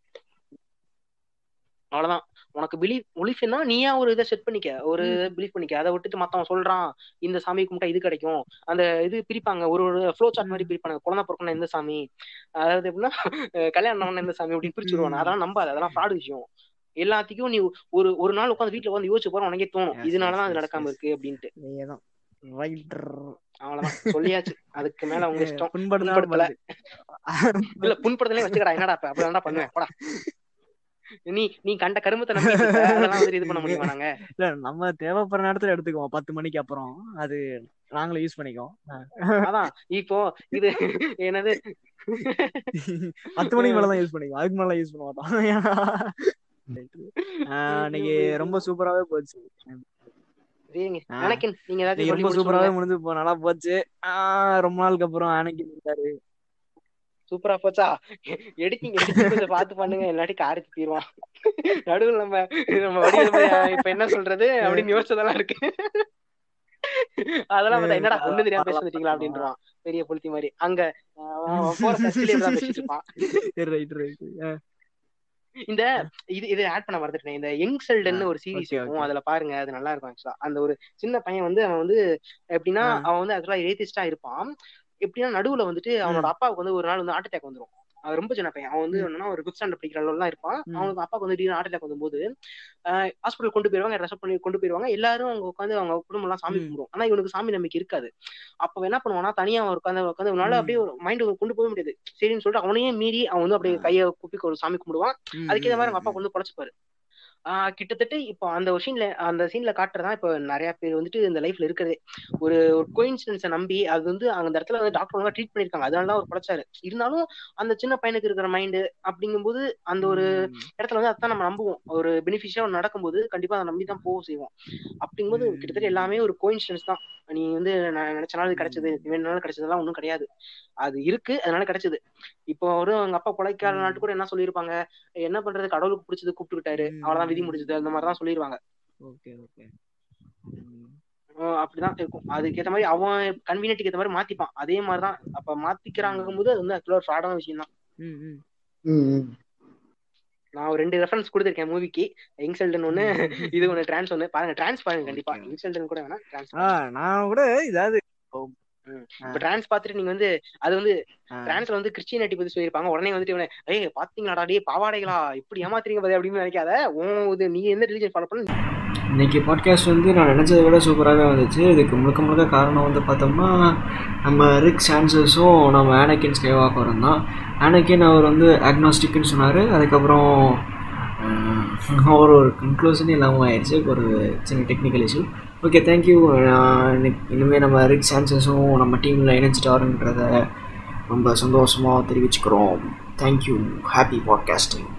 B: அவ்வளவுதான். உனக்கு பிலீவ் பிலீஃப்னா நீயா ஒரு இதை செட் பண்ணிக்க ஒரு. பிலீவ் பண்ணிக்க. அதை விட்டுட்டு மத்தவன் சொல்றான் இந்த சாமி கும்பிட்டா இது கிடைக்கும். அந்த இது பிரிப்பாங்க ஒரு ஒரு ஃப்ளோ சார்ட் மாதிரி. பிரிப்பாங்க குழந்தை பிறக்கணும் எந்த சாமி அதாவது எப்படின்னா கல்யாணம் எந்த சாமி அப்படின்னு பிரிச்சுடுவாங்க. அதெல்லாம் நம்பாது அதெல்லாம் ஃப்ராடு விஷயம். எல்லாத்துக்கும் நீ ஒரு ஒரு நாள் உட்காந்து வீட்டுல உட்காந்து யோசிச்சு போற உனக்கே தோணும். இதனாலதான் அது நடக்காம. இருக்கு அப்படின்ட்டு. அவ்வளவுதான். சொல்லியாச்சு. அதுக்கு மேல அவங்க இஷ்டம். புண்படுத்தல. இல்ல புண்படுத்தலே வச்சுக்கடா. என்னடா இப்ப? அப்படி என்னடா பண்ணுவேன். போடா. நீ நீ கண்ட கருமத்தை வந்து இது பண்ண முடியுமா நாங்க?
A: இல்ல நம்ம தேவைப்படுற நேரத்துல எடுத்துக்குவோம். பத்து மணிக்கு அப்புறம். அது நாங்களும் யூஸ் பண்ணிக்குவோம்.
B: அதான் இப்போ இது என்னது?
A: பத்து மணிக்கு மேலதான் யூஸ் பண்ணிக்குவோம். அதுக்கு மேல யூஸ் பண்ண மாட்டோம். இன்னைக்கு ரொம்ப சூப்பராவே போச்சு.
B: நீங்க
E: ரொம்ப சூப்பராவே முடிஞ்சு போ நல்லா போச்சு. ரொம்ப நாளுக்கு அப்புறம் அன்னைக்கு இருந்தாரு.
B: சூப்பரா போச்சா? எடிட்டிங் எடிட்டிங் கொஞ்சம் பார்த்து பண்ணுங்க. இல்லாட்டி காரி தீருவான். நடுவில் நம்ம நம்ம வடிவில் இப்ப என்ன சொல்றது? அப்படின்னு யோசிச்சதெல்லாம் இருக்கு. அதெல்லாம் பார்த்தா என்னடா ஒண்ணு தெரியாம பேச வந்துட்டீங்களா அப்படின்றான். பெரிய புளுத்தி மாதிரி. அங்க பேசிட்டு இருப்பான். இந்த இது இது ஆட் பண்ண மறந்துட்டேன். இந்த யங் செல்டன் ஒரு சீரிஸ் இருக்கும். அதுல பாருங்க அது நல்லா இருக்கும் ஆக்சுவலா அந்த ஒரு சின்ன பையன் வந்து அவன் வந்து எப்படின்னா. அவன் வந்து ஆக்சுவலா ஏத்திஸ்டா இருப்பான். எப்படின்னா நடுவுல வந்துட்டு அவனோட அப்பாவுக்கு வந்து ஒரு நாள் வந்து ஹார்ட் அட்டாக் வந்துரும். அவன் ரொம்ப சின்ன பையன். அவன் வந்து. என்னன்னா ஒரு குட் ஸ்டாண்டர்ட் படிக்கிற அளவுலாம் இருப்பான். அவனுக்கு அப்பாவுக்கு வந்து ஹார்ட் அட்டாக் வந்தபோது ஹாஸ்பிட்டல் கொண்டு போயிருவாங்க ரெசப்ட் பண்ணி கொண்டு போயிருவாங்க. எல்லாரும் அவங்க உட்காந்து அவங்க குடும்பம் எல்லாம் சாமி
E: ம்.
B: கும்பிடும். ஆனா இவனுக்கு சாமி நம்பிக்கை இருக்காது. அப்ப என்ன பண்ணுவானா தனியா அவன் உட்காந்து உட்காந்து அவனால. அப்படியே ஒரு மைண்ட் கொண்டு போக முடியாது. சரின்னு சொல்லிட்டு அவனையே மீறி அவன் வந்து அப்படியே கையை குப்பி ஒரு சாமி கும்பிடுவான். அதுக்கேற்ற மாதிரி அவங்க அப்பா கொண்டு பொழைச்சுப்பாரு. கிட்டத்தட்ட இப்போ அந்த சீன்ல அந்த சீன்ல காட்டுறதா இப்போ நிறைய பேர் வந்துட்டு இந்த லைஃப்ல இருக்கிறதே. ஒரு ஒரு கோயின்சிடன்ஸை நம்பி அது வந்து அந்த இடத்துல வந்து டாக்டர் ஒழுங்கா ட்ரீட் பண்ணிருக்காங்க அதனால தான் அவர் பொழைச்சாரு. இருந்தாலும் அந்த சின்ன பையனுக்கு இருக்கிற மைண்டு அப்படிங்கும்போது அந்த ஒரு இடத்துல வந்து அதான் நம்ம நம்புவோம். ஒரு பெனிஃபிஷியா நடக்கும்போது கண்டிப்பா அதை நம்பி தான் போக செய்வோம். அப்படிங்கும்போது. கிட்டத்தட்ட எல்லாமே ஒரு கோயின்சிடன்ஸ் தான். நீ வந்து நான் நினைச்ச நாள் கிடைச்சது வேணுனாலும் கிடைச்சதெல்லாம் ஒன்றும் கிடையாது. அது இருக்கு அதனால கிடைச்சது. இப்போ ஒரு அவங்க அப்பா பொழைக்காத நாட்டு கூட என்ன சொல்லியிருப்பாங்க? என்ன பண்றது? கடவுளுக்கு பிடிச்சது கூப்பிட்டுக்கிட்டாரு. அவ்வளவுதான். விதி முடிஞ்சது அந்த மாதிரி தான் சொல்லிடுவாங்க
E: ஓகே. ஓகே
B: அப்படிதான் இருக்கும். அதுக்கேற்ற மாதிரி அவன் கன்வீனியன்ட்டுக்கு ஏற்ற மாதிரி மாத்திப்பான். அதே மாதிரிதான் அப்ப மாத்திக்கிறாங்கும் போது அது வந்து ஆக்சுவலா ஒரு ஃப்ராடான விஷயம் தான்
E: ம் ம்.
C: ம், ம்.
B: நான் ஒரு ரெண்டு ரெஃபரன்ஸ் கொடுத்துருக்கேன் மூவிக்கு யங் செல்டன் ஒண்ணு இது ஒண்ணு டிரான்ஸ் ஒண்ணு. பாருங்க டிரான்ஸ் பாருங்க கண்டிப்பா. யங் செல்டன் கூட வேணா டிரான்ஸ்
E: ஆ நான் கூட இதாவது
B: இப்ப டிரான்ஸ் பாத்துட்டு நீங்க வந்து அது வந்து. டிரான்ஸ்ல வந்து கிறிஸ்டியானிட்டி பத்தி சொல்லியிருப்பாங்க. உடனே வந்துட்டு இவனை ஏய் பாத்தீங்களாடா டே பாவாடைகளா? இப்படி ஏமாத்துறீங்க பாரு அப்படின்னு நினைக்காத. உன் இது நீ எந்த ரிலீஜன் ஃபாலோ பண்ண?
A: இன்னைக்கு பாட்காஸ்ட் வந்து நான் நினச்சதை விட சூப்பராகவே வந்துச்சு. இதுக்கு முழுக்க முழுக்க காரணம் வந்து பார்த்தோம்னா நம்ம ரிக் சான்சஸும் நம்ம ஆனக்கின் ஸ்கேவாக்கரும் தான். ஆனக்கின் அவர் வந்து அக்னாஸ்டிக்னு சொன்னார். அதுக்கப்புறம் அவர் ஒரு கன்க்ளூஷன் இல்லாமல் ஆயிடுச்சு. ஒரு சின்ன டெக்னிக்கல் இஷ்யூ ஓகே தேங்க்யூ இனிமேல் நம்ம ரிக் சான்சஸும் நம்ம டீமில் இணைஞ்சிட்டாருன்றத ரொம்ப சந்தோஷமாக தெரிவிச்சுக்கிறோம். Thank you happy podcasting